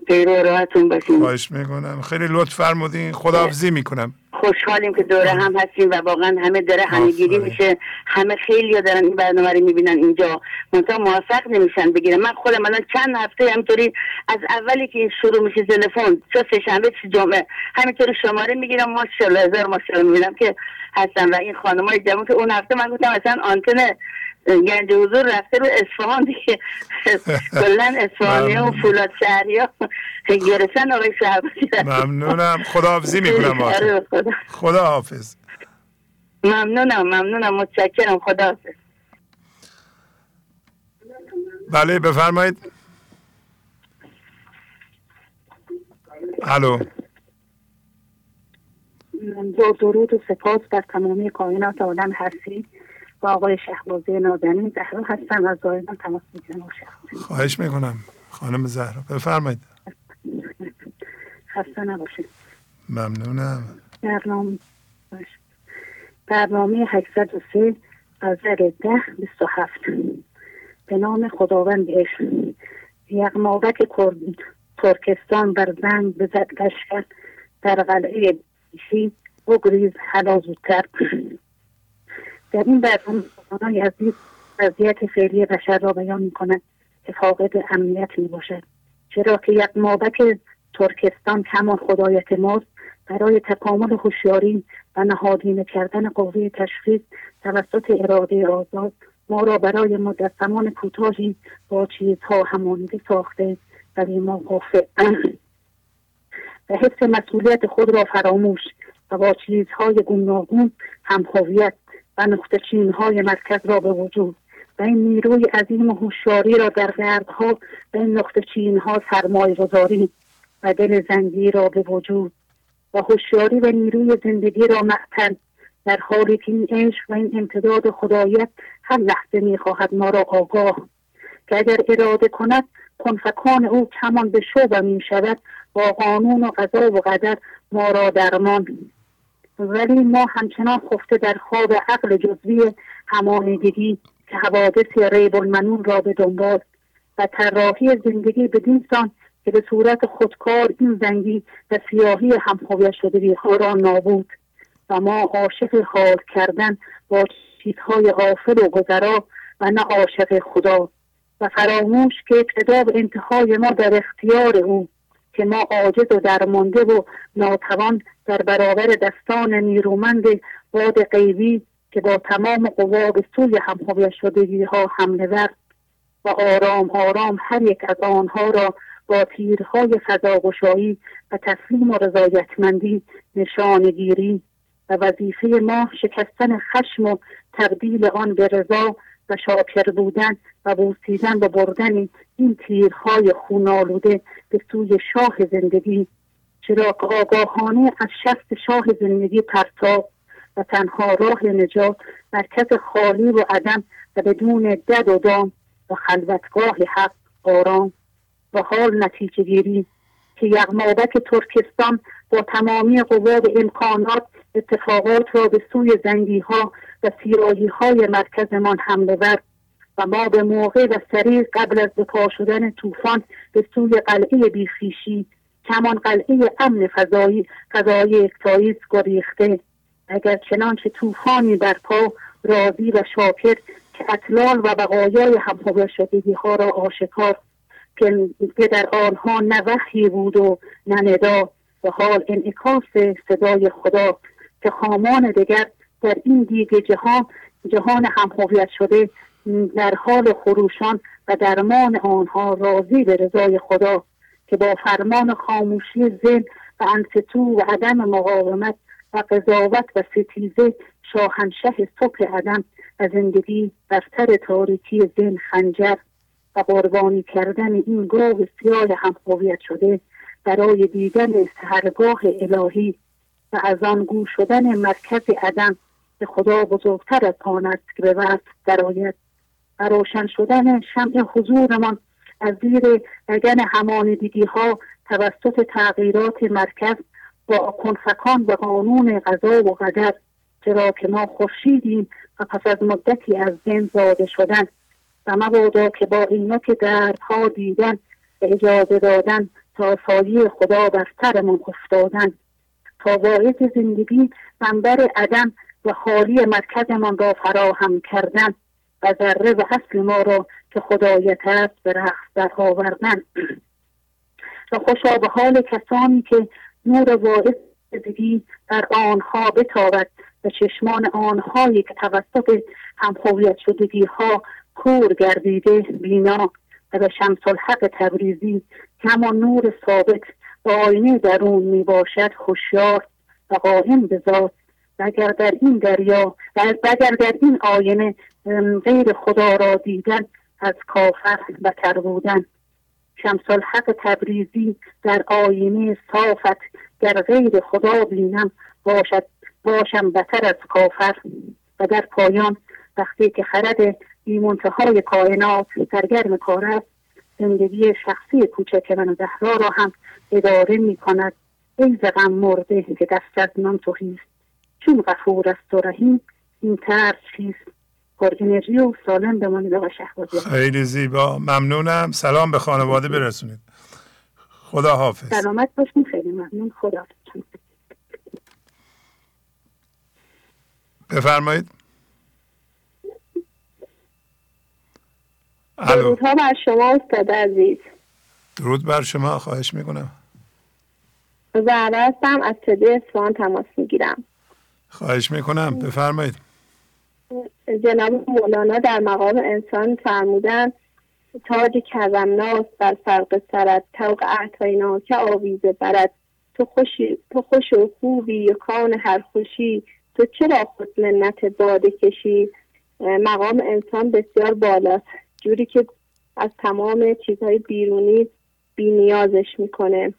پیرو راهتون باشیم خواهش می‌کنم. خیلی لطف فرمودین. خداحافظی می‌کنم. خوشحالیم که دوره هم هستیم و واقعا همه داره همهگیری میشه. همه خیلی ها دارن این برنامه رو می‌بینن اینجا. منتها موفق نمیشن بگیرن. من خودم الان چند هفته همینطوری از اولی که شروع میشه تلفن چه سه شنبه چه جمعه همینطوری شماره می‌گیرم. ماشاءالله هزار ماشاءالله می‌بینم که هستن. و این خانمای جوان که اون هفته من گفتم اصلا آنتن گنج حضور رفته رو اصفهان دیگه. (laughs) کلا اصفهانی و بله. فولاد شهری ها گرسن آقای شهبازی. ممنونم. خداحافظی (laughs) می‌کنم آره، خدا. خدا حافظ ممنونم ممنونم. متشکرم. خدا حافظ بله بفرمایید. الو. با درود و سپاس بر تمامی کائنات آدم هستی با آقای شهبازی نازنین زهرا هستم از زایدان تماس می‌گیرم خواهش می‌کنم. خانم زهرا بفرمایید. خسته نباشید. ممنونم. برنامه برنامه 803 غزل ده 27 به نام خداوند عشق. یغماوک ترکستان بر زنگ بزد لشکر. در قلعه بیشی بگریز حلا زودتر. در این برنامه یزدی وضعیت فعلی بشر را بیان می کند که فاقد امنیت می باشد چرا که یک مابک ترکستان همان خدایت ماست. برای تکامل هوشیاری و نهادینه کردن قوه تشخیص توسط اراده آزاد ما را برای مدت زمان کوتاهی با چیزها همانیده ساخته ولی ما غافل. (clears throat) و حس مسئولیت خود را فراموش و با چیزهای گوناگون هم هویت و نقطه چین های مرکز را به وجود. و این نیروی عظیم هوشیاری را در گردها به این نقطه چین ها سرمایه گذاری و دل زنگی را به وجود و هوشیاری و نیروی زندگی را معتن در حالی که این عشق و این امتداد خدایت هر لحظه می‌خواهد ما را آگاه. که اگر اراده کند کنفکان او کمان به شوب می شود با قانون و قضا و قدر ما را درمان. ولی ما همچنان خفته در خواب عقل جزوی همانگیگی که حوادث ریب المنون را به دنبال و طراحی زندگی به سان که به صورت خودکار این زنگی و سیاهی همهویت شده ها را نابود و ما عاشق حال کردن با چیزهای غافل و گذرا و نه عاشق خدا و فراموش که ابتدا و انتهای ما در اختیار او که ما عاجز و درمانده و ناتوان در برابر دستان نیرومند باد غیبی که با تمام قوا به سوی همهویت شدگی ها حمله ورد و آرام آرام هر یک از آنها را با تیرهای فضاگشایی و تسلیم و رضایتمندی نشانگیری و وظیفه ما شکستن خشم و تبدیل آن به رضا و شاکر بودن و بوسیدن و بردن این تیرهای خونالوده به سوی شاه زندگی چرا آگاهانه از شست شاه زندگی پرتاب و تنها راه نجات مرکز خالی و عدم و بدون دد و دام و خلوتگاه حق آرام. و حال نتیجه گیری که یغمابک ترکستان با تمامی قوا امکانات اتفاقات را به سوی زنگی ها و سیراهی های مرکزمان حمله ورد. و ما به موقع و سریع قبل از بپا شدن طوفان به سوی قلعه بیخیشی کمان قلعه امن فضایی فضایی اکتاییز گریخته. اگر چنانچه طوفانی پا راضی و شاکر که اطلال و بقایای هم شدگی ها را آشکار. که در آنها نه وحی بود و نه ندا. و حال انعکاس صدای خدا که خامان دیگر در این دیگ جهان جهان هم شده در حال خروشان و درمان آنها راضی به رضای خدا که با فرمان خاموشی ذهن و انفتو و عدم مقاومت و قضاوت و ستیزه شاهنشه صبح عدم و زندگی بر تاریکی ذهن خنجر و قربانی کردن این گاو سیاه هم هویت شده برای دیدن سهرگاه الهی و از آن گو شدن مرکز عدم به خدا بزرگتر از آن است که به وقت درآید. و روشن شدن شمع حضورمان. از زیر لگن همانیدگی ها توسط تغییرات مرکز با کنفکان و قانون غذا و قدر چرا که ما خورشیدیم و پس از مدتی از ذهن زاده شدن. و مبادا که با اینک دردها دیدن و اجازه دادن تا سایه خدا بر سرمان افتادن. تا واعظ زندگی منبر عدم و خالی مرکزمان را فراهم کردن. و ذره و اصل ما را که خدایت است به رقص (clears throat) و خوشا به حال کسانی که نور واعظ زندگی در آنها بتابد و چشمان آنهایی که توسط همهویت شدگی ها کور گردیده بینا و به شمس الحق تبریزی که همان نور ثابت و آینه درون می باشد هوشیار و قائم به ذات اگر در این دریا و اگر در این آینه غیر خدا را دیدن از کافر بتر بودن. شمس الحق تبریزی در آینه صافت گر غیر خدا بینم باشد باشم بتر از کافر. و در پایان وقتی که خرد بیمنتهای کائنات سرگرم کار است زندگی شخصی کوچک من زهرا را هم اداره می کند. ای زغم مرده که دست از من توهیست چون غفور است و رحیم این ترس چیست؟ پر انرژی و سالم بمانید آقا شهبازی. خیلی زیبا. ممنونم. سلام به خانواده برسونید. خدا حافظ. سلامت باشین. خیلی ممنون. خدا بفرمایید. درود ها بر شما استاد عزیز. درود بر شما. خواهش می‌کنم. زهرا هستم از تده اصفهان تماس می‌گیرم. خواهش می‌کنم بفرمایید. جناب مولانا در مقام انسان فرمودن تاج کرمناس بر فرق سرت توق اعتاینا که آویزه برد. تو خوشی تو خوش و خوبی کان هر خوشی تو چرا خود منت باده کشی؟ مقام انسان بسیار بالاست. جوری که از تمام چیزهای بیرونی بی نیازش می‌کنه.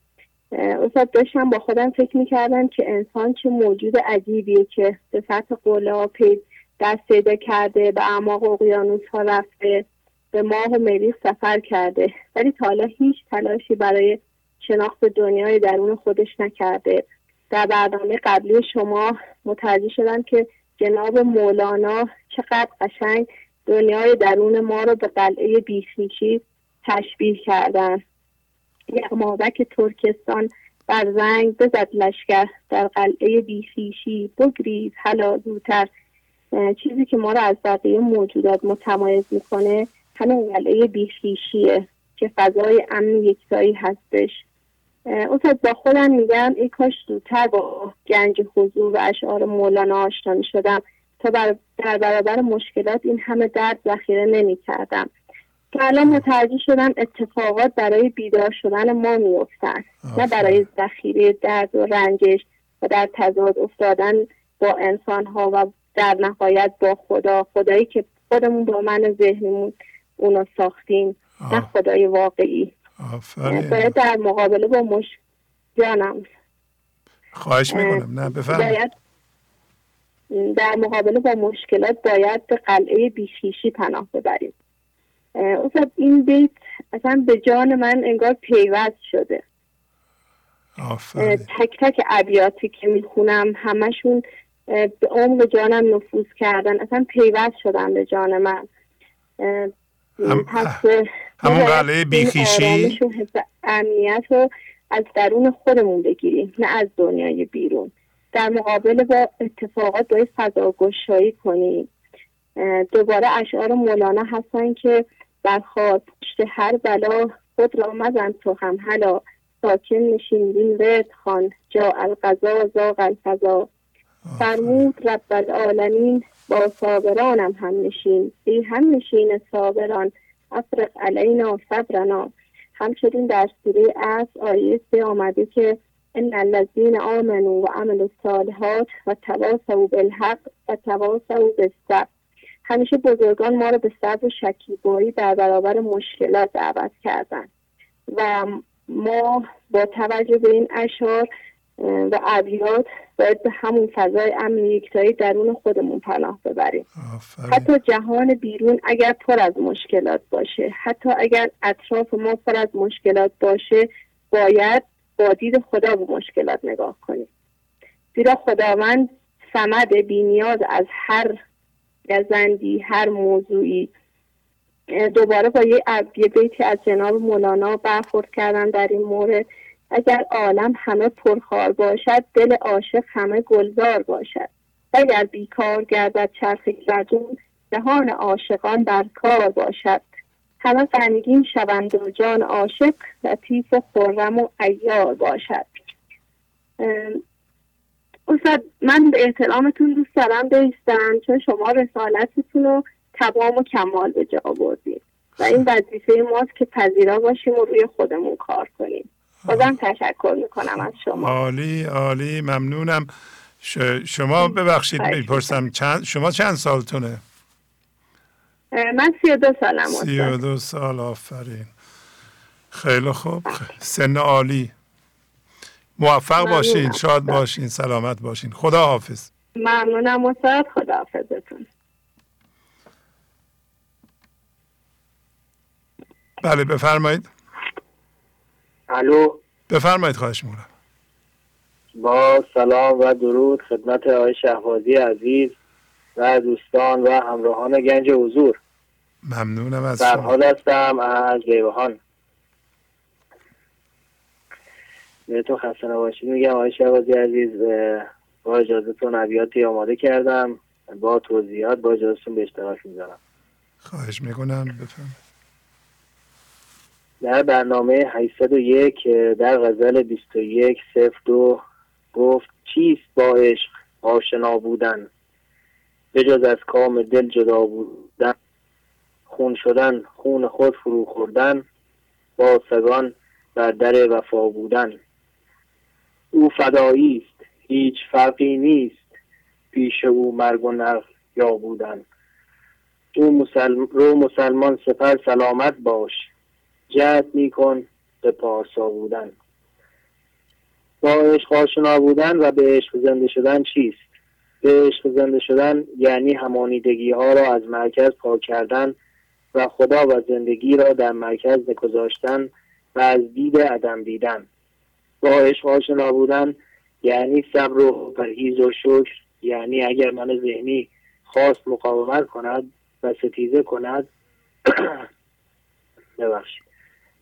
استاد داشتم با خودم فکر می‌کردم که انسان چه موجود عجیبیه که به سطح قولا پید دست پیدا کرده به اعماق اقیانوس ها رفته به ماه و مریخ سفر کرده. ولی تا حالا هیچ تلاشی برای شناخت دنیای درون خودش نکرده. در برنامه قبلی شما متوجه شدم که جناب مولانا چقدر قشنگ دنیای درون ما رو به قلعه بیخیشی تشبیه کردن. یغمابک ترکستان بر زنگ بزد لشکر در قلعه بیخیشی بگریز حالا زودتر. چیزی که ما رو از بقیه موجودات متمایز می‌کنه همین قلعه بیخیشیه که فضای امن یکتایی هستش. استاد با خودم میگم ای کاش زودتر با گنج حضور و اشعار مولانا آشنا شدم تا در برابر مشکلات این همه درد ذخیره نمی کردم که الان متوجه شدم اتفاقات برای بیدار شدن ما میافتند نه برای ذخیره درد و رنجش و در تضاد افتادن با انسان ها و در نهایت با خدا. خدایی که خودمون با من ذهنمون اونو ساختیم نه خدای واقعی. باید در مقابله با مش جانم. خواهش می‌کنم. نه بفرمایید. در مقابله با مشکلات باید به قلعه بیشیشی پناه ببریم. اصلا این بیت اصلا به جان من انگار پیوست شده. تک تک ابیاتی که می‌خونم همشون به عمق جانم نفوذ کردن اصلا پیوست شدن به جان من. هم... همون قلعه بیخیشی؟ امنیت رو از درون خودمون بگیریم نه از دنیای بیرون. در مقابل با اتفاقات باید فضا گشایی کنیم دوباره اشعار مولانا هستن که برخواد پشت هر بلا خود را مزن تو هم حالا ساکن نشین بین رد خان جا القضا زاغ الفضا. فرمود رب العالمین با صابرانم هم نشین. بی هم نشین صابران. افرق علینا صبرنا. همچنین در سوره از آیه سه آمده که ان الذین آمنوا و عملوا الصالحات و تواصوا بالحق و تواصوا بالصبر. همیشه بزرگان ما رو به صبر و شکیبایی در برابر مشکلات دعوت کردن. و ما با توجه به این اشعار و ابیات باید به همون فضای امن یکتایی درون خودمون پناه ببریم. حتی جهان بیرون اگر پر از مشکلات باشه حتی اگر اطراف ما پر از مشکلات باشه باید با دید خدا به مشکلات نگاه کنیم. زیرا خداوند سمد بینیاز از هر گزندی هر موضوعی. دوباره با یه, یه بیتی از جناب مولانا برخورد کردن در این مورد. اگر عالم همه پرخار باشد دل عاشق همه گلزار باشد. اگر بیکار گردد چرخ گردون جهان عاشقان در کار باشد. همه غمگین شوند و جان عاشق لطیف و خرم و ایار باشد. استاد من به احترامتون دوست دارم بیستم چون شما رسالتتون رو تمام و کمال به جا بردید و این وظیفه ماست که پذیرا باشیم و روی خودمون کار کنیم. بازم تشکر می‌کنم از شما. عالی عالی ممنونم. شما ببخشید می‌پرسم چند شما چند سالتونه؟ من سی و دو سالم سی و دو سال آفرین. خیلی خوب. سن عالی. موفق باشین شاد باشین سلامت باشین. خدا حافظ ممنونم استاد خدا حافظتون بله بفرمایید. الو. بفرمایید خواهش می‌کنم. با سلام و درود خدمت آقای شهبازی عزیز و دوستان و همراهان گنج حضور. ممنونم از شما. هستم از بیوهان تو خسته نباشید میگم آقای شهبازی عزیز با اجازهتون ابیاتی آماده کردم. با توضیحات با اجازهتون به اشتراک می‌ذارم. خواهش می‌کنم بفرمایید. در برنامه 801 در غزل 21 صفر دو گفت چیست با عشق آشنا بودن؟ بجز از کام دل جدا بودن خون شدن خون خود فرو خوردن با سگان بر در وفا بودن. او فدایی است. هیچ فرقی نیست. پیش او مرگ و نقل یا بودن. او مسلم رو مسلمان سپر سلامت باش. جهت میکن به پارسا بودن. با عشق آشنا بودن و به عشق زنده شدن چیست؟ به عشق زنده شدن یعنی همانیدگی ها را از مرکز پاک کردن و خدا و زندگی را در مرکز گذاشتن و از دید عدم دیدن. با عشق آشنا بودن یعنی صبر و پرهیز و شکر یعنی اگر من ذهنی خواست مقاومت کند و ستیزه کند (clears throat) ببخشید.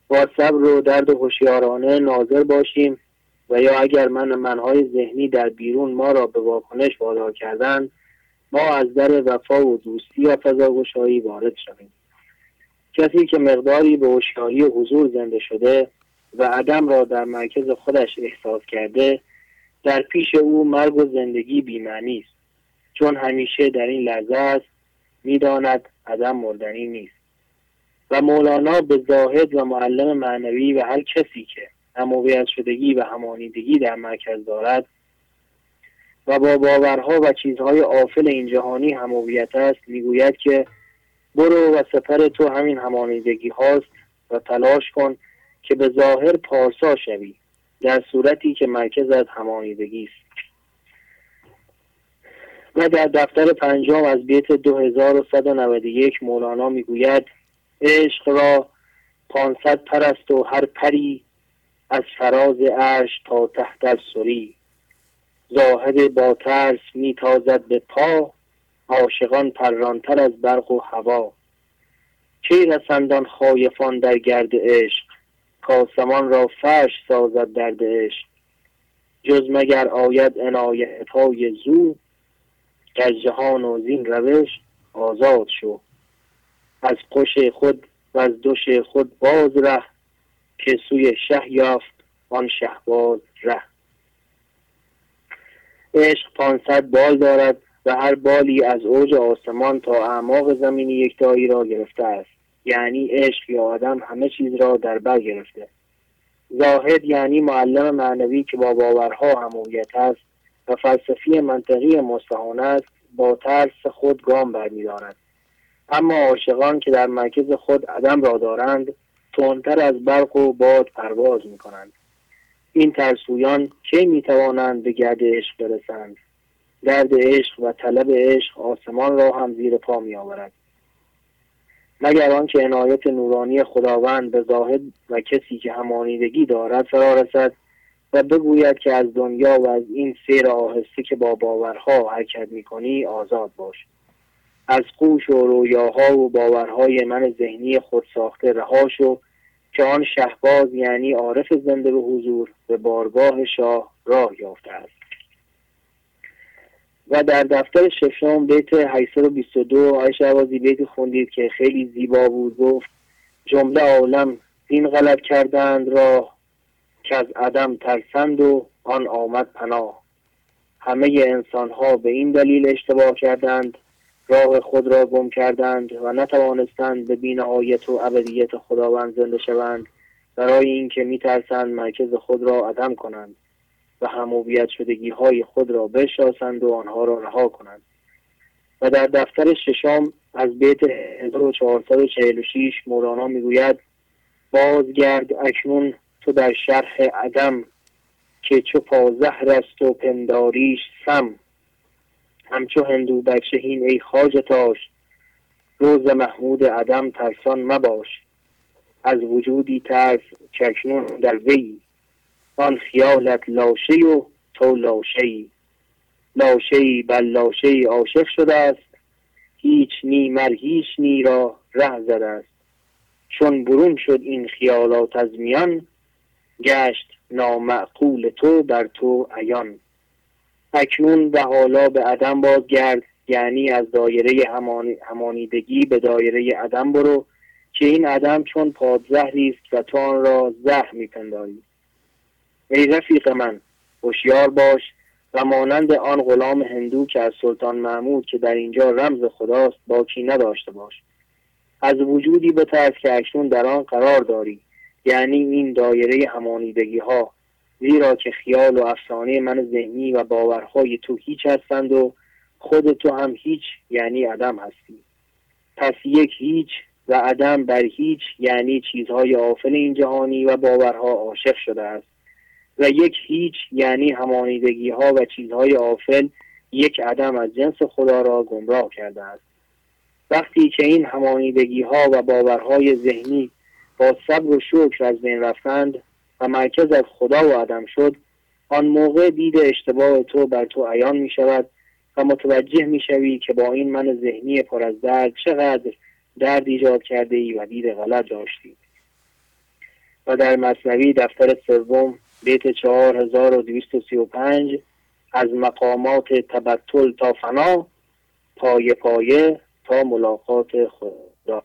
با صبر و درد هوشیارانه ناظر باشیم و یا اگر من منهای ذهنی در بیرون ما را به واکنش وادار کردن ما از در وفا و دوستی و فضاگشایی وارد شویم. کسی که مقداری به هوشیاری حضور زنده شده و عدم را در مرکز خودش احساس کرده در پیش او مرگ و زندگی بیمعنی است. چون همیشه در این لحظه است می‌داند عدم مردنی نیست. و مولانا به زاهد و معلم معنوی و هر کسی که همویت شدگی و همانیدگی در مرکز دارد و با باورها و چیزهای آفل این جهانی همویت است می‌گوید که برو و سفر تو همین همانیدگی هاست و تلاش کن که به ظاهر پارسا شوی در صورتی که مرکز از همانیدگی است. و در دفتر پنجم از بیت 2191 مولانا می‌گوید عشق را پانصد پرست و هر پری از فراز عرش تا تحت سری زاهد با ترس میتازد به پا عاشقان پرانتر از برق و هوا. کی رسندان خایفان در گرد عشق؟ کاسمان را فرش سازد درد عشق جز مگر آید عنایت های زو در جهان و زین روش آزاد شو. از قش خود و از دوش خود باز ره که سوی شه یافت آن شهباز ره. عشق پانصد بال دارد و هر بالی از اوج آسمان تا اعماق زمین یکتایی را گرفته است. یعنی عشق یا آدم همه چیز را در بر گرفته. زاهد یعنی معلم معنوی که با باورها همویت است و فلسفی منطقی مستحان است با ترس خود گام برمیدارد. اما عاشقان که در مرکز خود عدم را دارند تندتر از برق و باد پرواز می کنند این ترسویان کی می توانند به گرد عشق برسند؟ درد عشق و طلب عشق آسمان را هم زیر پا می آورد مگر آنکه عنایت نورانی خداوند به زاهد و کسی که همانیدگی دارد فرا رسد و بگوید که از دنیا و از این سیر آهسته که با باورها حرکت می‌کنی آزاد باش. از قوش و رویاها و باورهای من ذهنی خود ساخته رها شو که آن شهباز یعنی عارف زنده به حضور به بارگاه شاه راه یافته است. و در دفتر ششم بیت 822 آیش عوازی بیت خوندید که خیلی زیبا بود. گفت جمله عالم این غلط کردند را که از عدم ترسند و آن آمد پناه. همه انسان ها به این دلیل اشتباه کردند راه خود را گم کردند و نتوانستند به بینهایت و ابدیت خداوند زنده شوند. برای اینکه میترسند مرکز خود را عدم کنند. و همویت شدگی های خود را بشناسند و آنها را رها کنند. و در دفتر ششم از بیت 1446 مولانا می‌گوید بازگرد اکنون تو در شرح عدم که چو پازهر است و پنداریش سم. همچو هندو بچه هین ای خاج تاش روز محمود عدم ترسان مباش. از وجودی ترس چکنون در وی آن خیالت لاشه و تو لاشه ای لاشه ای بر لاشه ای عاشق شده است. هیچ نی مر هیچ نی را ره زده است. چون برون شد این خیالات از میان گشت نامعقول تو بر تو عیان. اکنون به حالا به عدم بازگرد یعنی از دایره همانیدگی به دایره عدم برو که این عدم چون پادزهری است و تو آن را زهر میپنداری. ای رفیق من هوشیار باش و مانند آن غلام هندو که از سلطان محمود که در اینجا رمز خداست باکی نداشته باش. از وجودی بترس که اکنون در آن قرار داری. یعنی این دایره همانیدگی ها زیرا که خیال و افسانه من ذهنی و باورهای تو هیچ هستند و خود تو هم هیچ یعنی عدم هستی. پس یک هیچ و عدم بر هیچ یعنی چیزهای آفل این جهانی و باورها عاشق شده است. و یک هیچ یعنی همانیدگی ها و چیزهای آفل یک عدم از جنس خدا را گمراه کرده است. وقتی که این همانیدگی ها و باورهای ذهنی با صبر و شکر از بین رفتند و مرکز از خدا و عدم شد آن موقع دید اشتباه تو بر تو عیان می شود و متوجه می شوی که با این من ذهنی پر از درد چقدر درد ایجاد کرده ای و دید غلط داشتی. و در مصنوی دفتر سوم بیت 4235 از مقامات تبتل تا فنا پایه پایه تا ملاقات خدا.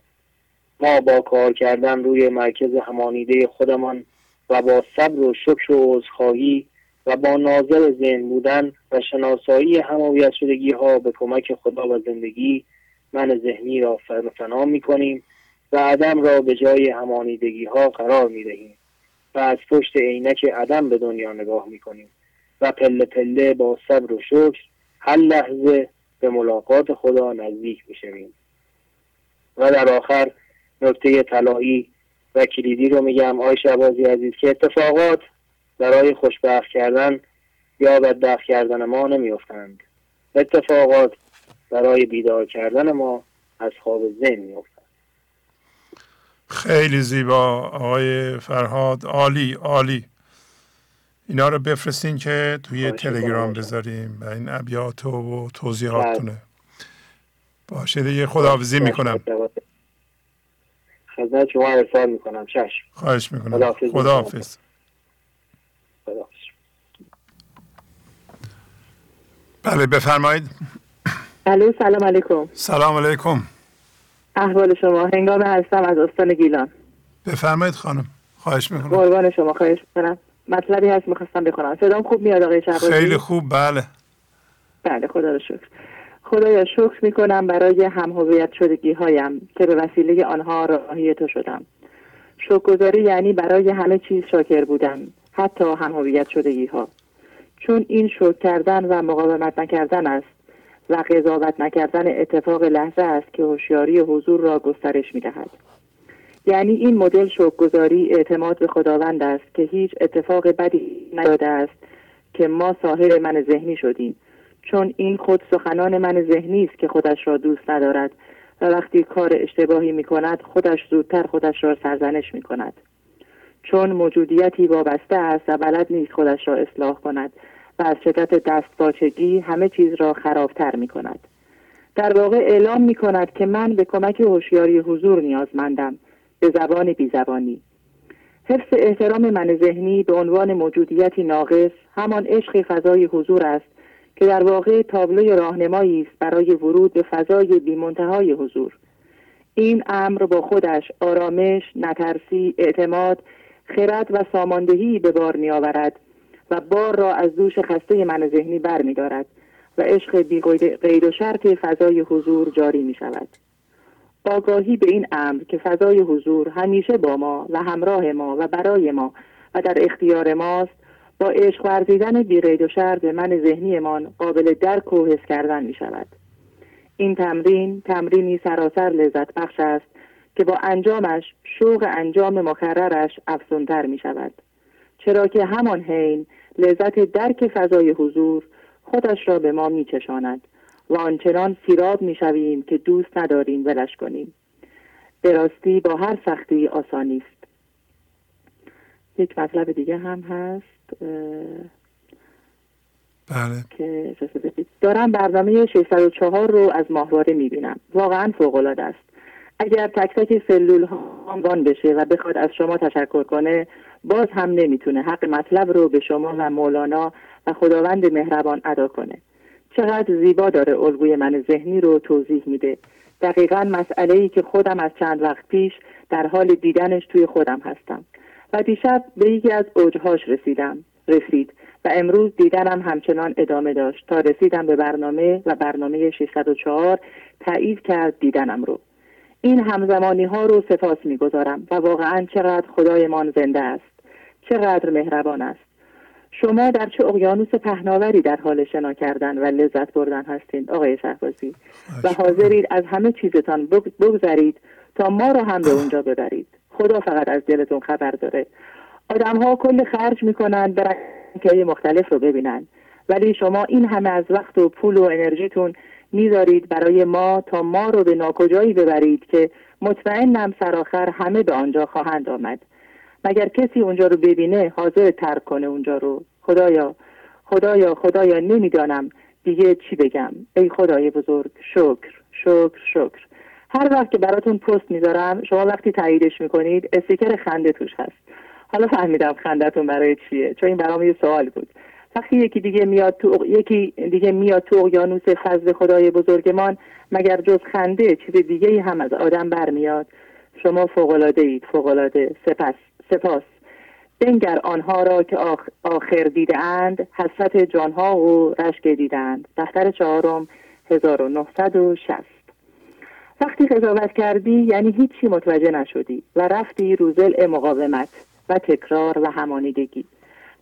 ما با کار کردن روی مرکز همانیده خودمان و با صبر و شکر و عذرخواهی و با ناظر ذهن بودن و شناسایی همویت شدگی ها به کمک خدا و زندگی من ذهنی را فنا می کنیم و عدم را به جای همانیدگی ها قرار می دهیم و از پشت عینک عدم به دنیا نگاه می کنیم و پله پله با صبر و شکر هر لحظه به ملاقات خدا نزدیک می شویم و در آخر نکته طلایی و کلیدی رو میگم آی شبازی عزیز که اتفاقات برای خوشبخت کردن یا بدبخت کردن ما نمیافتند. اتفاقات برای بیدار کردن ما از خواب ذهن میافتند. خیلی زیبا آقای فرهاد. عالی عالی. اینا رو بفرستین که توی تلگرام بذاریم و این ابیات و توضیحاتونه. باشه دیگه خداحافظی می‌کنم. خدمت شما ارسال می‌کنم. چشم. خواهش می‌کنم. خداحافظ. بله بفرمایید. الو سلام علیکم. سلام علیکم. احوال شما. هنگام هستم از استان گیلان. بفرمایید خانم. خواهش می‌کنم. قربان شما خواهش می‌کنم. مطلبی هست می‌خواستم بخونم. صدام خوب میاد آقای شهبازی؟ خیلی خوب بله. بله خدا رو شکر. خدایا شکر می‌کنم برای هم هویت شدگی هایم که به وسیله آنها راهی تو شدم. شکرگزاری یعنی برای همه چیز شاکر بودن حتی هم هویت شدگی ها چون این شکر کردن و مقاومت نکردن است و قضاوت نکردن اتفاق لحظه است که هوشیاری حضور را گسترش می‌دهد. یعنی این مدل شکرگزاری اعتماد به خداوند است که هیچ اتفاق بدی نیاده است که ما ساحر من ذهنی شدیم. چون این خود سخنان من ذهنی است که خودش را دوست ندارد و وقتی کار اشتباهی می کند خودش زودتر خودش را سرزنش می کند چون موجودیتی وابسته است و بلد نیست خودش را اصلاح کند. و از شدت دستپاچگی همه چیز را خرابتر می کند در واقع اعلام می کند که من به کمک هوشیاری حضور نیازمندم به زبان بیزبانی. حفظ احترام من ذهنی به عنوان موجودیتی ناقص همان عشق فضای حضور است که در واقع تابلوی راهنمایی است برای ورود به فضای بیمنتهای حضور. این امر با خودش آرامش نترسی اعتماد خرد و ساماندهی به بار می آورد و بار را از دوش خسته من ذهنی بر می دارد و عشق بی قید و شرط فضای حضور جاری می شود آگاهی به این امر که فضای حضور همیشه با ما و همراه ما و برای ما و در اختیار ماست با عشق ورزیدن بیقید و شر به من ذهنیمان قابل درک و حس کردن می شود این تمرین تمرینی سراسر لذت بخش است که با انجامش شوق انجام مکررش افزونتر می شود چرا که همان حین لذت درک فضای حضور خودش را به ما می چشاند و آنچنان سیراب می شویم که دوست نداریم ولش کنیم. به راستی با هر سختی آسانی است. یک مطلب دیگه هم هست بله. که دارم برنامه 604 رو از ماهواره می بینم واقعا فوق العاده است. اگر تک تک سلول ها بشه و بخواد از شما تشکر کنه باز هم نمی‌تونه حق مطلب رو به شما و مولانا و خداوند مهربان ادا کنه. چقدر زیبا داره الگوی من ذهنی رو توضیح میده. دقیقا مسئله ای که خودم از چند وقت پیش در حال دیدنش توی خودم هستم. و دیشب به یکی از اوجهاش رسیدم. رسید و امروز دیدنم همچنان ادامه داشت. تا رسیدم به برنامه و برنامه 604 تایید کرد دیدنم رو. این همزمانی ها رو سپاس می‌گذارم و واقعا چقدر خدایمان زنده است. چقدر مهربان است. شما در چه اقیانوس پهناوری در حال شنا کردن و لذت بردن هستید آقای شهبازی؟ و حاضرید از همه چیزتان بگذرید تا ما را هم به اونجا ببرید. خدا فقط از دلتون خبر داره. آدم ها کل خرج می‌کنن برای که مختلف رو ببینن. ولی شما این همه از وقت و پول و انرژیتون می‌ذارید برای ما تا ما رو به ناکجایی ببرید که مطمئنم سرآخر همه به آنجا خواهند آمد. مگر کسی اونجا رو ببینه حاضر ترک کنه اونجا رو. خدایا خدایا خدایا نمی‌دانم دیگه چی بگم. ای خدای بزرگ شکر شکر شکر. هر وقت که براتون پست می‌ذارم شما وقتی تاییدش می‌کنید استیکر خنده توش هست. حالا فهمیدم خندهتون برای چیه چون این برام یه سوال بود. وقتی یکی دیگه میاد تو یکی دیگه میاد تو اقیانوس فضل خدای بزرگمان مگر جز خنده چیز دیگه ای هم از آدم برمیاد؟ شما فوقالعاده اید فوقالعاده. سپس سپاس. بنگر آنها را که آخر دیدند حسرت جانها و رشک دیدند. دفتر چهارم 1960 وقتی قضاوت کردی یعنی هیچی متوجه نشدی و رفتی روزل مقاومت و تکرار و همانیدگی.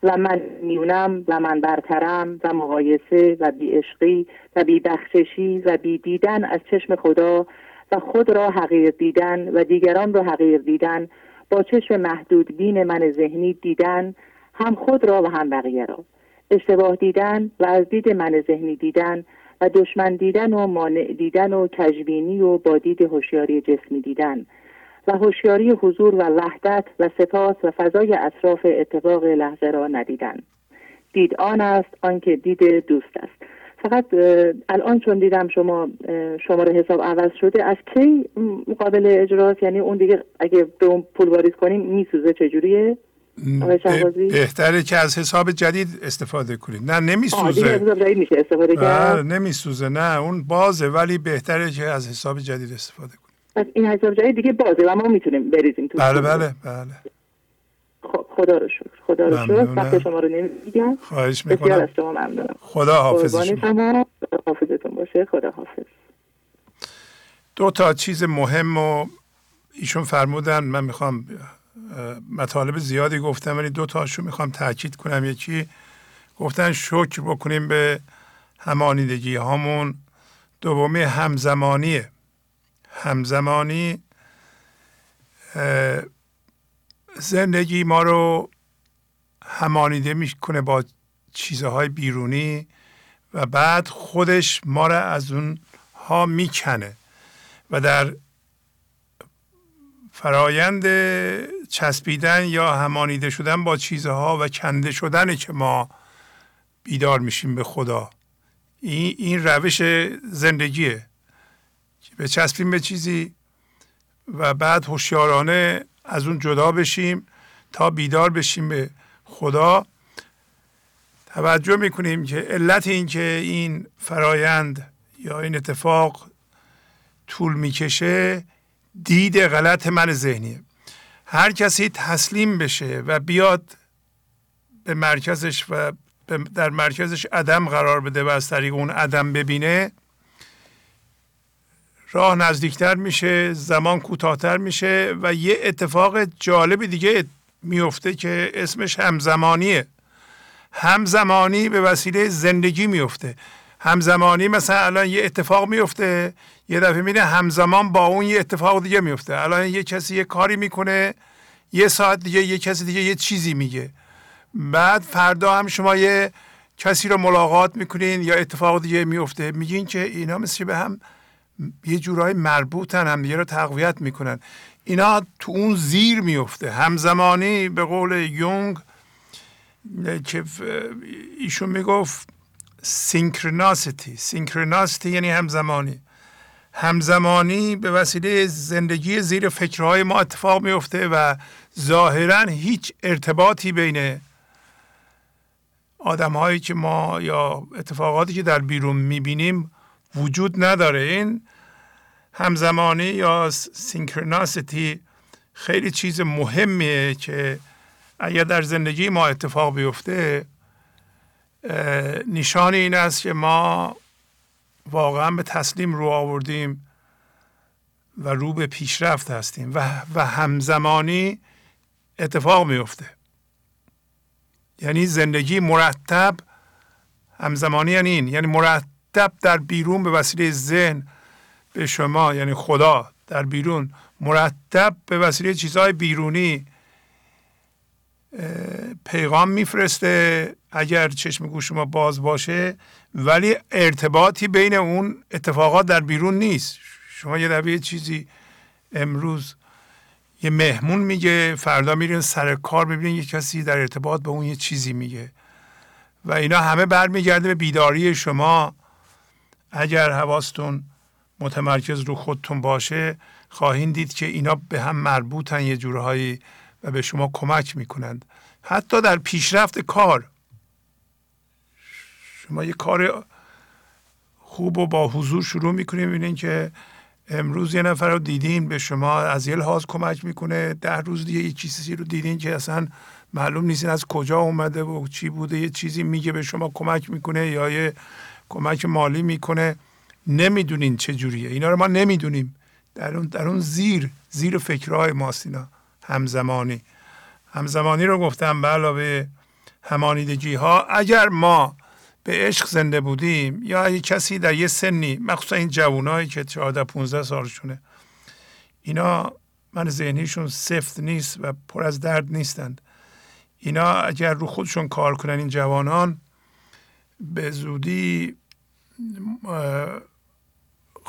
و من میونم و من برترم و مقایسه و بی عشقی و بی بخششی و بی دیدن از چشم خدا و خود را حقیر دیدن و دیگران را حقیر دیدن با چشم محدود بین من ذهنی دیدن هم خود را و هم بقیه را. اشتباه دیدن و از دید من ذهنی دیدن و دشمن دیدن و مانع دیدن و کجبینی و با دید هوشیاری جسمی دیدن و هوشیاری حضور و وحدت و سپاس و فضای اطراف اتفاق لحظه را ندیدن. دید آن است آنکه دید دوست است. فقط الان چون دیدم شما شماره حساب عوض شده از کی مقابل اجراست؟ یعنی اون دیگه اگه به اون پول واریز کنیم میسوزه چجوریه؟ بهتره که از حساب جدید استفاده کنید نه نمیسوزه. میشه استفاده کرد. نمیسوزه. نه اون بازه ولی بهتره که از حساب جدید استفاده کنید پس این حساب جدید دیگه بازه و ما می‌تونیم بریزیم تو بله بله بله. خب خدا رو شکر خدا رو شکر. وقت شما رو نمیگم خواهش می‌کنم. بسیار از شما ممنونم. خدا حافظ شما. حافظتون باشه. خدا حافظ. دو تا چیز مهم و ایشون فرمودن. من می‌خوام مطالب زیادی گفتم ولی دو تاشو می‌خوام تاکید کنم. یکی گفتن شکر بکنیم به همانیدگی هامون. دومی همزمانیه. همزمانی زندگی ما رو همانیده می‌کنه با چیزهای بیرونی و بعد خودش ما رو از اون ها می‌کنه و در فرایند چسبیدن یا همانیده شدن با چیزها و کنده شدن که ما بیدار میشیم به خدا. این, این روش زندگیه. به چسبیم به چیزی و بعد هوشیارانه از اون جدا بشیم تا بیدار بشیم به خدا. توجه می‌کنیم که علت این که این فرایند یا این اتفاق طول می‌کشه دید غلط من ذهنیه. هر کسی تسلیم بشه و بیاد به مرکزش و در مرکزش عدم قرار بده و از طریق اون عدم ببینه راه نزدیکتر میشه زمان کوتاهتر میشه و یه اتفاق جالب دیگه میفته که اسمش همزمانیه. همزمانی به وسیله زندگی میفته. همزمانی مثلا الان یه اتفاق میفته یه دفعه می‌بینه همزمان با اون یه اتفاق دیگه میفته. الان یه کسی یه کاری می‌کنه یه ساعت دیگه یه کسی دیگه یه چیزی میگه. بعد فردا هم شما یه کسی رو ملاقات می‌کنین یا اتفاق دیگه میفته میگین که اینا مثل به هم یه جورایی مربوطن هم رو تقویت می‌کنن. اینا تو اون زیر میفته همزمانی به قول یونگ که ایشون می‌گفت سینکرناسیتی سینکرناسیتی یعنی همزمانی. همزمانی به وسیله زندگی زیر فکرهای ما اتفاق میفته و ظاهرا هیچ ارتباطی بین آدم هایی که ما یا اتفاقاتی که در بیرون می‌بینیم وجود نداره. این همزمانی یا سینکرناسیتی خیلی چیز مهمیه که اگر در زندگی ما اتفاق بیفته نشان این است که ما واقعا به تسلیم رو آوردیم و رو به پیشرفت هستیم و, و همزمانی اتفاق میفته یعنی زندگی مرتب همزمانی یعنی این یعنی مرتب در بیرون به وسیله ذهن به شما یعنی خدا در بیرون مرتب به وسیله چیزهای بیرونی پیغام میفرسته اگر چشم گوش ما باز باشه ولی ارتباطی بین اون اتفاقات در بیرون نیست. شما یه دفعه چیزی امروز یه مهمون میگه فردا میرین سر کار ببینین یه کسی در ارتباط به اون یه چیزی میگه. و اینا همه برمیگرده به بیداری شما. اگر حواستون متمرکز رو خودتون باشه خواهید دید که اینا به هم مربوطن یه جورهایی و به شما کمک می‌کنند. حتی در پیشرفت کار. شما یه کار خوب و با حضور شروع می‌کنید ببینید که امروز یه نفر رو دیدین به شما از یه لحاظ کمک می‌کنه. ده روز دیگه یه چیزی رو دیدین که اصلا معلوم نیستین از کجا اومده و چی بوده یه چیزی میگه به شما کمک می‌کنه یا یه کمک مالی می‌کنه. نمی‌دونین چه جوریه. اینا رو ما نمی‌دونیم. در اون, در اون زیر زیر فکرهای ماست اینا. همزمانی. همزمانی رو گفتم به علاوه همانیدگی ها اگر ما به عشق زنده بودیم یا اگه کسی در یه سنی مخصوصا این جوانایی که 14 15 سالشونه اینا من ذهنیشون سفت نیست و پر از درد نیستند. اینا اگر رو خودشون کار کنن این جوانان به زودی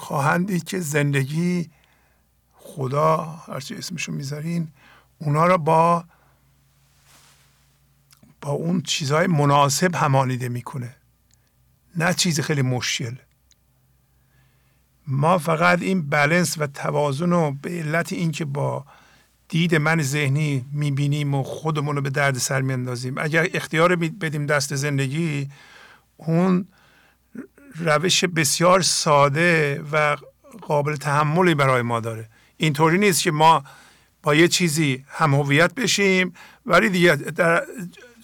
خواهند دید که زندگی خدا هرچی اسمشو می‌ذارین اونا را با با اون چیزهای مناسب همانیده می‌کنه. نه چیز خیلی مشکل. ما فقط این بلنس و توازن رو به علت اینکه با دید من ذهنی می‌بینیم و خودمون رو به درد سر میاندازیم. اگر اختیار بدیم دست زندگی اون روش بسیار ساده و قابل تحملی برای ما داره. اینطوری نیست که ما با یه چیزی هم هویت بشیم ولی دیگه در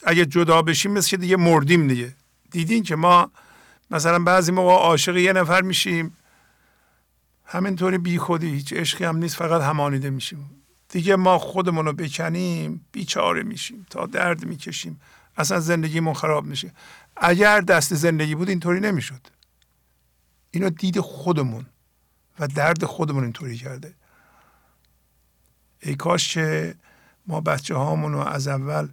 اگه جدا بشیم مثل دیگه مردیم دیگه. دیدین که ما مثلا بعضی موقع عاشق یه نفر میشیم. همینطوری بی خودی هیچ عشقی هم نیست فقط همانیده میشیم. دیگه ما خودمون رو بکنیم بیچاره میشیم تا درد می‌کشیم. اصلا زندگیمون خراب میشه. اگر دست زندگی بود اینطوری نمی‌شد. اینو دید خودمون و درد خودمون اینطوری کرده. ای کاش که ما بچه هامون رو از اول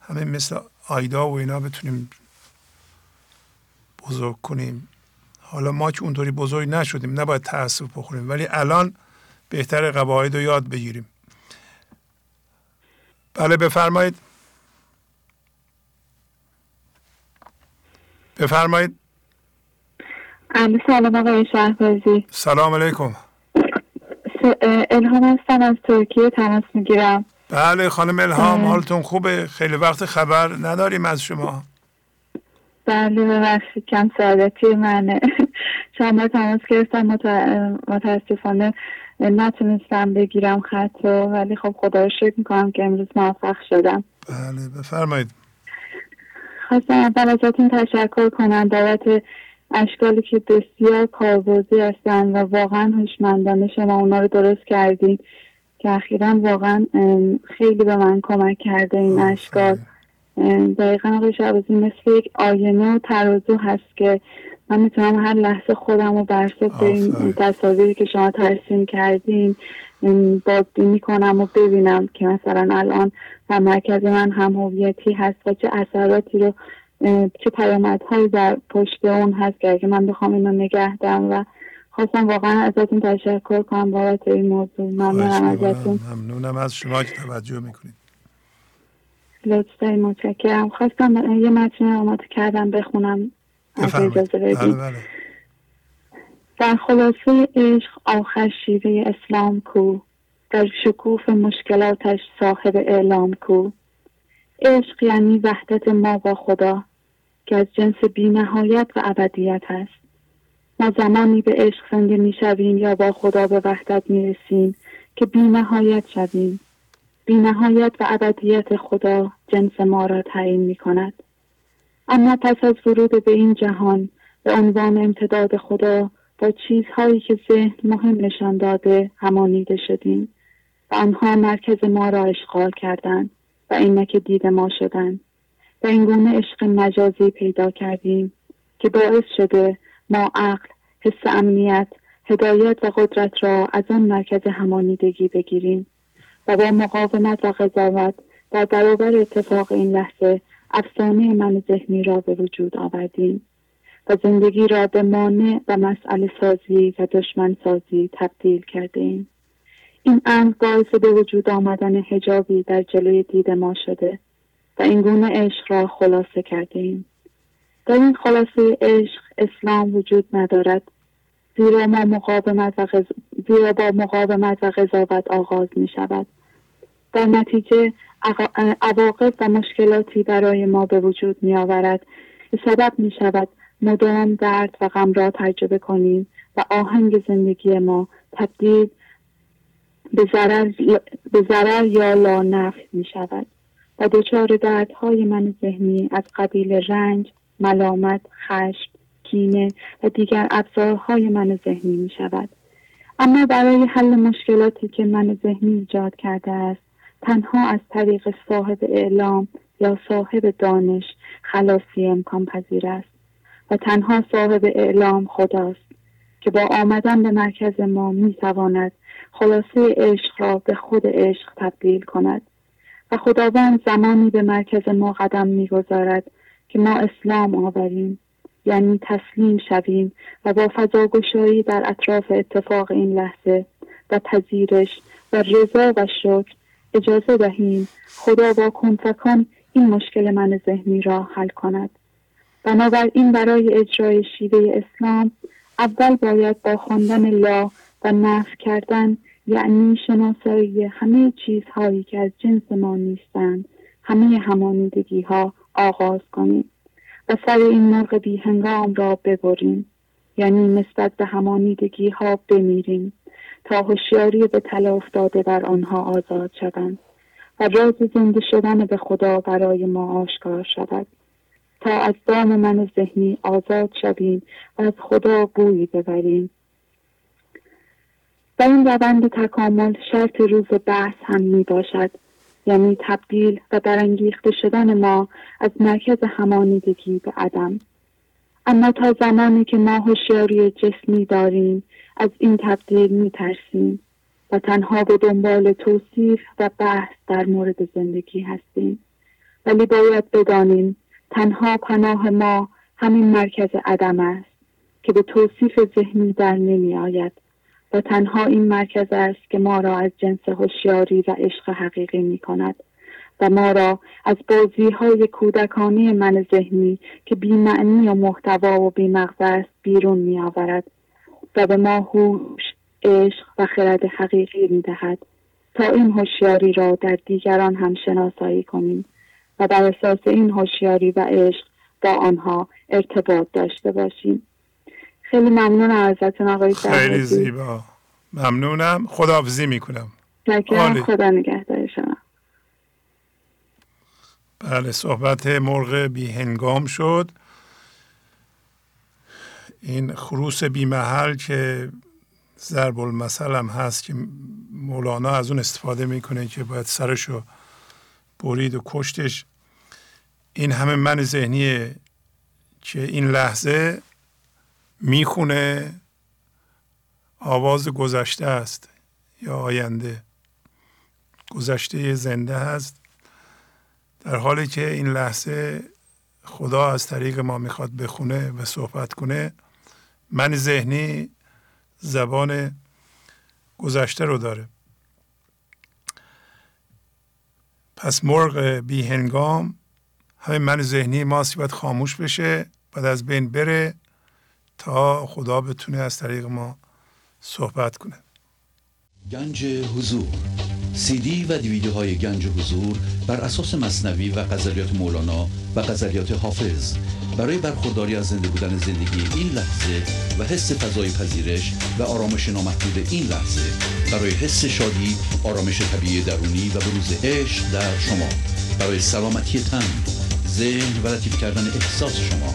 همه مثل آیدا و اینا بتونیم بزرگ کنیم. حالا ما که اونطوری بزرگ نشدیم نباید تاسف بخوریم ولی الان بهتر قواعد رو یاد بگیریم. بله بفرمایید. بفرمایید. سلام آقای شهبازی سلام علیکم. الهام هستم از ترکیه تماس می‌گیرم. بله خانم الهام حالتون خوبه؟ خیلی وقت خبر نداریم از شما. بله ببخشید کم سعادتی منه. چند تماس گرفتم متاسفانه نتونستم بگیرم خط ولی خب خدا رو شکر می‌کنم که امروز موفق شدم. بله بفرمایید. خواستم اول ازتون تشکر کنم بابت اشکالی که بسیار کاربردی هستن و واقعا هوشمندانه شما اونا رو درست کردین که اخیرا واقعا خیلی به من کمک کرده این اشکال. دقیقا آقای شعبازی مثل یک آینه و ترازو هست که من می‌تونم هر لحظه خودم رو برسه به این تصاویری که شما ترسیم کردین بازبینی کنم و ببینم که مثلا الان در مرکز من هم هویتی هست و چه اثراتی رو چه پیامدهایی در پشت اون هست که اگه من بخوام اینو نگه دارم و خواستم واقعا ازتون تشکر کنم بابت این موضوع. ممنونم ازتون. ممنونم از شما که توجه می‌کنید. لطفا متشکرم. خواستم یه متن آماده کردم بخونم. اجازه بله بله. در خلاصه عشق آخر شیوه اسلام کو در شکوف مشکلاتش صاحب اعلام کو. عشق یعنی وحدت ما با خدا که از جنس بینهایت و ابدیت است. ما زمانی به عشق زنده می شویم یا با خدا به وحدت می رسیم که بینهایت شویم. بینهایت و ابدیت خدا جنس ما را تعیین می کند اما پس از ورود به این جهان به عنوان امتداد خدا با چیزهایی که ذهن مهم نشان داده همانیده شدیم و آنها مرکز ما را اشغال کردند. و اینک دید ما شدند و این گونه عشق مجازی پیدا کردیم که باعث شده ما عقل حس امنیت هدایت و قدرت را از آن مرکز همانیدگی بگیریم و با مقاومت و قضاوت در برابر اتفاق این لحظه افسانه من ذهنی را به وجود آوردیم و زندگی را به مانع و مسئله سازی و دشمن سازی تبدیل کردیم. این امر باعث به وجود آمدن هجابی در جلوی دید ما شده و این گونه عشق را خلاصه کردیم. در این خلاصه عشق اسلام وجود ندارد زیرا ما مقاومت و غز... زیرا با مقاومت و قضاوت آغاز می شود. در نتیجه عواقب و مشکلاتی برای ما به وجود می آورد که سبب می شود مدام درد و غم را تجربه کنیم و آهنگ زندگی ما تبدیل به ضرر, یا لا نفع می شود و دچار دردهای من ذهنی از قبیل رنج، ملامت، خشم، کینه و دیگر ابزارهای من ذهنی می شود. اما برای حل مشکلاتی که من ذهنی ایجاد کرده است تنها از طریق صاحب اعلام یا صاحب دانش خلاصی امکان پذیر است و تنها صاحب اعلام خداست که با آمدن به مرکز ما می تواند خلاصه عشق را به خود عشق تبدیل کند و خداوند زمانی به مرکز ما قدم می‌گذارد که ما اسلام آوریم یعنی تسلیم شویم و با فضاگشایی در اطراف اتفاق این لحظه و پذیرش و رضا و شکر اجازه دهیم خدا با کنفکان این مشکل من ذهنی را حل کند. بنابراین برای اجرای شیوه اسلام اول باید با خواندن لا و نفع کردن یعنی شناسایی همه چیزهایی که از جنس ما نیستند همه همانیدگی ها آغاز کنیم و سر این مرغ بی هنگام را ببریم. یعنی نسبت به همانیدگی ها بمیریم تا هوشیاری به تله افتاده بر آنها آزاد شوند و راز زنده شدن به خدا برای ما آشکار شود. تا از دام من ذهنی آزاد شویم و از خدا بویی ببریم. و این روند تکامل شرط روز بحث هم می باشد. یعنی تبدیل و برانگیخته شدن ما از مرکز همانیدگی به عدم. اما تا زمانی که ما هوشیاری جسمی داریم از این تبدیل می ترسیم و تنها به دنبال توصیف و بحث در مورد زندگی هستیم. ولی باید بدانیم تنها پناه ما همین مرکز عدم است که به توصیف ذهنی در نمی آید. و تنها این مرکز است که ما را از جنس هوشیاری و عشق حقیقی می کند و ما را از بازی های کودکانه من ذهنی که بی معنی و محتوا و بی مغز است بیرون می آورد و به ما هوش عشق و خرد حقیقی می دهد. تا این هوشیاری را در دیگران هم شناسایی کنیم و بر اساس این هوشیاری و عشق با آنها ارتباط داشته باشیم. خیلی ممنون ازتون آقای خیلی زیبا. ممنونم. خداحافظی می‌کنم. خدا نگهدار شما. بله صحبت مرغ بی هنگام شد. این خروس بی محل که ضرب المثل هم هست که مولانا از اون استفاده می‌کنه که باید سرشو برید و کشتش. این همه من ذهنیه که این لحظه می‌خونه آواز گذشته است یا آینده. گذشته زنده هست در حالی که این لحظه خدا از طریق ما می‌خواد بخونه و صحبت کنه من ذهنی زبان گذشته رو داره. پس مرغ بی هنگام همه من ذهنی ما باید خاموش بشه بعد از بین بره. تا خدا بتونه از طریق ما صحبت کنه. گنج حضور. سی دی و دیویدیو های گنج حضور بر اساس مصنوی و غزلیات مولانا و غزلیات حافظ. برای برخورداری از زنده بودن زندگی این لحظه و حس فضای پذیرش و آرامش نامحدود این لحظه. برای حس شادی آرامش طبیعی درونی و بروز عشق در شما. برای سلامتی تن ذهن و لطیف کردن احساس شما.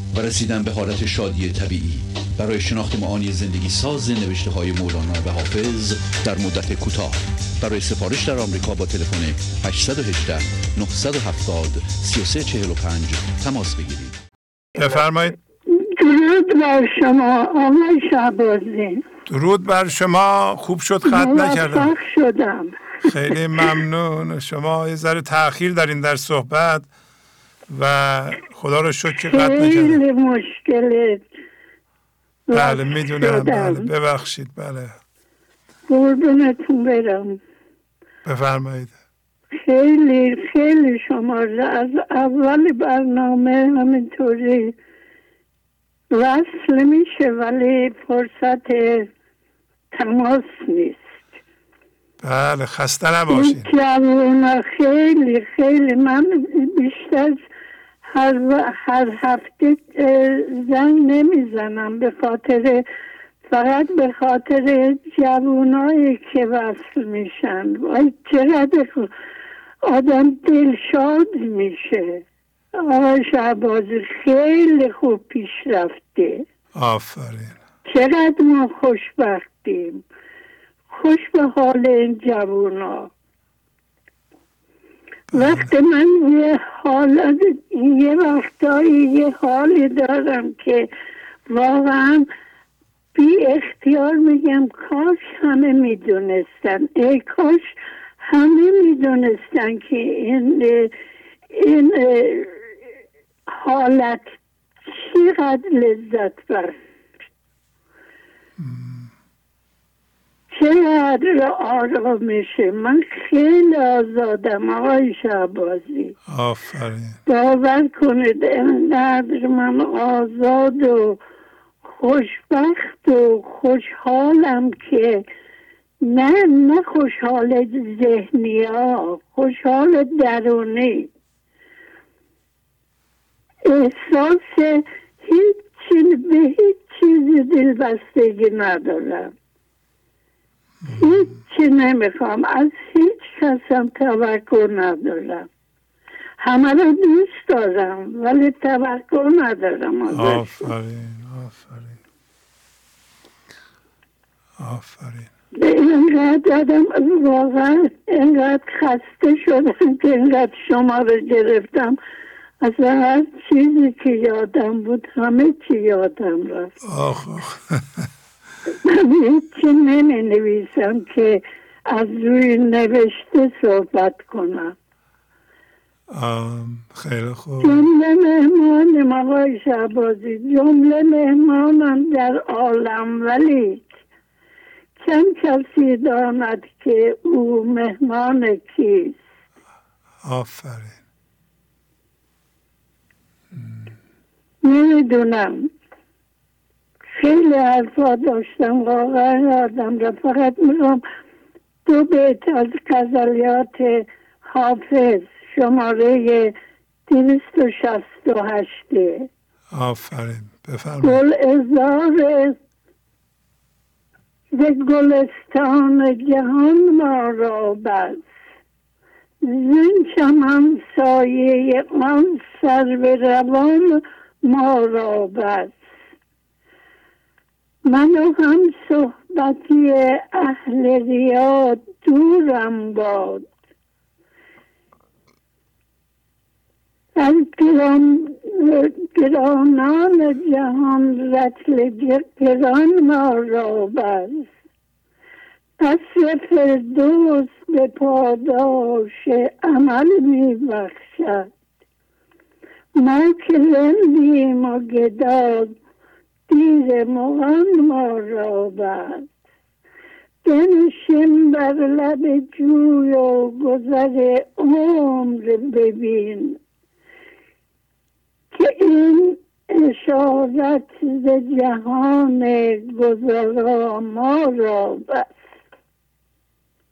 و رسیدن به حالت شادی طبیعی. برای شناخت معانی زندگی ساز نوشته های مولانا و حافظ در مدت کوتاه. برای سفارش در آمریکا با تلفن 818 970 3345 تماس بگیرید. بفرمایید. درود بر شما آقای شعبازی درود بر شما. خوب شد خط نکردم. شدم. خیلی ممنون. شما یه ذره تاخیر دارین در صحبت. و خدا رو شکر که قطع نکردم. خیلی مشکلت. بله می‌دونم. بله ببخشید. بله. قربونتون برم. بفرمایید. خیلی خیلی شما از اول برنامه همینطوری وصل میشه ولی فرصت تماس نیست. بله خسته نباشید خیلی خیلی. من بیشتر هر, هر هفته زنگ نمی‌زنم به خاطر فقط به خاطر جوانایی که وصل میشن. وای چقدر آدم دلشاد میشه. آقای شعبازی خیلی خوب پیش رفته آفرین. چقدر ما خوشبختیم. خوش به حال این جوونا. وقتی من یه حال یه وقتایی یه حالی دارم که واقعا بی اختیار میگم کاش همه می‌دونستن. ای کاش همه می‌دونستن که این این حالت چقدر لذت بخش. چقدر آرامشه من خیلی آزادم آقای شعبازی آفرین. باور کنید اینقدر من آزاد و خوشبخت و خوشحالم که نه نه خوشحال ذهنی ها خوشحال درونی. احساس هیچ به هیچ چیزی دلبستگی ندارم. هیچی نمی‌خوام. از هیچ کسم توقع ندارم. همه رو دوست دارم ولی توقع ندارم آفرین آفرین. آفرین. اینقدر آدم واقعا اینقدر خسته شدم که اینقدر شما رو گرفتم. از هر چیزی که یادم بود همه چی یادم رفت. آخ. (laughs) من هیچی نمی نویسم که از روی نوشته صحبت کنم. خیلی خوب. جمله مهمانم آقای شعبازی جمله مهمانم در عالم ولی چند کسی داند که او مهمان کیست؟ آفرین. نمی‌دونم. خیلی حرفا داشتم واقعا آدم را فقط می‌خوام دو بیت از غزلیات حافظ شماره دویست و شست و هشته آفرین بفرمایید. گل ازار ز گلستان جهان ما را بس. زین چمن سایه من سر به روان ما را بس. من هم صحبتی اهل ریا دورم باد. از گران گرانان جهان رتل گران ما را بس قصر فردوس به پاداش عمل می بخشد. ما که رندیم و گداد دیر مغان ما را بد بنشین بر لب جوی و گذر عمر ببین. که این اشارت ز جهان گذرا ما را بس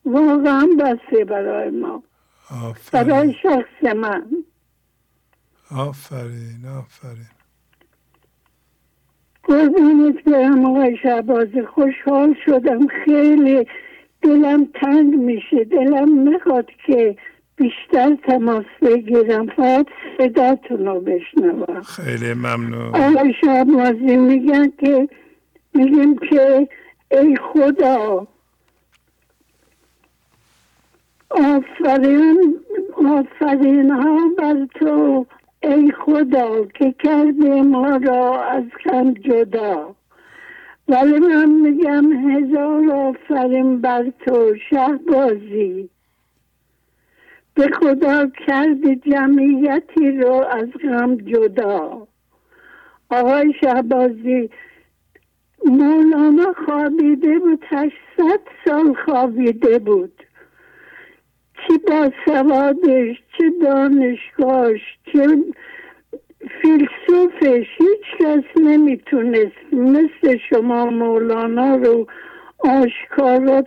واقعا بسه برای ما. برای شخص من. آفرین آفرین. قربونت برم آقای شعبازی خوشحال شدم. خیلی دلم تنگ میشه. دلم می‌خواد که بیشتر تماس بگیرم. فقط صداتون رو بشنوم. خیلی ممنون. آقای شعبازی میگن که میگیم که ای خدا آفرین آفرین ها بر تو. ای خدا که کرده ما را از کم جدا. ولی من میگم هزار آفرین بر تو شهبازی. به خدا کرد جمعیتی رو از غم جدا. آقای شهبازی مولانا خوابیده بود هشتصد سال خوابیده بود. چه با سوادش چه دانشگاهش چه فیلسوفش هیچ کس نمی‌تونست. مثل شما مولانا رو آشکارا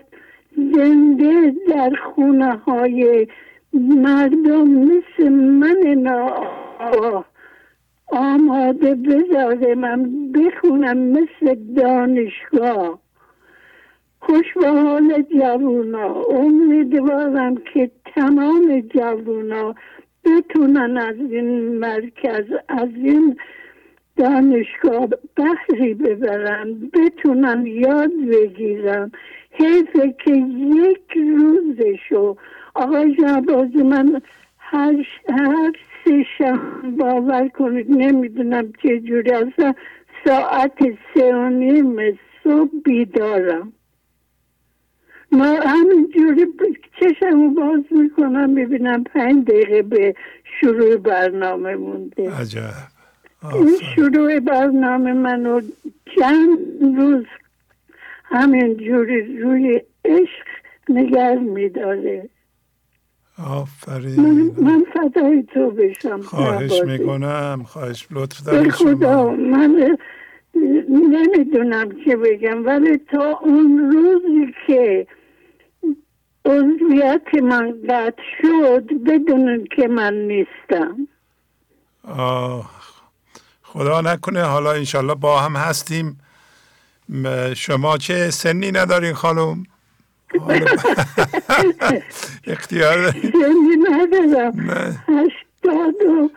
زنده در خونه های مردم مثل من نا آماده بذاره من بخونم مثل دانشگاه. خوش به حال جوونا. امیدوارم که تمام جوونا بتونن از این مرکز از این دانشگاه بحری ببرن بتونن یاد بگیرن. حیفه که یک روزشو آقای جبازی من هر, هر سه شم باور کنید نمی‌دونم چه جوری اصلا ساعت سه و نیم صبح بیدارم. ما همینجوری چشم باز می‌کنم ببینم پنج دقیقه به شروع برنامه مونده. عجب. این شروع برنامه منو چند روز همینجوری روی عشق نگر میداره. آفرین. من, من فدای تو بشم خواهش عباسی. می‌کنم خواهش. لطف به دارید خدا من نمی‌دونم چه بگم ولی تا اون روزی که عضویت من قطع شد بدونن که من نیستم. آه. خدا نکنه حالا انشالله با هم هستیم. شما چه سنی ندارین خانم؟ (laughs) اختیار. زنی ندارم. هشتاد و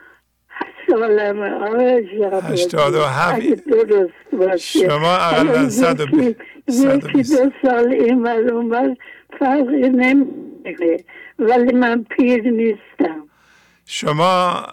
سالمه. هشتاد و هفت. اگه درست باشه. شما اقلا صد و یکی-. دو سال این ور. فرقی نمیده ولی من پیر نیستم شما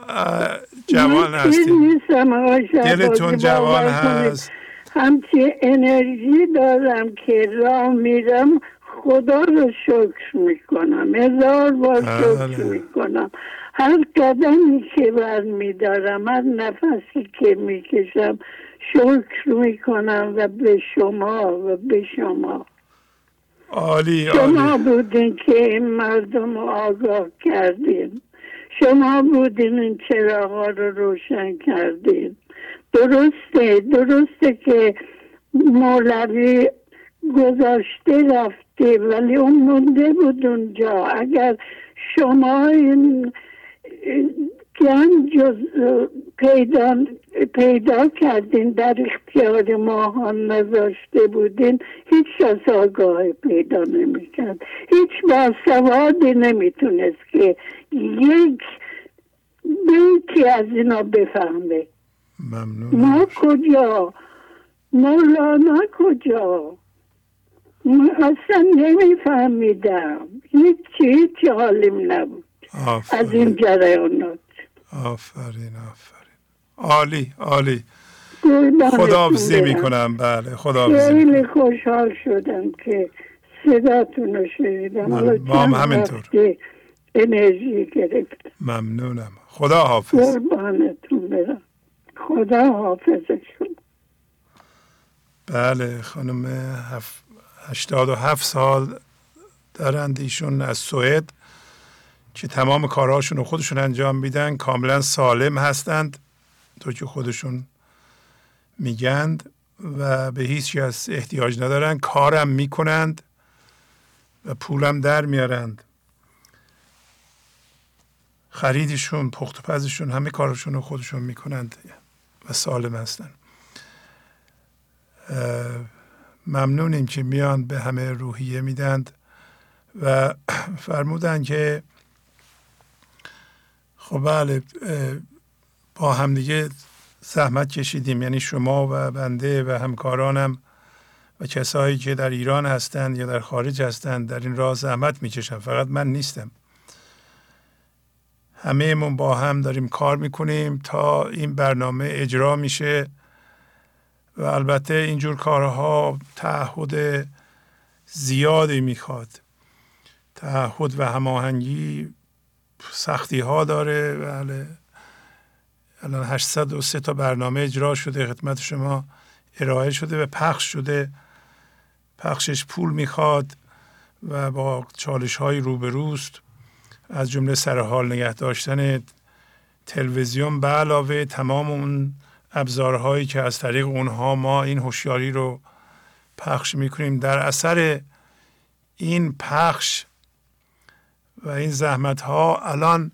جوان هستید شهبازی. دلتون جوان. هست همچی انرژی دارم که راه میرم خدا رو شکر می‌کنم هزار بار شکر بله. می‌کنم هر قدمی که بر میدارم هر نفسی که می‌کشم شکر می‌کنم و به شما و به شما عالی شما بودین که این مردم رو آگاه کردین. شما بودین این چراغا رو روشن کردین. درسته درسته که مولوی گذاشته رفته ولی اون مونده بود اونجا. اگر شما این گنج رو پیدا پیدا کردین در اختیار ما نذاشته بودین. هیچ کس آگاه پیدا نمی‌کرد. هیچ باسوادی نمی‌تونست که یک بیتی از اینا بفهمه. ممنون. ما کجا؟ مولانا کجا؟ من اصلا نمیفهمیدم. هیچی هیچ حالیم نبود. از این جریانات. آفرین آفرین. عالی عالی. قربانتون خداحافظی. می‌کنم. بله خداحافظی خیلی خوشحال شدم که صداتون رو شنیدم. ما هم چند همینطور. انرژی گرفت ممنونم. خدا حافظ قربانتون برم. خدا حافظشون بله خانم هف... 87 سال دارند ایشون از سوئد. که تمام کارهاشون رو خودشون انجام میدن کاملا سالم هستند. تو که خودشون میگند و به هیچ کس احتیاج ندارن. کارم می‌کنند و پولم در میارند. خریدشون پخت و پزشون همه کارشون رو خودشون می‌کنند و سالم هستند. ممنونیم که میان به همه روحیه میدند و (clears throat) فرمودن که خب بله با همدیگه زحمت کشیدیم. یعنی شما و بنده و همکارانم و کسایی که در ایران هستند یا در خارج هستند در این راه زحمت می‌کشن. فقط من نیستم. همهمون با هم داریم کار می‌کنیم تا این برنامه اجرا میشه و البته اینجور کارها تعهد زیادی می‌خواد. تعهد و هماهنگی سختی ها داره. بله. الان 803 تا برنامه اجرا شده خدمت شما ارائه شده و پخش شده. پخشش پول می‌خواد و با چالش های روبروست. از جمله سرحال نگه داشتن تلویزیون. به علاوه تمام اون ابزارهایی که از طریق اونها ما این هوشیاری رو پخش می‌کنیم. در اثر این پخش و این زحمت ها الان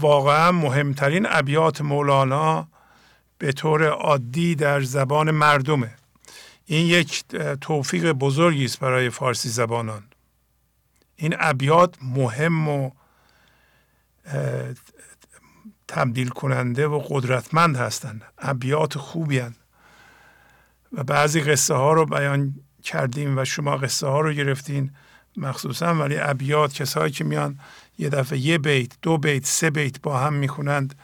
واقعا مهمترین ابیات مولانا به طور عادی در زبان مردمه. این یک توفیق بزرگی است برای فارسی زبانان. این ابیات مهم و تبدیل کننده و قدرتمند هستند. ابیات خوبی هستند. و بعضی قصه ها رو بیان کردیم و شما قصه ها رو گرفتین. مخصوصا ولی ابیات کسایی که میان یه دفعه یه بیت دو بیت سه بیت با هم می‌خونند.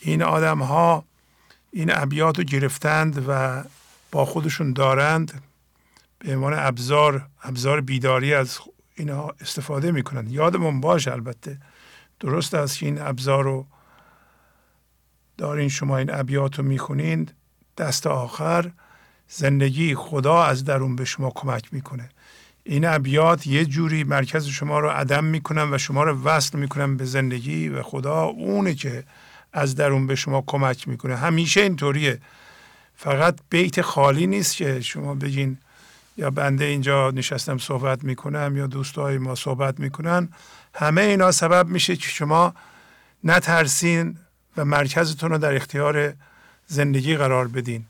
این آدم ها این ابیات رو گرفتند و با خودشون دارند. به عنوان ابزار ابزار بیداری از اینا استفاده می‌کنند. یادمون باش البته درست است که این ابزار رو دارین شما این ابیات رو می‌خونید دست آخر زندگی خدا از درون به شما کمک می‌کنه. این ابیات یه جوری مرکز شما رو عدم می‌کنن و شما رو وصل می‌کنن به زندگی و خدا اونه که از درون به شما کمک می‌کنه. همیشه اینطوریه. فقط بیت خالی نیست که شما بگین یا بنده اینجا نشستم صحبت می‌کنم یا دوستای ما صحبت می‌کنن. همه اینا سبب میشه که شما نترسین و مرکزتون رو در اختیار زندگی قرار بدین.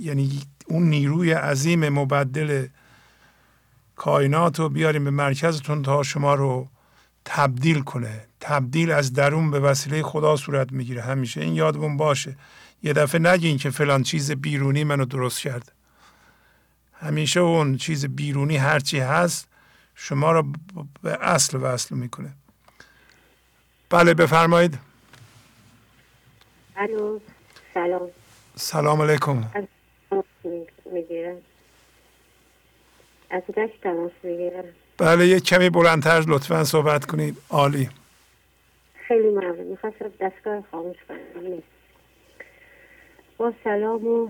یعنی اون نیروی عظیم مبدل کائنات رو بیاریم به مرکزتون تا شما رو تبدیل کنه. تبدیل از درون به وسیله خدا صورت می‌گیره. همیشه این یادمون باشه. یه دفعه نگین که فلان چیز بیرونی منو درست کرد. همیشه اون چیز بیرونی هرچی هست شما رو به اصل وصل می‌کنه. بله بفرمایید. الو سلام. سلام علیکم. می‌گیرم. از دشت تماس می‌گیرم بله یک کمی بلندتر لطفا صحبت کنید. عالی. خیلی ممنون. می‌خواستم دستگاه خاموش کنم. با سلام و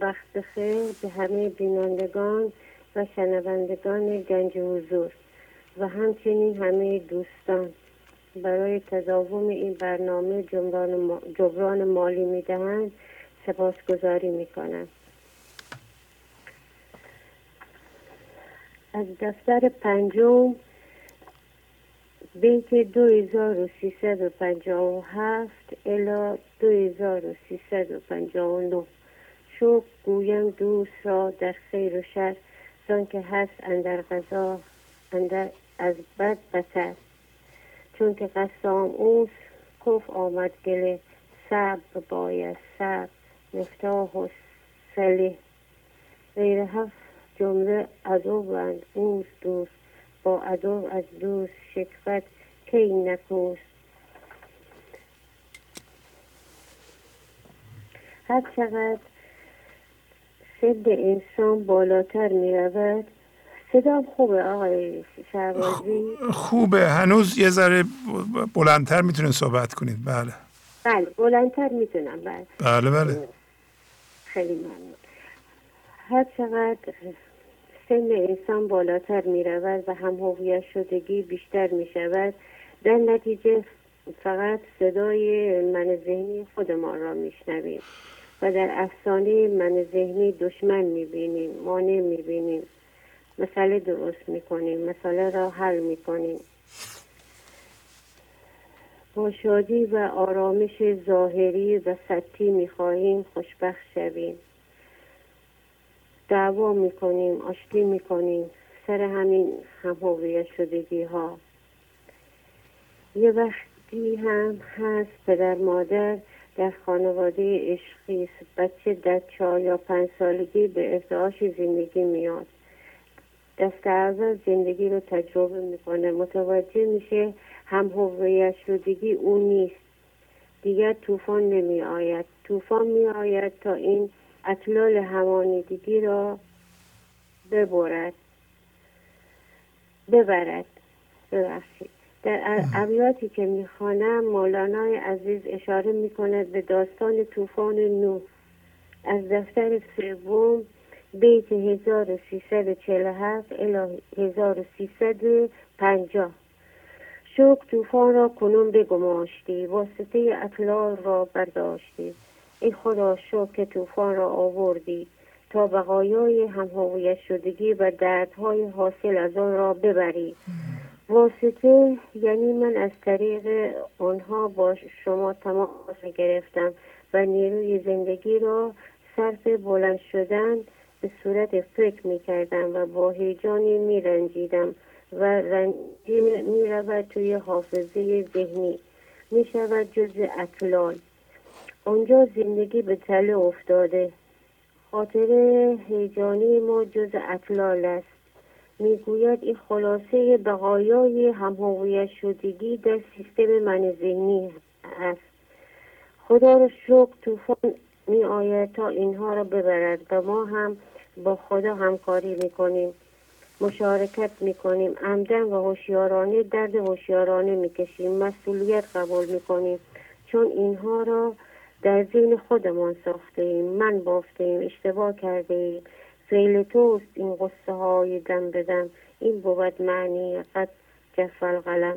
وقت خیر به همه بینندگان و شنوندگان گنج حضور و همچنین همه دوستان. برای تداوم این برنامه جبران مالی می‌دهند سپاسگزاری می‌کنم. از دفتر پنجم بیت 2357 الا 2359 شکر گویم دوست را در خیر و شر زان که هست اندر غذا اندر از بد بتر. چون که قسام اوست کف آمد گله صبر باید صبر مفتاح و سله غیر هفت جمله عدوند اوست دوست با عدو از دوست شکفت کی نکوست. هر چقدر سد انسان بالاتر می رود صدام خوبه آقای شهبازی؟ خوبه. هنوز یه ذره بلندتر می‌تونین صحبت کنید. بله. بله بلندتر می‌تونم. بله. بله بله. خیلی ممنون. هر چقدر سن انسان بالاتر می رود و هم هویت شدگی بیشتر می شود در نتیجه فقط صدای من ذهنی خودمان را می شنویم و در افسانه من ذهنی دشمن می بینیم مانع می بینیم مسئله درست می کنیم مسئله را حل می کنیم با شادی و آرامش ظاهری و سطحی می خواهیم خوشبخت شویم. دعوا می‌کنیم آشتی می‌کنیم سر همین هم هویت شدگی ها یه وقتی هم هست پدر مادر در خانواده عشقی بچه در چهار یا پنج سالگی به ارتعاش زندگی میاد. دست اول زندگی رو تجربه می‌کنه. متوجه میشه هم هویت شدگی اون نیست. دیگر طوفان نمی آید طوفان می آید تا این اطلال همانیدگی را ببرد. ببرد. ببخشید. در ابیاتی که می‌خوانم مولانای عزیز اشاره می‌کند به داستان طوفان نوح. از دفتر سوم بیت 1347 الی 1350 شوک طوفان را کنون بگماشتی. واسطه اطلال را برداشتی. ای خدا شو که طوفان را آوردی. تا بقایای همهویت شدگی و دردهای حاصل از آن را ببری. واسطه یعنی من از طریق آنها با شما تماس گرفتم و نیروی زندگی را صرف بلند شدن به صورت فکر می کردم و با هیجانی می رنجیدم و رنجی می رود توی حافظه ذهنی. می شود جز اطلال. آنجا زندگی به تله افتاده. خاطر هیجانی ما جز اطلال است. می‌گوید این خلاصه بقایای همهویت شدگی در سیستم من ذهنی است. خدا را شکر طوفان می آید تا اینها را ببرد و ما هم با خدا همکاری می کنیم مشارکت می کنیم عمدن و هوشیارانه درد هوشیارانه می کشیم مسئولیت قبول می کنیم چون اینها را در ذهن خودمان ساخته ایم من بافته ایم اشتباه کرده ایم فعل توست این قصه های دم. بدم این بود معنی قد جفل قلم.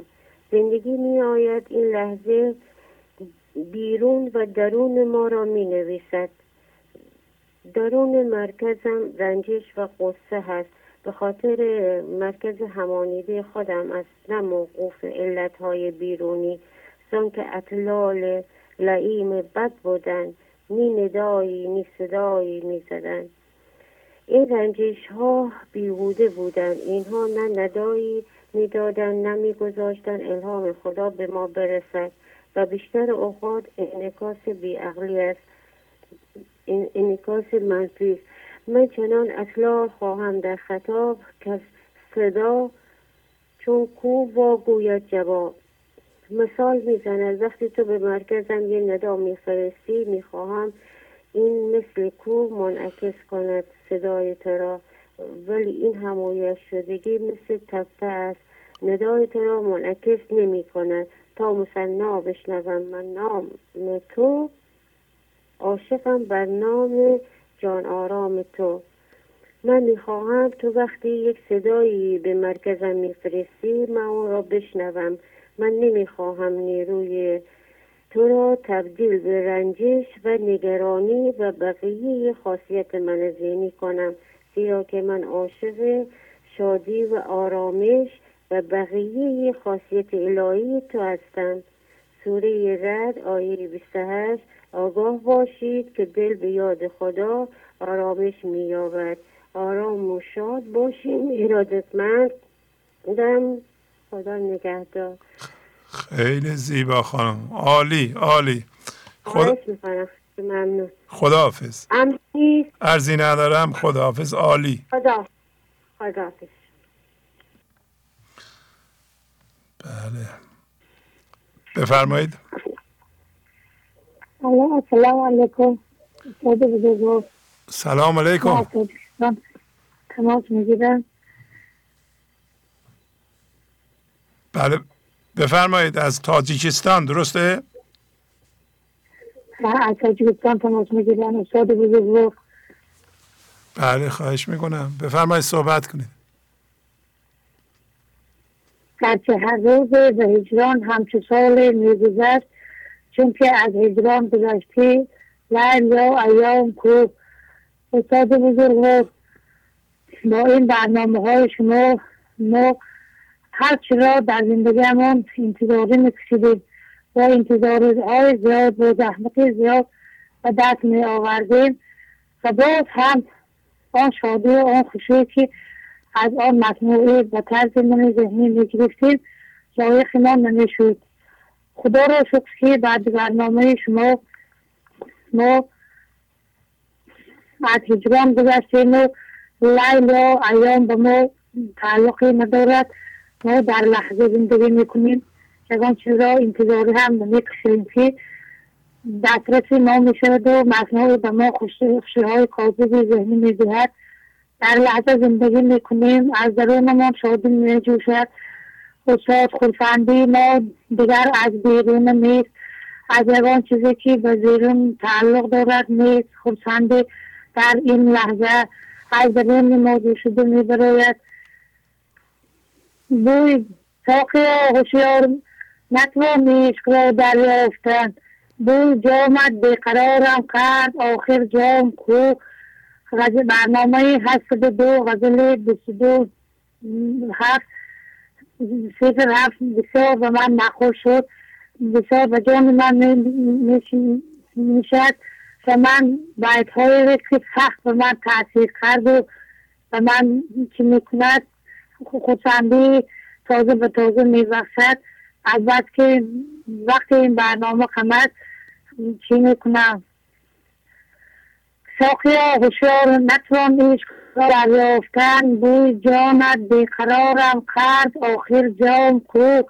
زندگی می آید این لحظه بیرون و درون ما را می نویسد درون مرکزم رنجش و قصه هست. به خاطر مرکز همانیده خودم است نه موقوف علتهای بیرونی زن که اطلال لعیم بد بودن نی ندایی نی صدایی می زدن. این رنجش ها بیهوده بودن. اینها نه ندایی می‌دادن نه میگذاشتن. الهام خدا به ما برسد و بیشتر اوقات انعکاس بیعقلی است. انعکاس منفی. من چنان اطلاع خواهم در خطاب که صدا چون کو و گوید جواب. مثال می‌زند وقتی تو به مرکزم یه ندا میفرستی می‌خواهم این مثل کو منعکس کند صدای تو را. ولی این همایش شدگی مثل تپه است. ندای تو را منعکس نمی کند. تا مصنا بشنوم. من نام تو عاشقم بر نام جان آرام تو. من می‌خواهم تو وقتی یک صدایی به مرکزم میفرستی من اون را بشنوم. من نمی‌خواهم نیروی تو را تبدیل به رنجش و نگرانی و بقیه خاصیت من ذهنی کنم زیرا که من عاشق شادی و آرامش و بقیه خاصیت الهی تو هستم. سوره رد آیه 28 آگاه باشید که دل به یاد خدا آرامش مییابد. آرام و شاد باشیم ارادتمند دم خدا نگهدار. خیلی زیبا خانم. عالی عالی. خدا ممنون. خداحافظ. ارزی ندارم. خداحافظ. عالی. خدا خداحافظ. بله. بفرمایید. السلام علیکم. سلام علیکم. تماس می‌گیرم. بله. بفرمایید از تاجیکستان درسته؟ از تاجیکستان تماس می‌گیرم استاد بزرگ. بله خواهش می‌کنم. بفرمایید صحبت کنید. گرچه هر روز به هجران همچه سال میگذشت چون که از هجران گذشتی لیل یا ایام کو. استاد بزرگ با این برنامه های شما ما هر را در زندگیمون انتظاری میکشیدیم و انتظار های زیاد و زحمت زیاد و دست می آوردیم و باز هم آن شادی و آن خوشی که از آن مجموعه و طرز من ذهنی می‌گرفتیم لایق ما نمی‌شود خدا را شکر که بعد برنامه شما ما از هجران گذشتیم و لیل و ایام به ما تعلقی ندارد. ما در لحظه زندگی می‌کنیم چون چیز را انتظاری هم نمی‌کشیم که دسترس ما می‌شود و مصنوع به ما خوشی های کاذب ذهنی می‌دهد در لحظه زندگی می‌کنیم از درونمان شادی میجوشد استاد خورسندی ما دیگر از بیرون نیست از یگان چیزی که به زیرون تعلق دارد نیست خورسندی در این لحظه از درون موضوع شده میبراید بوی ساقی هوشیار نتوانی عشق را دریافتن. بوی جامت بیقرارم کرد. آخر جام کو برنامه هست دو غزل بیست دو هفت سفر هفت بسیار به من نخور شد. بسیار به جان من می‌شد و من باید های که سخت به من تاثیر کرد و به من چی می‌کند؟ خودسندی تازه به تازه میبخشد. از که وقتی این برنامه قمت چی می‌کنم؟ ساقیا هوشیار نتوان ایش دریافتن. بوی جانت بیقرارم. کرد آخر جام کو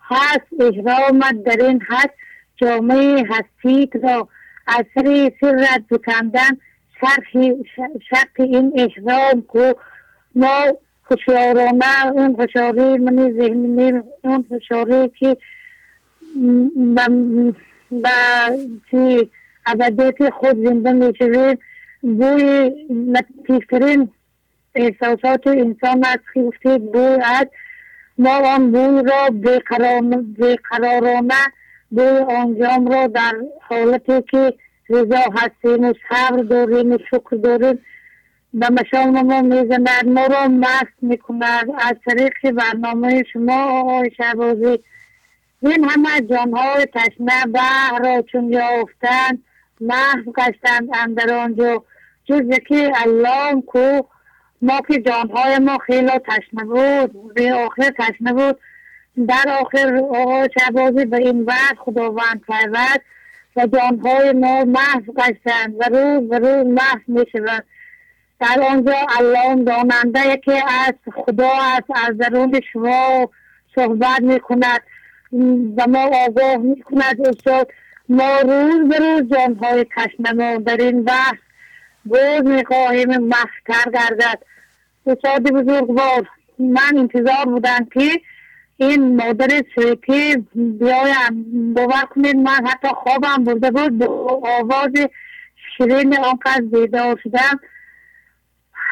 هست. احرامت در این هست جامعه هستید را. اثر سرت بکندن شرح این احرام کو. ما هوشیارانه اون هوشیاری منی ذهنی اون هوشیاری که با چی ابدیت خود زنده می‌شوید بوی لطیفترین احساسات انسان که گفتید بوی است. ما آن بوی را بیقرارانه بوی آنجام را در حالتی که رضا هستیم و صبر داریم و شکر داریم. به مشام ما می‌زند ما را مست می‌کند از طریق برنامه شما آقای شعبازی این همه جانهای تشنه بحر را چون یافتند محو گشتند اندر آنجا. جز یکی اللهم کو ما که جانهای ما خیلی تشنه بود. به آخر تشنه بود. در آخر آقا شعبازی به این وقت خداوند پیوست و جانهای ما محو گشتند و روز به روز محو می شود در آنجا اللهم داننده که از خدا است از درون شما صحبت می کند و ما آگاه می کند استاد ما روز به روز جانهای تشنه در این بحث گوز می خواهیم مفتر گردد. استاد بزرگوار من انتظار بودم که این مادر سویتی بیایم. باور کنید من حتی خوابم برده بود با آواز شیرین آنقدر بیدار شدم.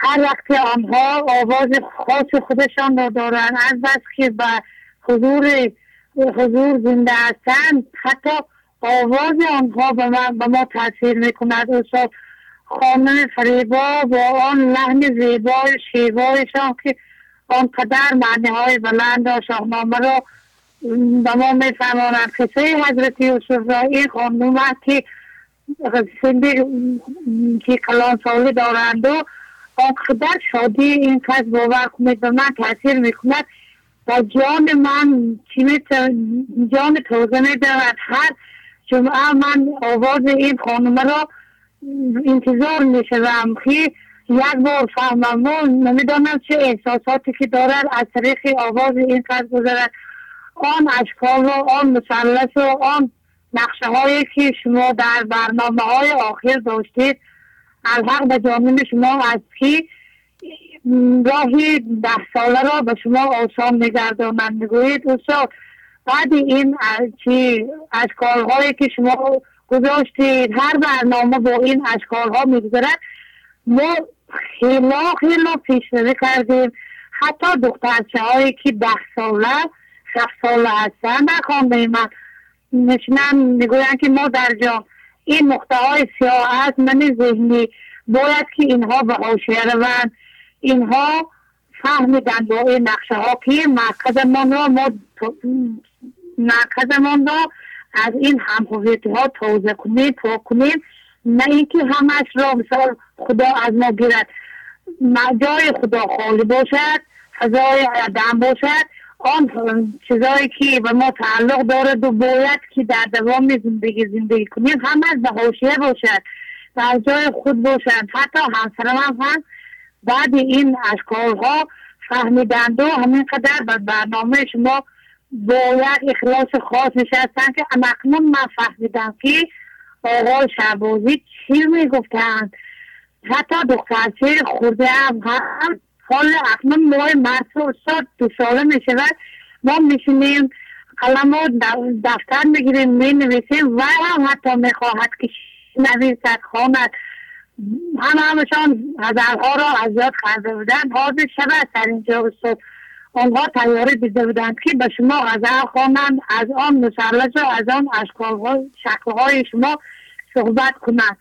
هر وقت آنها آواز خاص خودشان را دارند از بس که به حضور حضور زنده هستند حتی آواز آنها به, من به ما تاثیر می‌کند. استاد خانم فریبا با آن لحن زیبای شیوایشان که آنقدر معنی های بلند و شاهنامه را به ما میفهمانند قصه حضرت یوسف را این خانم که سندی که کلان سالی دارند و آنقدر شادی این کس باور کنید به من تاثیر می‌کند. و جان من جان تازه میدود هر جمعه من آواز این خانمه را انتظار می‌شوم که یک بار فهمم و نمی‌دانم چه احساساتی که دارد. از طریق آواز این کس گذرد. آن اشکال و آن مثلث و آن نقشه هایی که شما در برنامه های آخر داشتید الحق به جانب شما است که راهی ده ساله را به شما آسان میگردانند می‌گویید استاد بعد این چی اشکال که شما گذاشتید هر برنامه با این اشکال ها میگذرد ما خیلی خیلی پیشروی کردیم. حتی دخترچه هایی که ده ساله شخص ساله هستن خانه من نشنم می‌گوین که ما در جا این نقطه های سیاه من ذهنی باید که اینها به حاشیه روند. اینها فهمیدن با این نقشه ها که مرکزمان را ما مرکزمان را از این هم ها توضیح کنیم پاک کنیم. نه اینکه همش را مثال خدا از ما گیرد. جای خدا خالی باشد فضای عدم باشد. آن چیزایی که به ما تعلق دارد و باید که در دوام زندگی زندگی کنیم همه از به حاشیه باشد در جای خود باشد حتی همسرم هم هم بعد این اشکال ها فهمیدند و همین قدر به برنامه شما با یک اخلاص خاص نشستن که امکنون من فهمیدم که آقای شعبازی چی می‌گفتند. حتی دخترچه خورده هم هم حال اکنون ماه مرد استاد دو ساله می‌شود. ما میشینیم قلم و دفتر می‌گیریم می نویسیم و هم حتی می‌خواهد که نویسد خواند هم همشان هزارها را از یاد کرده بودن حاضر شود در اینجا استاد آنها تیاری دیده بودند که به شما غزل خوانند. از آن مسلط و از آن اشکال شکلهای شما صحبت کنند.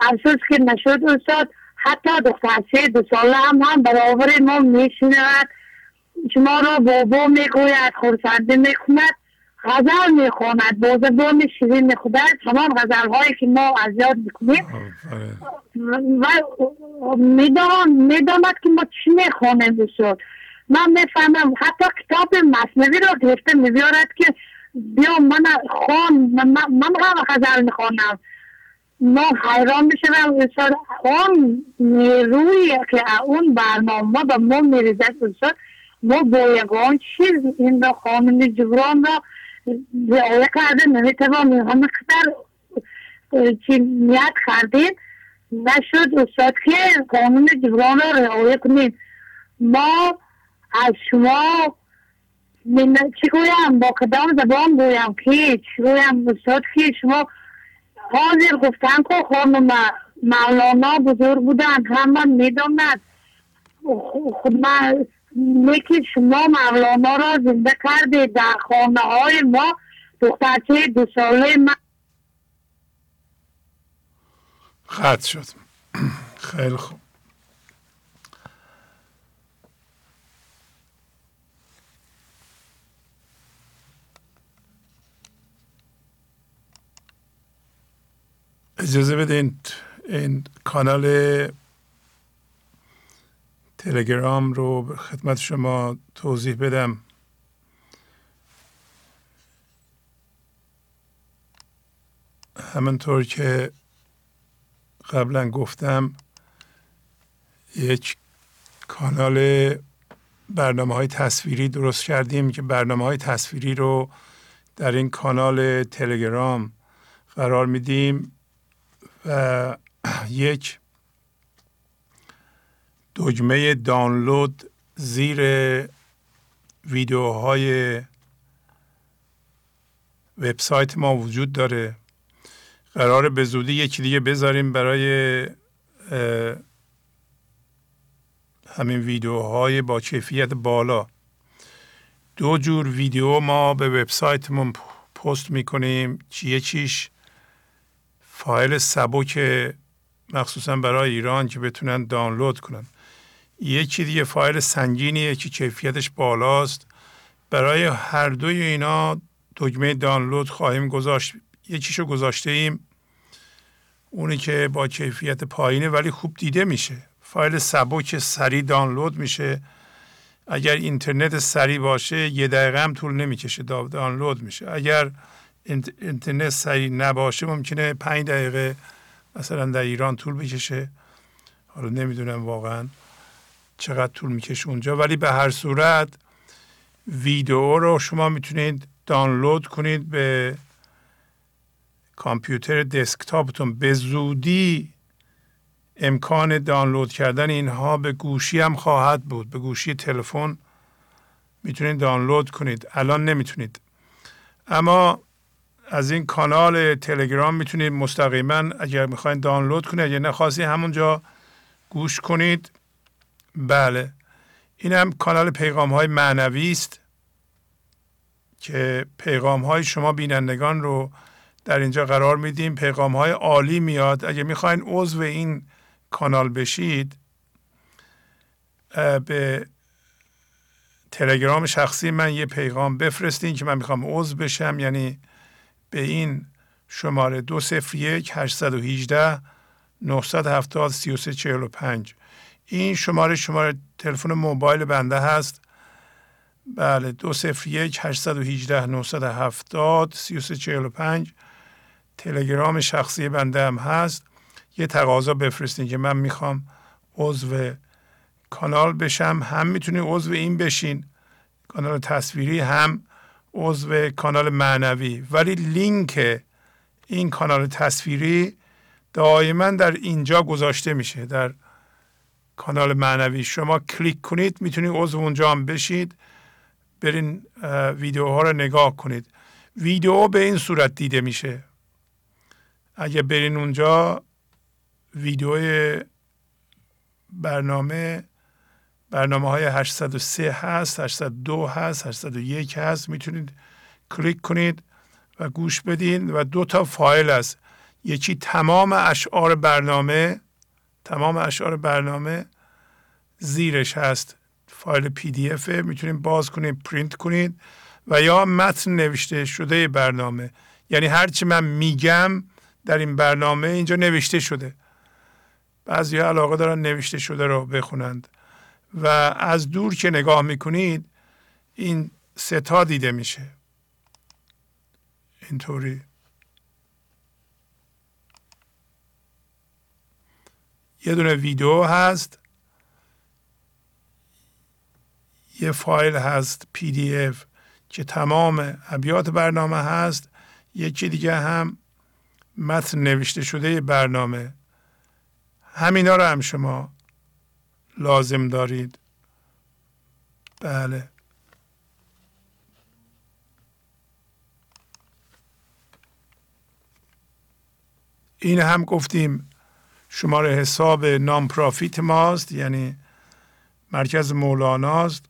افسوس که نشد استاد. حتی دخترچه دو ساله هم هم برابر ما میشنود شما را بابا می‌گوید خورسنده می‌کند غزل می‌خواند بام شیرین می‌خواند. تمام غزل هایی که ما از یاد می‌کنیم. و می‌داند که ما چی می‌خوانیم بسید من می‌فهمم حتی کتاب مصنوی رو گرفته میبیارد که بیا من خان من, من هم غزل می‌خوانم. ما حیران میشم استاد اون نیروی که اون برنامه به ما میریزد استاد ما با یگان چیز این را خانم جبران را رعایه کرده نمی‌توانیم همه قدر چی نیت کردیم نشد استاد که قانون جبران را رعایه کنیم ما از شما چی گویم؟ با کدام زبان گویم؟ که چی گویم استاد که شما حاضر گفتن که خانم مولانا بزرگ بودن. همه می‌داند خود من یکی شما مولانا را زنده کرده در خانه های ما. دخترچه دو ساله من خط شد. (clears throat) خیلی خوب. اجازه بدین این کانال تلگرام رو خدمت شما توضیح بدم. همونطور که قبلا گفتم یک کانال برنامه های تصویری درست کردیم که برنامه های تصویری رو در این کانال تلگرام قرار میدیم. و یک دکمه دانلود زیر ویدیوهای وبسایت ما وجود داره. قرار به زودی یکی دیگه بذاریم برای همین ویدیوهای با کیفیت بالا. دو جور ویدیو ما به وبسایتمون پست می‌کنیم. چیه چیش؟ فایل سبک مخصوصا برای ایران که بتونن دانلود کنن. یکی دیگه فایل سنگینیه که کیفیتش بالاست. برای هر دوی اینا دکمه دانلود خواهیم گذاشت. یکیشو گذاشته ایم اونی که با کیفیت پایینه ولی خوب دیده میشه. فایل سبک سریع دانلود میشه. اگر اینترنت سریع باشه یه دقیقه هم طول نمی‌کشه. دانلود میشه. اگر اینترنت سریع نباشه ممکنه پنج دقیقه مثلا در ایران طول بکشه. حالا نمی‌دونم واقعا چقدر طول می‌کشه اونجا ولی به هر صورت ویدیو رو شما می‌تونید دانلود کنید به کامپیوتر دسکتاپتون. به زودی امکان دانلود کردن اینها به گوشی هم خواهد بود. به گوشی تلفن می‌تونید دانلود کنید. الان نمی‌تونید. اما از این کانال تلگرام می‌تونید مستقیما اگر می‌خواین دانلود کنید اگر نخواستی همونجا گوش کنید. بله. این هم کانال پیغام های معنوی است که پیغام های شما بینندگان رو در اینجا قرار میدیم. پیغام های عالی میاد. اگه می‌خواین عضو این کانال بشید به تلگرام شخصی من یه پیغام بفرستین که من می‌خوام عضو بشم. یعنی به این شماره دو صفر یک هشتصد و هیجده نهصد هفتاد سی و سه چهل و پنج. این شماره شماره تلفن موبایل بنده هست. بله دو صفر یک هشتصد و هیجده نهصد هفتاد سی و سه چهل و پنج. تلگرام شخصی بنده هم هست. یه تقاضا بفرستین که من می‌خوام عضو کانال بشم. هم می‌تونی عضو این بشین. کانال تصویری هم عضو کانال معنوی. ولی لینک این کانال تصویری دائما در اینجا گذاشته میشه در کانال معنوی. شما کلیک کنید می‌تونید عضو اونجا هم بشید. برین ویدیوها رو نگاه کنید. ویدیو به این صورت دیده میشه. اگه برین اونجا ویدیو برنامه برنامه های 803 هست 802 هست 801 هست. می‌تونید کلیک کنید و گوش بدین و دو تا فایل است. یکی تمام اشعار برنامه تمام اشعار برنامه زیرش هست. فایل PDF می‌تونید باز کنید پرینت کنید و یا متن نوشته شده برنامه. یعنی هرچی من میگم در این برنامه اینجا نوشته شده. بعضی علاقه دارن نوشته شده رو بخونند. و از دور که نگاه می‌کنید این ستا دیده میشه. اینطوری. یه دونه ویدیو هست. یه فایل هست پی دی اف که تمام ابیات برنامه هست. یکی دیگه هم متن نوشته شده برنامه. همینا رو هم شما لازم دارید. بله. این هم گفتیم شماره حساب نامپرافیت ماست یعنی مرکز مولاناست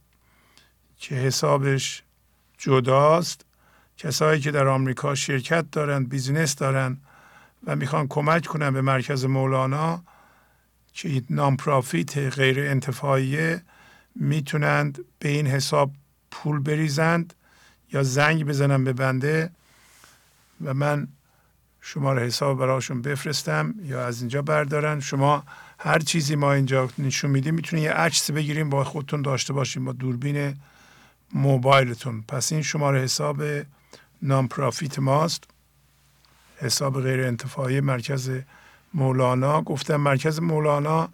که حسابش جداست. کسایی که در آمریکا شرکت دارند بیزینس دارند و می‌خوان کمک کنن به مرکز مولانا که نامپرافیت غیر انتفاعیه می‌تونند به این حساب پول بریزند یا زنگ بزنن به بنده و من شماره حساب براشون بفرستم یا از اینجا بردارن. شما هر چیزی ما اینجا نشون میدیم می‌تونید یه عکس بگیریم با خودتون داشته باشیم با دوربین موبایلتون. پس این شماره حساب nonprofit ماست. حساب غیر انتفاعی مرکز مولانا گفتم مرکز مولانا.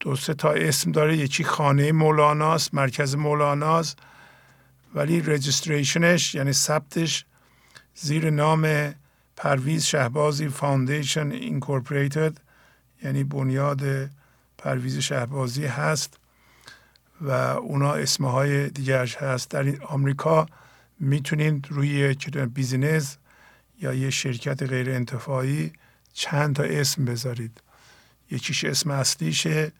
دو سه تا اسم داره یکی خانه مولاناست مرکز مولاناست. ولی registration ش یعنی ثبتش زیر نام پرویز شهبازی Foundation Incorporated یعنی بنیاد پرویز شهبازی هست و اونا اسمهای دیگرش هست. در آمریکا می‌تونید روی business یا یه شرکت غیر انتفاعی چند تا اسم بذارید. یکیش اسم اصلیشه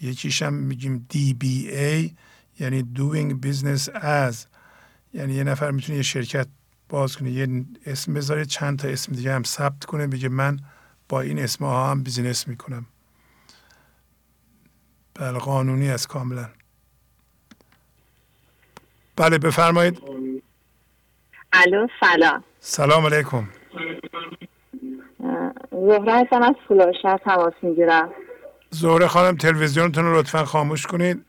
یکیش هم میگیم DBA یعنی Doing Business As. یعنی یه نفر می‌تونه یه شرکت باز کنه یه اسم بذاره چند تا اسم دیگه هم ثبت کنه بگه من با این اسم ها هم business می‌کنم. بله قانونی است کاملا. بله بفرمایید. الو سلام. سلام علیکم. زهره هستم از فلاشر تماس می‌گیرم. زهره خانم تلویزیونتون رو لطفا خاموش کنید.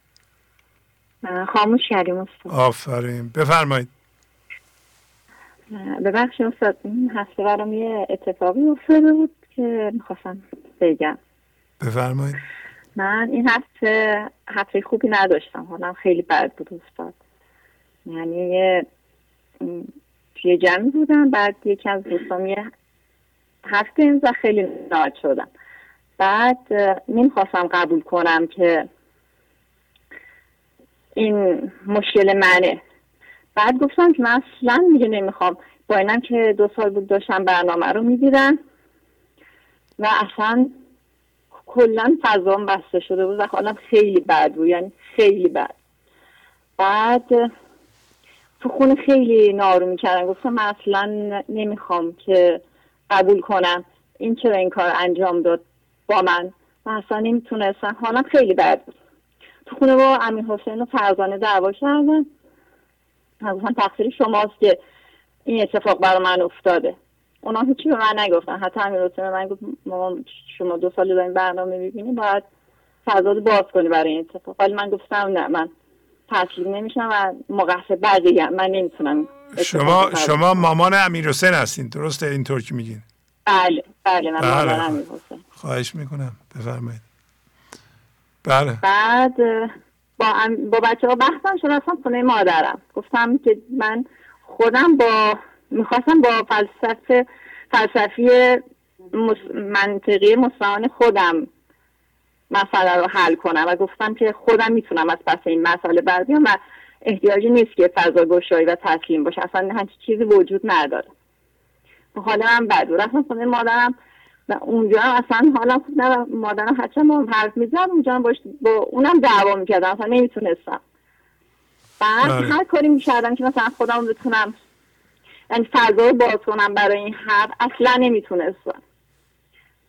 خاموش کردیم استاد. آفرین. بفرمایید. ببخشید استاد این هفته برام یه اتفاقی افتاده بود که می‌خواستم بگم. بفرمایید. من این هفته هفته خوبی نداشتم. حالا خیلی بد بود استاد. یعنی یه توی جمعی بودم بعد یکی از دوستان یه هفته و خیلی ناراحت شدم. بعد نمی‌خواستم قبول کنم که این مشکل منه. بعد گفتم که من اصلا میگه نمی‌خوام. با اینم که دو سال بود داشتم برنامه رو می‌دیدم و اصلا کلا فضام بسته شده بود و حالا خیلی بد بود. یعنی خیلی بد. بعد تو خونه خیلی نارو کردن گفتم من اصلا نمی‌خوام که قبول کنم. این چرا این کار انجام داد با من. من اصلا نمی‌تونستم. حالا خیلی بد بود. تو خونه با امیر حسین و فرزانه دعوا کردن. گفتن تقصیر شماست که این اتفاق برای من افتاده. اونا هیچی به من نگفتن. حتی امیر حسین من گفت مامان شما دو سال دارین برنامه می‌بینی باید فضا باز کنی برای این اتفاق. ولی من گفتم نه من تسلیم نمیشم و مقصر بقیه من نمی‌تونم شما شما مامان امیر حسین هستین درسته اینطور که میگین؟ بله بله من مامان بله. امیر حسین خواهش می‌کنم بفرمایید. بله. بعد با, با بچه ها بحثم شد اصلا خونه مادرم. گفتم که من خودم با می‌خواستم با فلسفه فلسفی منطقی مستعان خودم مسئله رو حل کنم و گفتم که خودم می‌تونم از پس این مسئله بر بیام و احتیاجی نیست که فضا گشایی و تسلیم باشه. اصلا همچی چیزی وجود نداره. حالا من بد رفتم خونه مادرم و اونجا اصلا حالا خوب نه مادرم هرچند ما حرف می‌زد اونجا باش با اونم دعوا می‌کردم. اصلا نمی‌تونستم. بعد بله. هر کاری می‌کردم که مثلا خودم بتونم یعنی فضا رو باز کنم برای این حرف اصلا نمی‌تونستم.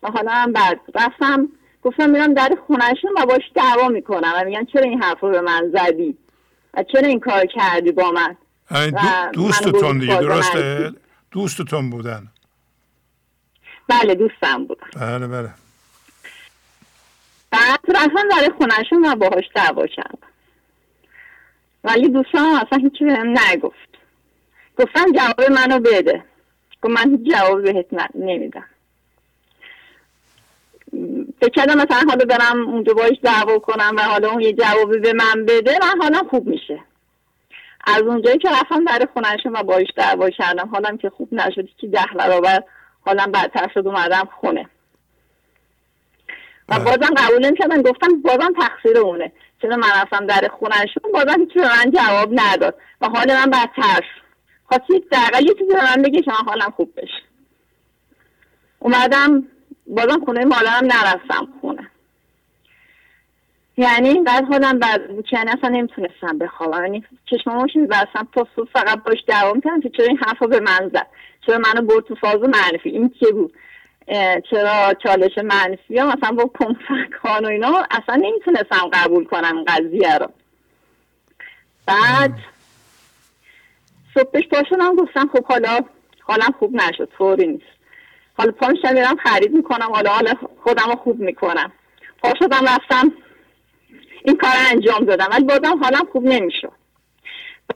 و حالا هم بعد رفتم گفتم میرم در خونهشون و باش دعوا می‌کنم. و میگن چرا این حرف رو به من زدی؟ چرا این کار کردی با من؟ دوستتون دیگه درسته؟ دوستتون بودن. بله دوستم بودن بله بله. بعد رفتم در خونهشون و باهاش دعوا کردم. ولی دوستان اصلا هیچی بهم نگفت. گفتم جواب منو بده. گفت من هیچ جواب بهت نمیدم. فکر کردم مثلا حالا برم اونجا باش دعوا کنم و حالا اون یه جوابی به من بده من حالا خوب میشه. از اونجایی که رفتم در خونهشون و باش دعوا کردم حالم که خوب نشد که ده برابر حالم بدتر شد اومدم خونه. و بازم قبول نمی‌کردن گفتم بازم تقصیر اونه. چرا من رفتم در خونهشون؟ بازم هیچی به من جواب نداد و حال من بدتر خواستی دقیقا یه چیزی به من بگه که من حالم خوب بشه. اومدم بازم خونه مادرم نرفتم خونه. یعنی اینقدر بود که یعنی اصلا نمی‌تونستم بخوابم. یعنی چشمامو که تا صبح فقط باش دعوا کردم که چرا این حرفا به من زد؟ چرا منو برد تو فاز منفی؟ این که بود؟ چرا چالش منفی ها؟ مثلا با کمفک و اینا اصلا نمی‌تونستم قبول کنم قضیه رو. بعد صبحش پاشونم گفتم خب حالا حالم خوب نشد طوری نیست. حالا پا میرم خرید می‌کنم. حالا حالا خودم رو خوب می‌کنم. پا شدم رفتم. این کار انجام دادم. ولی بازم حالم خوب نمی‌شد.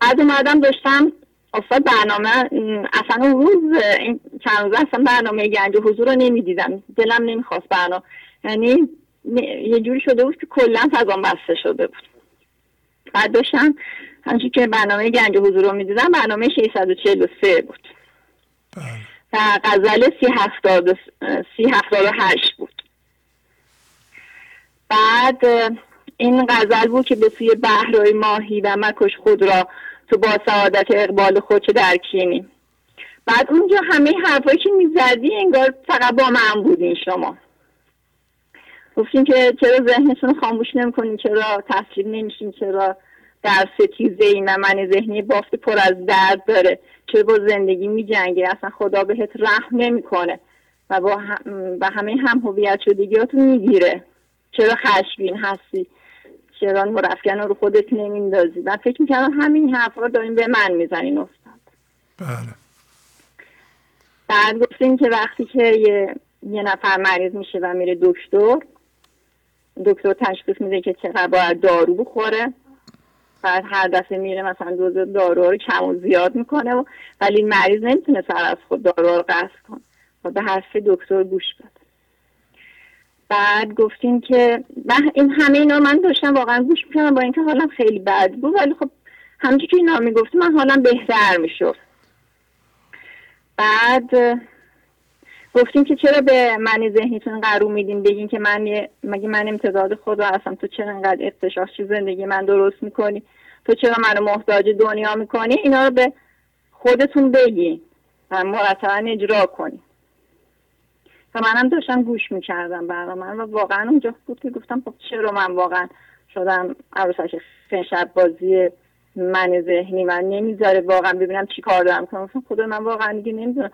بعد اومدم داشتم استاد برنامه اصلا اون روز این چند روز اصلا برنامه گنج حضور رو نمی‌دیدم. دلم نمی‌خواست برنامه یعنی یه جوری شده بود که کلا فضان بسته شده بود. بعد داشتم همچون که برنامه گنج حضور رو می‌دیدم برنامه 643 بود. و غزل سی هفتاد, سی هفتاد و هشت بود. بعد این غزل بود که به سوی بهرای ماهی و مکش خود را تو با سعادت اقبال خود در کینی بعد اونجا همه حرفایی که می‌زدی انگار فقط با من بودین شما. گفتین که چرا ذهنتون خاموش نمی‌کنین؟ چرا تسلیم نمیشین؟ چرا در ستیزه این من ذهنی بافت پر از درد داره. چرا با زندگی میجنگه اصلا خدا بهت رحم نمی‌کنه و با هم و همه هم هویت شدگیاتون می‌گیره چرا خشمگین هستی؟ چرا مرفکن رو خودت نمیندازی من فکر می‌کردم همین حرف رو داریم به من می‌زنین استاد. بله. بعد گفتیم که وقتی که یه, یه نفر مریض میشه و میره دکتر دکتر تشخیص میده که چقدر باید دارو بخوره. بعد هر دفعه میره مثلا دوز دارو رو کم و زیاد می‌کنه و ولی مریض نمی‌تونه سر از خود دارو رو قصد کنه. و به حرف دکتر گوش بده. بعد گفتیم که این همه اینا من داشتم واقعا گوش می‌کنم با اینکه حالم خیلی بد بود ولی خب همچی که اینا می‌گفتیم من حالم بهتر می‌شد. بعد گفتیم که چرا به من ذهنیتون قرار میدین بگین که من مگه من امتداد خدا هستم تو چرا انقدر چی زندگی من درست می‌کنی؟ تو چرا منو محتاج دنیا می‌کنی؟ اینا رو به خودتون بگین و مرتبا اجرا کنی و منم داشتم گوش می‌کردم برنامه من و واقعا اونجا بود که گفتم خب چرا من واقعا شدم عروسش شب بازی من ذهنی من نمی‌ذاره واقعا ببینم چی کار دارم کنم. خدا من واقعا دیگه نمی‌دونم.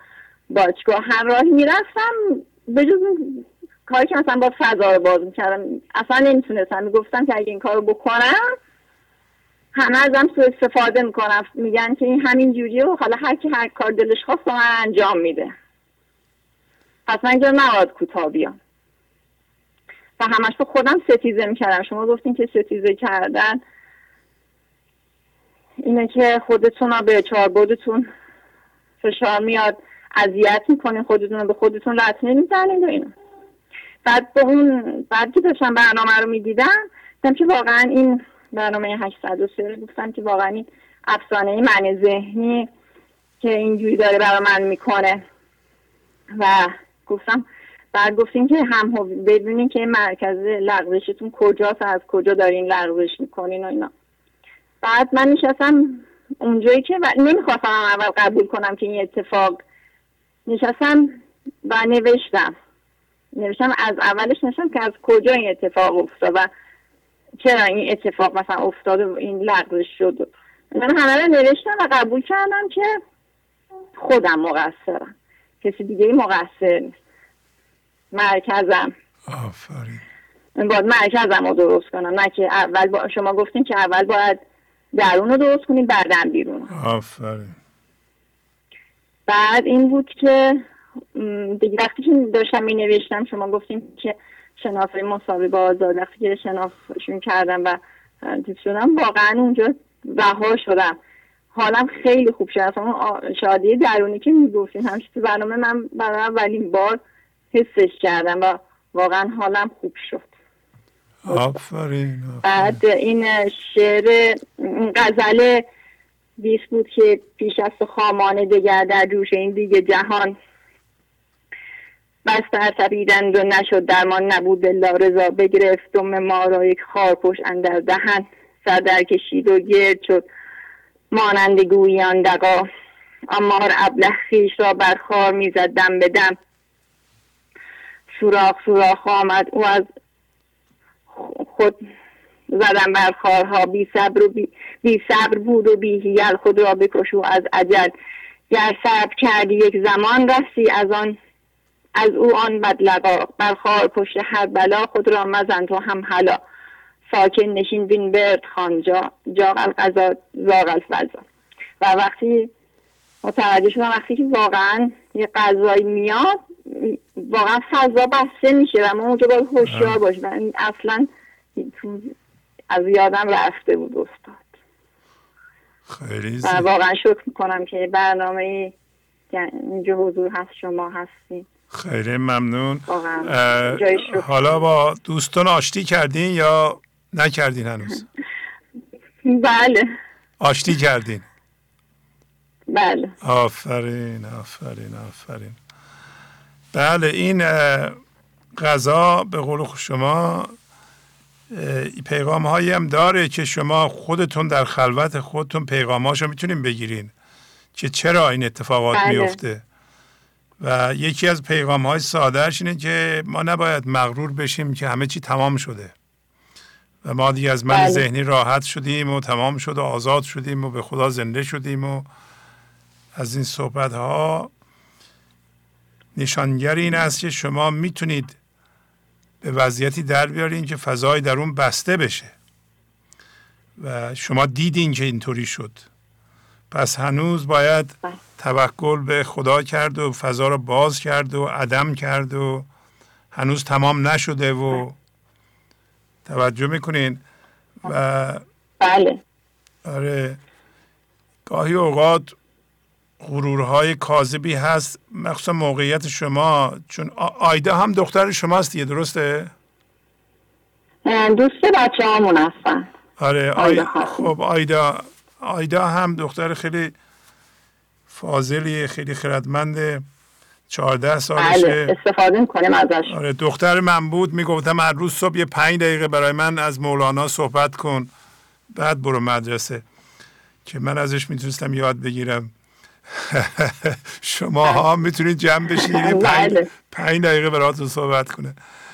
با چیکار هر راهی می‌رفتم به جز کاری که مثلا با فضا رو باز می‌کردم اصلا نمی‌تونستم. می‌گفتم که اگه این کار رو بکنم همه ازم سو استفاده می‌کنم میگن که این همین جوریه و حالا هر کی هر کار دلش خواست من انجام میده. پس من اینجا نباید کوتاه بیام. و همش تو خودم ستیزه می‌کردم. شما گفتین که ستیزه کردن. اینه که خودتون به چاربودتون فشار میاد. اذیت می‌کنین خودتون رو به خودتون لط نمی‌زنید و اینا. بعد به اون بعد که داشتم برنامه رو می‌دیدم دیدم که واقعا این برنامه 803 گفتم که واقعا این افسانه من ذهنی که اینجوری داره برای من می‌کنه. و گفتم بعد گفتیم که هم بدونین که مرکز لغزشتون کجاست از کجا دارین لغزش می‌کنین و اینا. بعد من نشستم اونجایی که نمی‌خواستم اول قبول کنم که این اتفاق نشستم و نوشتم. نوشتم از اولش نشستم که از کجا این اتفاق افتاد و چرا این اتفاق مثلا افتاد و این لغزش شد. من همه رو نوشتم و قبول کردم که خودم مقصرم. کسی دیگه مقصر نیست. مرکزم. آفرین. باید مرکزم رو درست کنم. نه که اول با شما گفتین که اول باید درون رو درست کنیم بعدم بیرون. آفرین. بعد این بود که دیگه وقتی که داشتم می نوشتم شما گفتیم که شناسای مساوی با آزاد وقتی که شناسشون کردم و تیپ شدم واقعا اونجا رها شدم. حالم خیلی خوب شد. اصلا شادی درونی که می‌گفتیم همیشه تو برنامه من برای اولین بار حسش کردم و واقعا حالم خوب شد. آفرین بعد این شعر غزل بیست بود که پیش از خامان دگر در جوش این دیگه جهان. بس تبیدند و نشد درمان نبود دلا رضا بگرفت دم ما را یک خارپوش اندر دهن. سر در کشید و گرد شد مانند گویان دقا امار ابله خیش را بر خار می‌زد دم به دم. سوراخ سوراخ آمد. او از خود زدن بر خارها بی صبر, و بی, بی صبر بود و بی هیل خود را بکشو از عجل گر صبر کردی یک زمان رسی از آن از او آن بدلقا بر خار پشت هر بلا خود را مزن تو هم حلا ساکن نشین بین برد خانجا جا. القضا زاغ الفضا. و وقتی متوجه شدم وقتی که واقعا یه غذایی میاد واقعا فضا بسته میشه و ما اونجا باید هوشیار باشیم. و اصلا از یادم رفته بود استاد. خیلی و واقعا شکر می‌کنم که برنامه اینجا حضور هست شما هستین. خیلی ممنون. حالا با دوستان آشتی کردین یا نکردین هنوز؟ (laughs) بله. آشتی کردین. بله. آفرین آفرین آفرین. بله این غذا به قول شما پیغام هایی هم داره که شما خودتون در خلوت خودتون پیغام هاشو می‌تونین بگیرین که چرا این اتفاقات بله. میفته و یکی از پیغام های سادهش اینه که ما نباید مغرور بشیم که همه چی تمام شده و ما دیگه از من بله. ذهنی راحت شدیم و تمام شد و آزاد شدیم و به خدا زنده شدیم و از این صحبت ها نشانگر این است که شما می‌تونید به وضعیتی در بیارین که فضای درون بسته بشه. و شما دیدین که اینطوری شد. پس هنوز باید بله. توکل به خدا کرد و فضا رو باز کرد و عدم کرد و هنوز تمام نشده و توجه می‌کنین؟ و بله. آره گاهی اوقات غرورهای کاذبی هست مخصوصا موقعیت شما چون آیدا هم دختر شماست دیگه درسته؟ دوست بچه همون هستن. آره آیدا خب آیدا آیدا هم دختر خیلی فاضلی خیلی خردمنده چهارده سالشه. بله استفاده می‌کنیم ازش. آره دختر من بود می‌گفتم هر روز صبح یه پنج دقیقه برای من از مولانا صحبت کن. بعد برو مدرسه که من ازش می‌تونستم یاد بگیرم. (laughs) شما ها می‌تونید جمع بشینید پنج, بله. پنج دقیقه براتون صحبت کنه.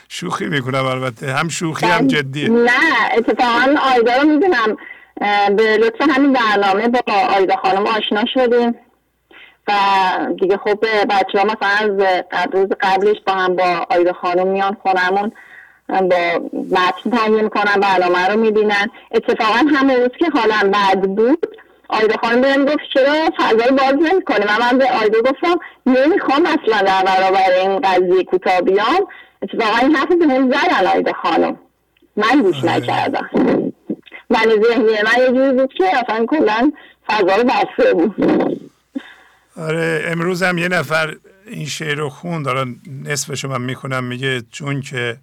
شوخی می‌کنم البته. هم شوخی هم جدیه نه اتفاقا آیدا رو می‌دونم. به لطف همین برنامه با آیدا خانم آشنا شدیم. و دیگه خب بچه ها مثلا از روز قبلش با هم با آیدا خانم میان خونمون. با متن تهیه می‌کنن برنامه رو می‌بینن. اتفاقا همه روز که حالا بد بود آیدا خانم بهم گفت چرا فضا باز نمی‌کنه و من به آیدا گفتم نمی‌خوام اصلا در برابر این قضیه کوتاه بیام. اتفاقا این حرف به هم زدن آیدا خانم. من گوش آره. نکردم. من ذهنی من یه جوری بود که اصلا کلا فضا رو بسته بود. آره امروز هم یه نفر این شعر رو خون داره نصفش من می‌کنم میگه چون که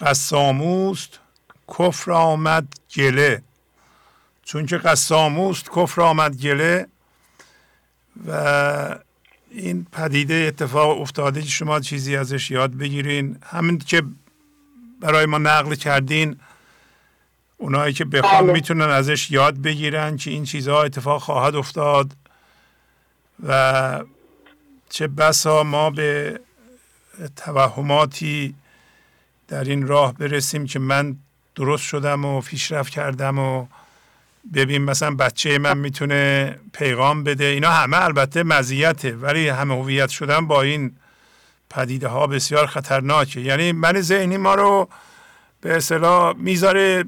قساموست کفر آمد گله. چون که قساموست کفر آمد گله و این پدیده اتفاق افتاده که شما چیزی ازش یاد بگیرین همین که برای ما نقل کردین اونایی که بخوام بله. می‌تونن ازش یاد بگیرن که این چیزها اتفاق خواهد افتاد و چه بسا ما به توهماتی در این راه برسیم که من درست شدم و پیشرفت کردم و ببین مثلا بچه من می‌تونه پیغام بده. اینا همه البته مزیته ولی همه هویت شدن با این پدیده ها بسیار خطرناکه. یعنی من ذهنی ما رو به اصطلاح می‌ذاره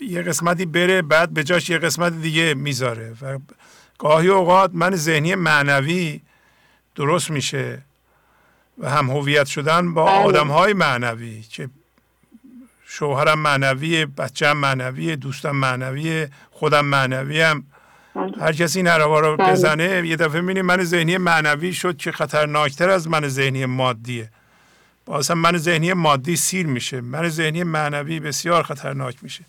یه قسمتی بره بعد به جاش یه قسمت دیگه می‌ذاره. و گاهی اوقات من ذهنی معنوی درست میشه و هم هویت شدن با بله. آدم های معنوی که شوهرم معنویه بچم معنویه دوستم معنویه خودم معنوی هم بله. هر کسی این رو بله. بزنه یه دفعه می‌بینیم من ذهنی معنوی شد که خطرناکتر از من ذهنی مادیه. بازم من ذهنی مادی سیر میشه. من ذهنی معنوی بسیار خطرناک میشه.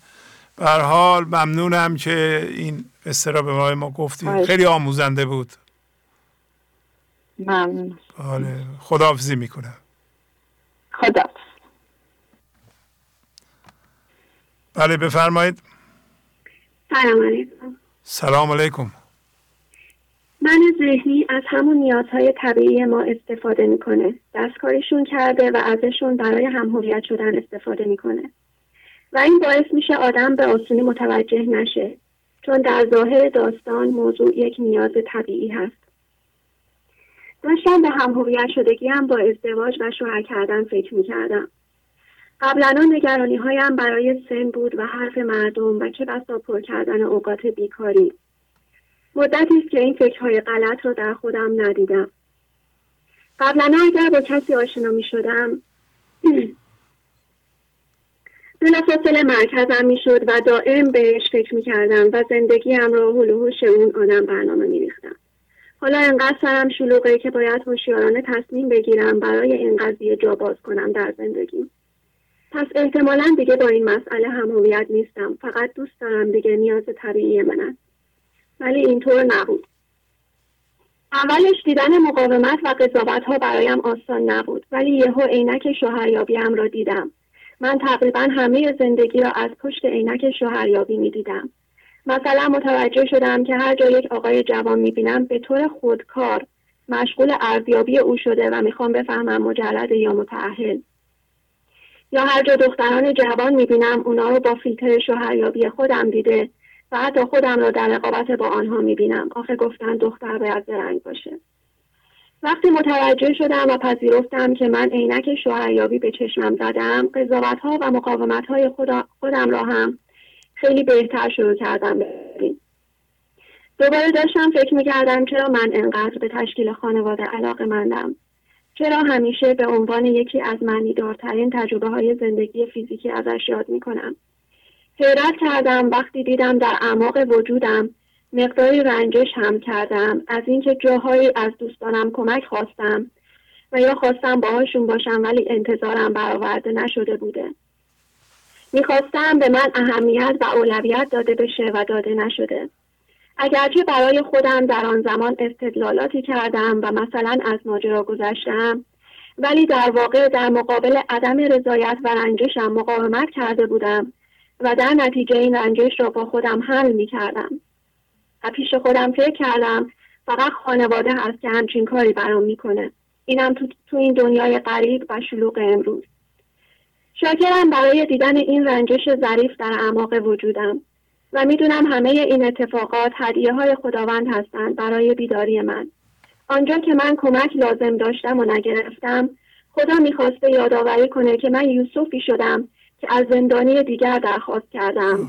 به حال ممنونم که این استرا به ما گفتید خیلی آموزنده بود. ممنون. بله. خداحافظی می‌کنم. خدا بله بفرمایید. سلام علیکم. سلام علیکم. من ذهنی از همون نیازهای طبیعی ما استفاده می‌کنه. دستکاریشون کرده و ازشون برای همهویت شدن استفاده می‌کنه. و این باعث میشه آدم به آسونی متوجه نشه چون در ظاهر داستان موضوع یک نیاز طبیعی هست. داشتم به همهویت شدگی هم با ازدواج و شوهر کردن فکر می‌کردم. قبلا نگرانی هایم برای سن بود و حرف مردم و چه بسا پر کردن اوقات بیکاری مدتی است که این فکرهای غلط را در خودم ندیدم قبلا اگر با کسی آشنا می شدم (clears throat) بلافاصله مرکزم می شد و دائم بهش فکر می کردم و زندگیم را هلوهوش اون آدم برنامه می ریختم. حالا انقدر سرم شلوغه که باید هوشیارانه تصمیم بگیرم برای این قضیه جا باز کنم در زندگی. پس احتمالا دیگه با این مسئله هم نیستم فقط دوست دارم دیگه نیاز طبیعی من است. ولی اینطور نبود. اولش دیدن مقاومت و قضاوت ها برایم آسان نبود ولی یهو عینک شوهریابیم را دیدم من تقریبا همه زندگی را از پشت عینک شوهریابی می دیدم. مثلا متوجه شدم که هر جا یک آقای جوان می بینم به طور خودکار مشغول ارزیابی او شده و می‌خوام بفهمم مجرد یا متعهل یا هر جا دختران جوان می بینم اونا رو با فیلتر شوهریابی خودم دیده و حتی خودم را در رقابت با آنها می بینم آخه گفتن دختر باید زرنگ باشه. وقتی متوجه شدم و پذیرفتم که من عینک شوهریابی به چشمم زدم قضاوت ها و مقاومت های خودم را هم خیلی بهتر شروع کردم ببین دوباره داشتم فکر می‌کردم چرا من انقدر به تشکیل خانواده علاقه مندم چرا همیشه به عنوان یکی از دارترین تجربه های زندگی فیزیکی ازش یاد می‌کنم؟ حیرت کردم وقتی دیدم در اعماق وجودم مقداری رنجش هم کردم از اینکه جاهایی از دوستانم کمک خواستم و یا خواستم باهاشون باشم ولی انتظارم برآورده نشده بوده. می‌خواستم به من اهمیت و اولویت داده بشه و داده نشده. اگرچه برای خودم در آن زمان استدلالاتی کردم و مثلا از ماجرا گذشتم ولی در واقع در مقابل عدم رضایت و رنجشم مقاومت کرده بودم و در نتیجه این رنجش را با خودم حل می کردم. و پیش خودم فکر کردم فقط خانواده هست که همچین کاری برام می‌کنه. اینم تو, تو این دنیای غریب و شلوغ امروز. شاکرم برای دیدن این رنجش ظریف در اعماق وجودم. و می‌دونم همه این اتفاقات هدیه های خداوند هستند برای بیداری من. آنجا که من کمک لازم داشتم و نگرفتم خدا می‌خواسته یادآوری کنه که من یوسفی شدم که از زندانی دیگر درخواست کردم.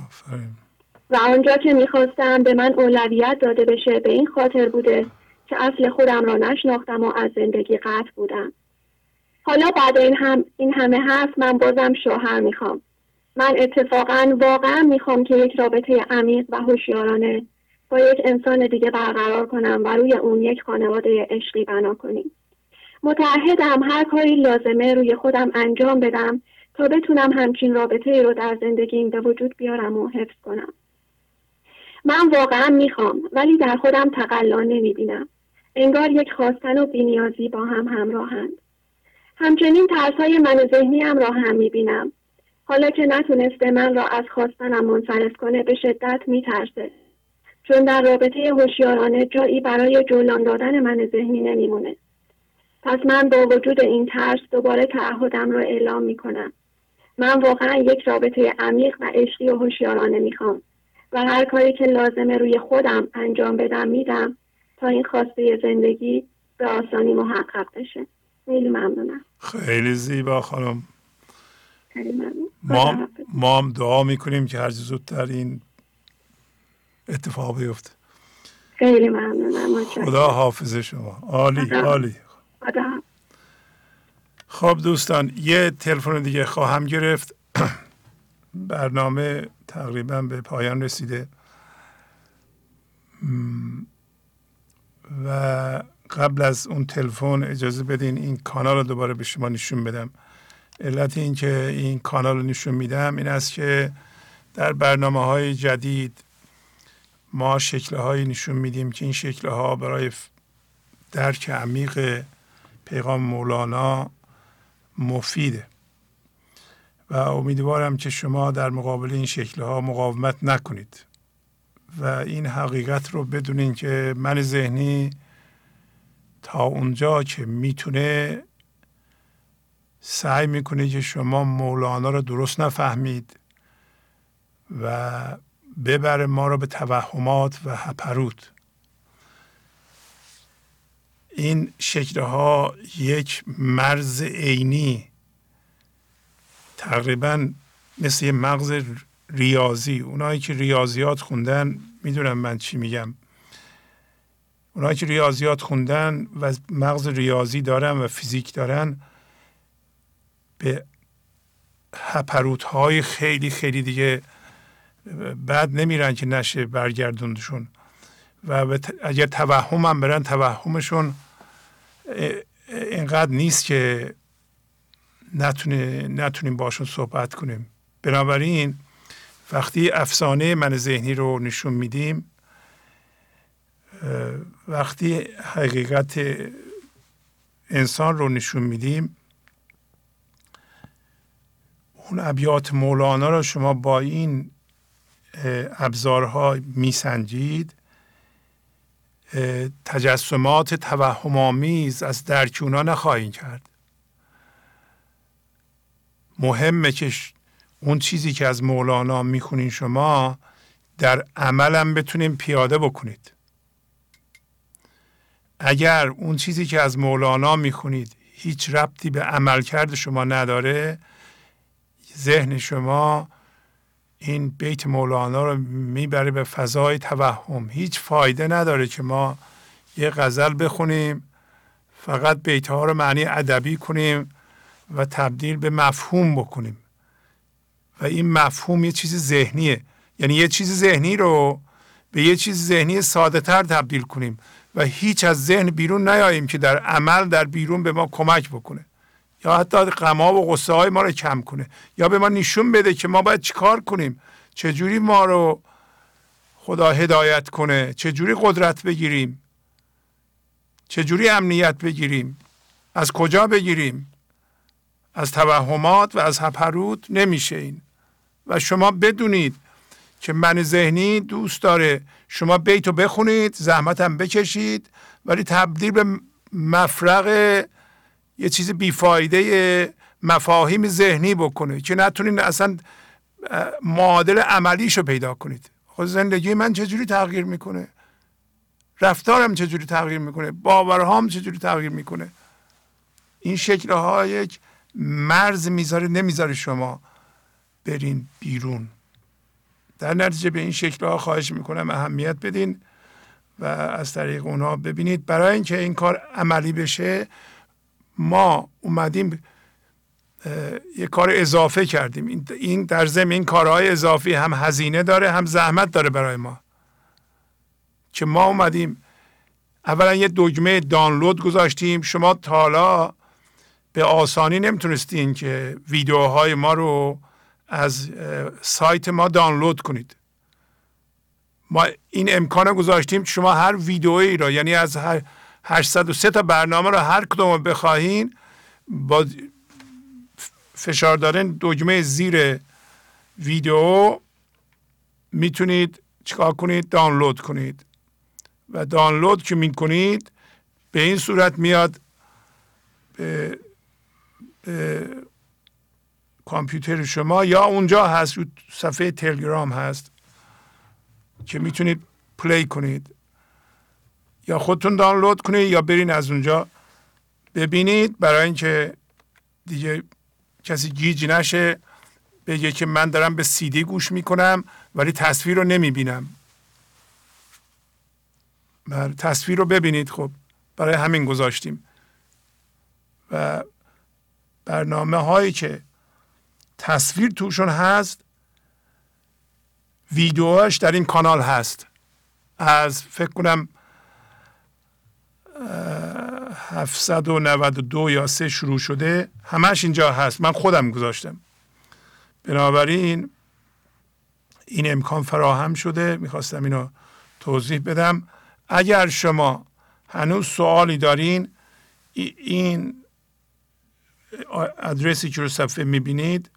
و آنجا که می‌خواستم به من اولویت داده بشه به این خاطر بوده که اصل خودم را نشناختم و از زندگی قطع بودم. حالا بعد این, هم این همه حرف من بازم شوهر می‌خوام. من اتفاقا واقعا می‌خوام که یک رابطه عمیق و هوشیارانه با یک انسان دیگه برقرار کنم و روی اون یک خانواده عشقی بنا کنیم. متعهدم هر کاری لازمه روی خودم انجام بدم تا بتونم همچین رابطه رو در زندگیم به وجود بیارم و حفظ کنم. من واقعا می‌خوام ولی در خودم تقلا نمی‌بینم. انگار یک خواستن و بینیازی با هم همراهند. همچنین ترس های من ذهنیم را هم می‌بینم. حالا که نتونسته من را از خواستنم منصرف کنه به شدت میترسه. چون در رابطه هوشیارانه جایی برای جولان دادن من ذهنی نمیمونه. پس من با وجود این ترس دوباره تعهدم را اعلام می‌کنم. من واقعا یک رابطه عمیق و عشقی و هوشیارانه می‌خوام و هر کاری که لازمه روی خودم انجام بدم میدم تا این خواسته زندگی به آسانی محقق بشه. خیلی ممنونم. خیلی زیبا خانم. ما ما هم دعا می‌کنیم که هر زودتر این اتفاق بیفته. خیلی ممنونم. خدا حافظ شما. عالی عالی. خب دوستان یه تلفن دیگه خواهم گرفت. (clears throat) برنامه تقریبا به پایان رسیده. و قبل از اون تلفن اجازه بدین این کانال رو دوباره به شما نشون بدم. علت این که این کانال رو نشون میدم این است که در برنامه های جدید ما شکل هایی نشون میدیم که این شکل ها برای درک عمیق پیغام مولانا مفیده. و امیدوارم که شما در مقابل این شکل ها مقاومت نکنید. و این حقیقت رو بدونین که من ذهنی تا اونجا که می‌تونه سعی می‌کنه که شما مولانا رو درست نفهمید و ببره ما رو به توهمات و هپروت این شکلها یک مرز عینی تقریبا مثل یه مغز ریاضی. اونایی که ریاضیات خوندن می‌دونم من چی میگم. اونایی که ریاضیات خوندن و مغز ریاضی دارن و فیزیک دارن به هپروت های خیلی خیلی دیگه بعد نمیرن که نشه برگردوندشون. و اگر توهم هم برن توهمشون اینقدر نیست که نتونه نتونیم باشون صحبت کنیم. بنابراین وقتی افسانه من ذهنی رو نشون میدیم وقتی حقیقت انسان رو نشون میدیم اون ابیات مولانا رو شما با این ابزارها میسنجید. تجسمات توهم آمیز از درک اونا نخواهید کرد. مهمه که اون چیزی که از مولانا می‌خونین شما در عملم بتونین پیاده بکنید. اگر اون چیزی که از مولانا می‌خونید هیچ ربطی به عملکرد شما نداره ذهن شما این بیت مولانا رو می‌بره به فضای توهم. هیچ فایده نداره که ما یه غزل بخونیم فقط بیت ها رو معنی ادبی کنیم و تبدیل به مفهوم بکنیم. و این مفهوم یه چیز ذهنیه. یعنی یه چیز ذهنی رو به یه چیز ذهنی ساده تر تبدیل کنیم و هیچ از ذهن بیرون نیاییم که در عمل در بیرون به ما کمک بکنه. یا حتی غما و غصه های ما رو کم کنه. یا به ما نشون بده که ما باید چیکار کنیم. چجوری ما رو خدا هدایت کنه؟ چجوری قدرت بگیریم؟ چجوری امنیت بگیریم؟ از کجا بگیریم؟ از توهمات و از هپروت نمیشه این. و شما بدونید که من ذهنی دوست داره. شما بیتو بخونید زحمتم بکشید ولی تبدیل به مفرق یه چیز بیفایده مفاهیم ذهنی بکنه که نتونید اصلا معادل عملیشو پیدا کنید. خود زندگی من چجوری تغییر می‌کنه؟ رفتارم چجوری تغییر می‌کنه؟ باورهام چجوری تغییر می‌کنه؟ این شکل ها یک مرز می‌ذاره نمی‌ذاره شما برین بیرون. در نتیجه به این شکل ها خواهش می‌کنم اهمیت بدین و از طریق اونها ببینید. برای اینکه این کار عملی بشه ما اومدیم یه کار اضافه کردیم. این در ضمن این کارهای اضافی هم هزینه داره هم زحمت داره برای ما. که ما اومدیم اولا یه دگمه دانلود گذاشتیم. شما تالا به آسانی نمی‌تونستین که ویدیوهای ما رو از سایت ما دانلود کنید. ما این امکان گذاشتیم شما هر ویدئویی را یعنی از هر 803 تا برنامه رو هر کدوم بخواهین با فشار دادن دگمه زیر ویدیو می‌تونید چیکار کنید؟ دانلود کنید. و دانلود که می‌کنید به این صورت میاد به, به کامپیوتر شما یا اونجا هست صفحه تلگرام هست که می‌تونید پلی کنید. یا خودتون دانلود کنید یا برین از اونجا ببینید. برای اینکه دیگه کسی گیج نشه بگه که من دارم به سیدی گوش می‌کنم ولی تصویر رو نمی‌بینم. بر تصویر رو ببینید. خب برای همین گذاشتیم. و برنامه هایی که تصویر توشون هست ویدیوهاش در این کانال هست. از فکر کنم 792 یا سه شروع شده همش اینجا هست. من خودم گذاشتم. بنابراین این امکان فراهم شده. می‌خواستم اینو توضیح بدم. اگر شما هنوز سوالی دارین این ادرسی که رو صفحه می‌بینید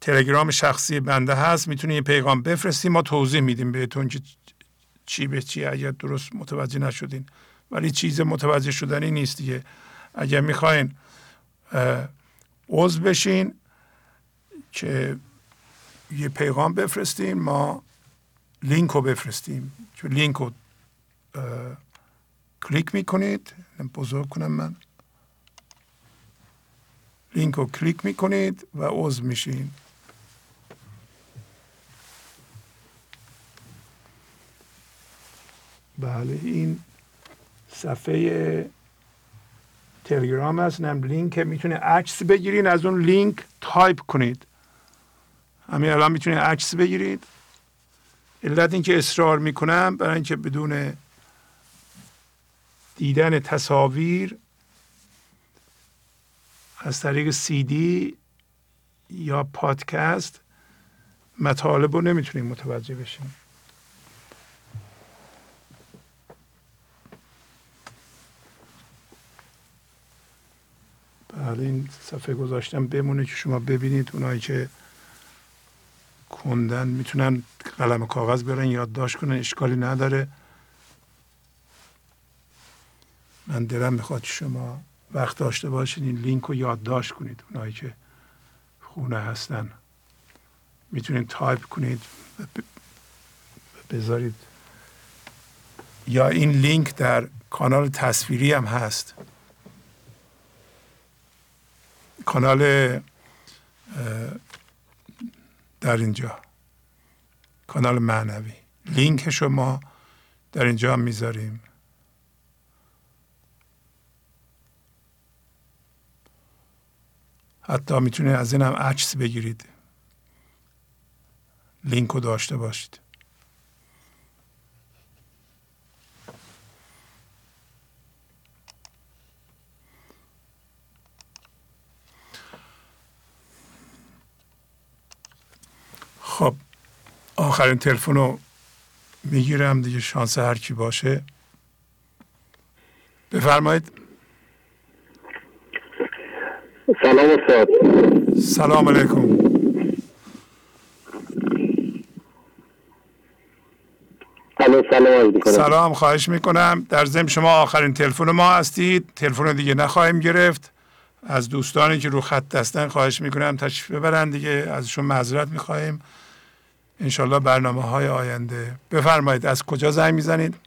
تلگرام شخصی بنده هست. می‌تونید یه پیغام بفرستیم ما توضیح میدیم بهتون که چی به چی اگر درست متوجه نشدین. ولی چیز متوجه شدنی نیست دیگه. اگر می‌خواین عضو بشین که یه پیغام بفرستیم ما لینک رو بفرستیم. که لینک رو کلیک می‌کنید. بزرگ کنم من. لینک رو کلیک می‌کنید و عضو میشین. بله این صفحه تلگرام هست نم لینک می‌تونه عکس بگیرین از اون لینک تایپ کنید. همین الان می‌تونید عکس بگیرید. علت اینکه اصرار می‌کنم برای اینکه بدون دیدن تصاویر از طریق سی دی یا پادکست مطالب رو نمی‌تونیم متوجه بشیم. بله این صفحه گذاشتم. بمونه که شما ببینید اونایی که کندن می‌تونن قلم کاغذ برن یادداشت کنن اشکالی نداره. من دلم می‌خواد شما وقت داشته باشید این لینک رو یادداشت کنید. اونایی که خونه هستن. می‌تونید تایپ کنید و بذارید. یا این لینک در کانال تصویری هم هست. کانال در اینجا. کانال معنوی. لینک شما در اینجا می‌ذاریم. حتی می‌تونه از این هم عکس بگیرید. لینک رو داشته باشید. خب آخرین تلفن رو می‌گیرم دیگه شانس هر کی باشه. بفرمایید. سلام استاد. سلام علیکم. سلام سلام خواهش می‌کنم. در ضمن شما آخرین تلفن ما هستید. تلفن دیگه نخواهیم گرفت. از دوستانی که رو خط هستن خواهش می‌کنم تشریف ببرن دیگه. ازشون معذرت می‌خواهیم. انشالله برنامه های آینده. بفرمایید از کجا زنگ می‌زنید؟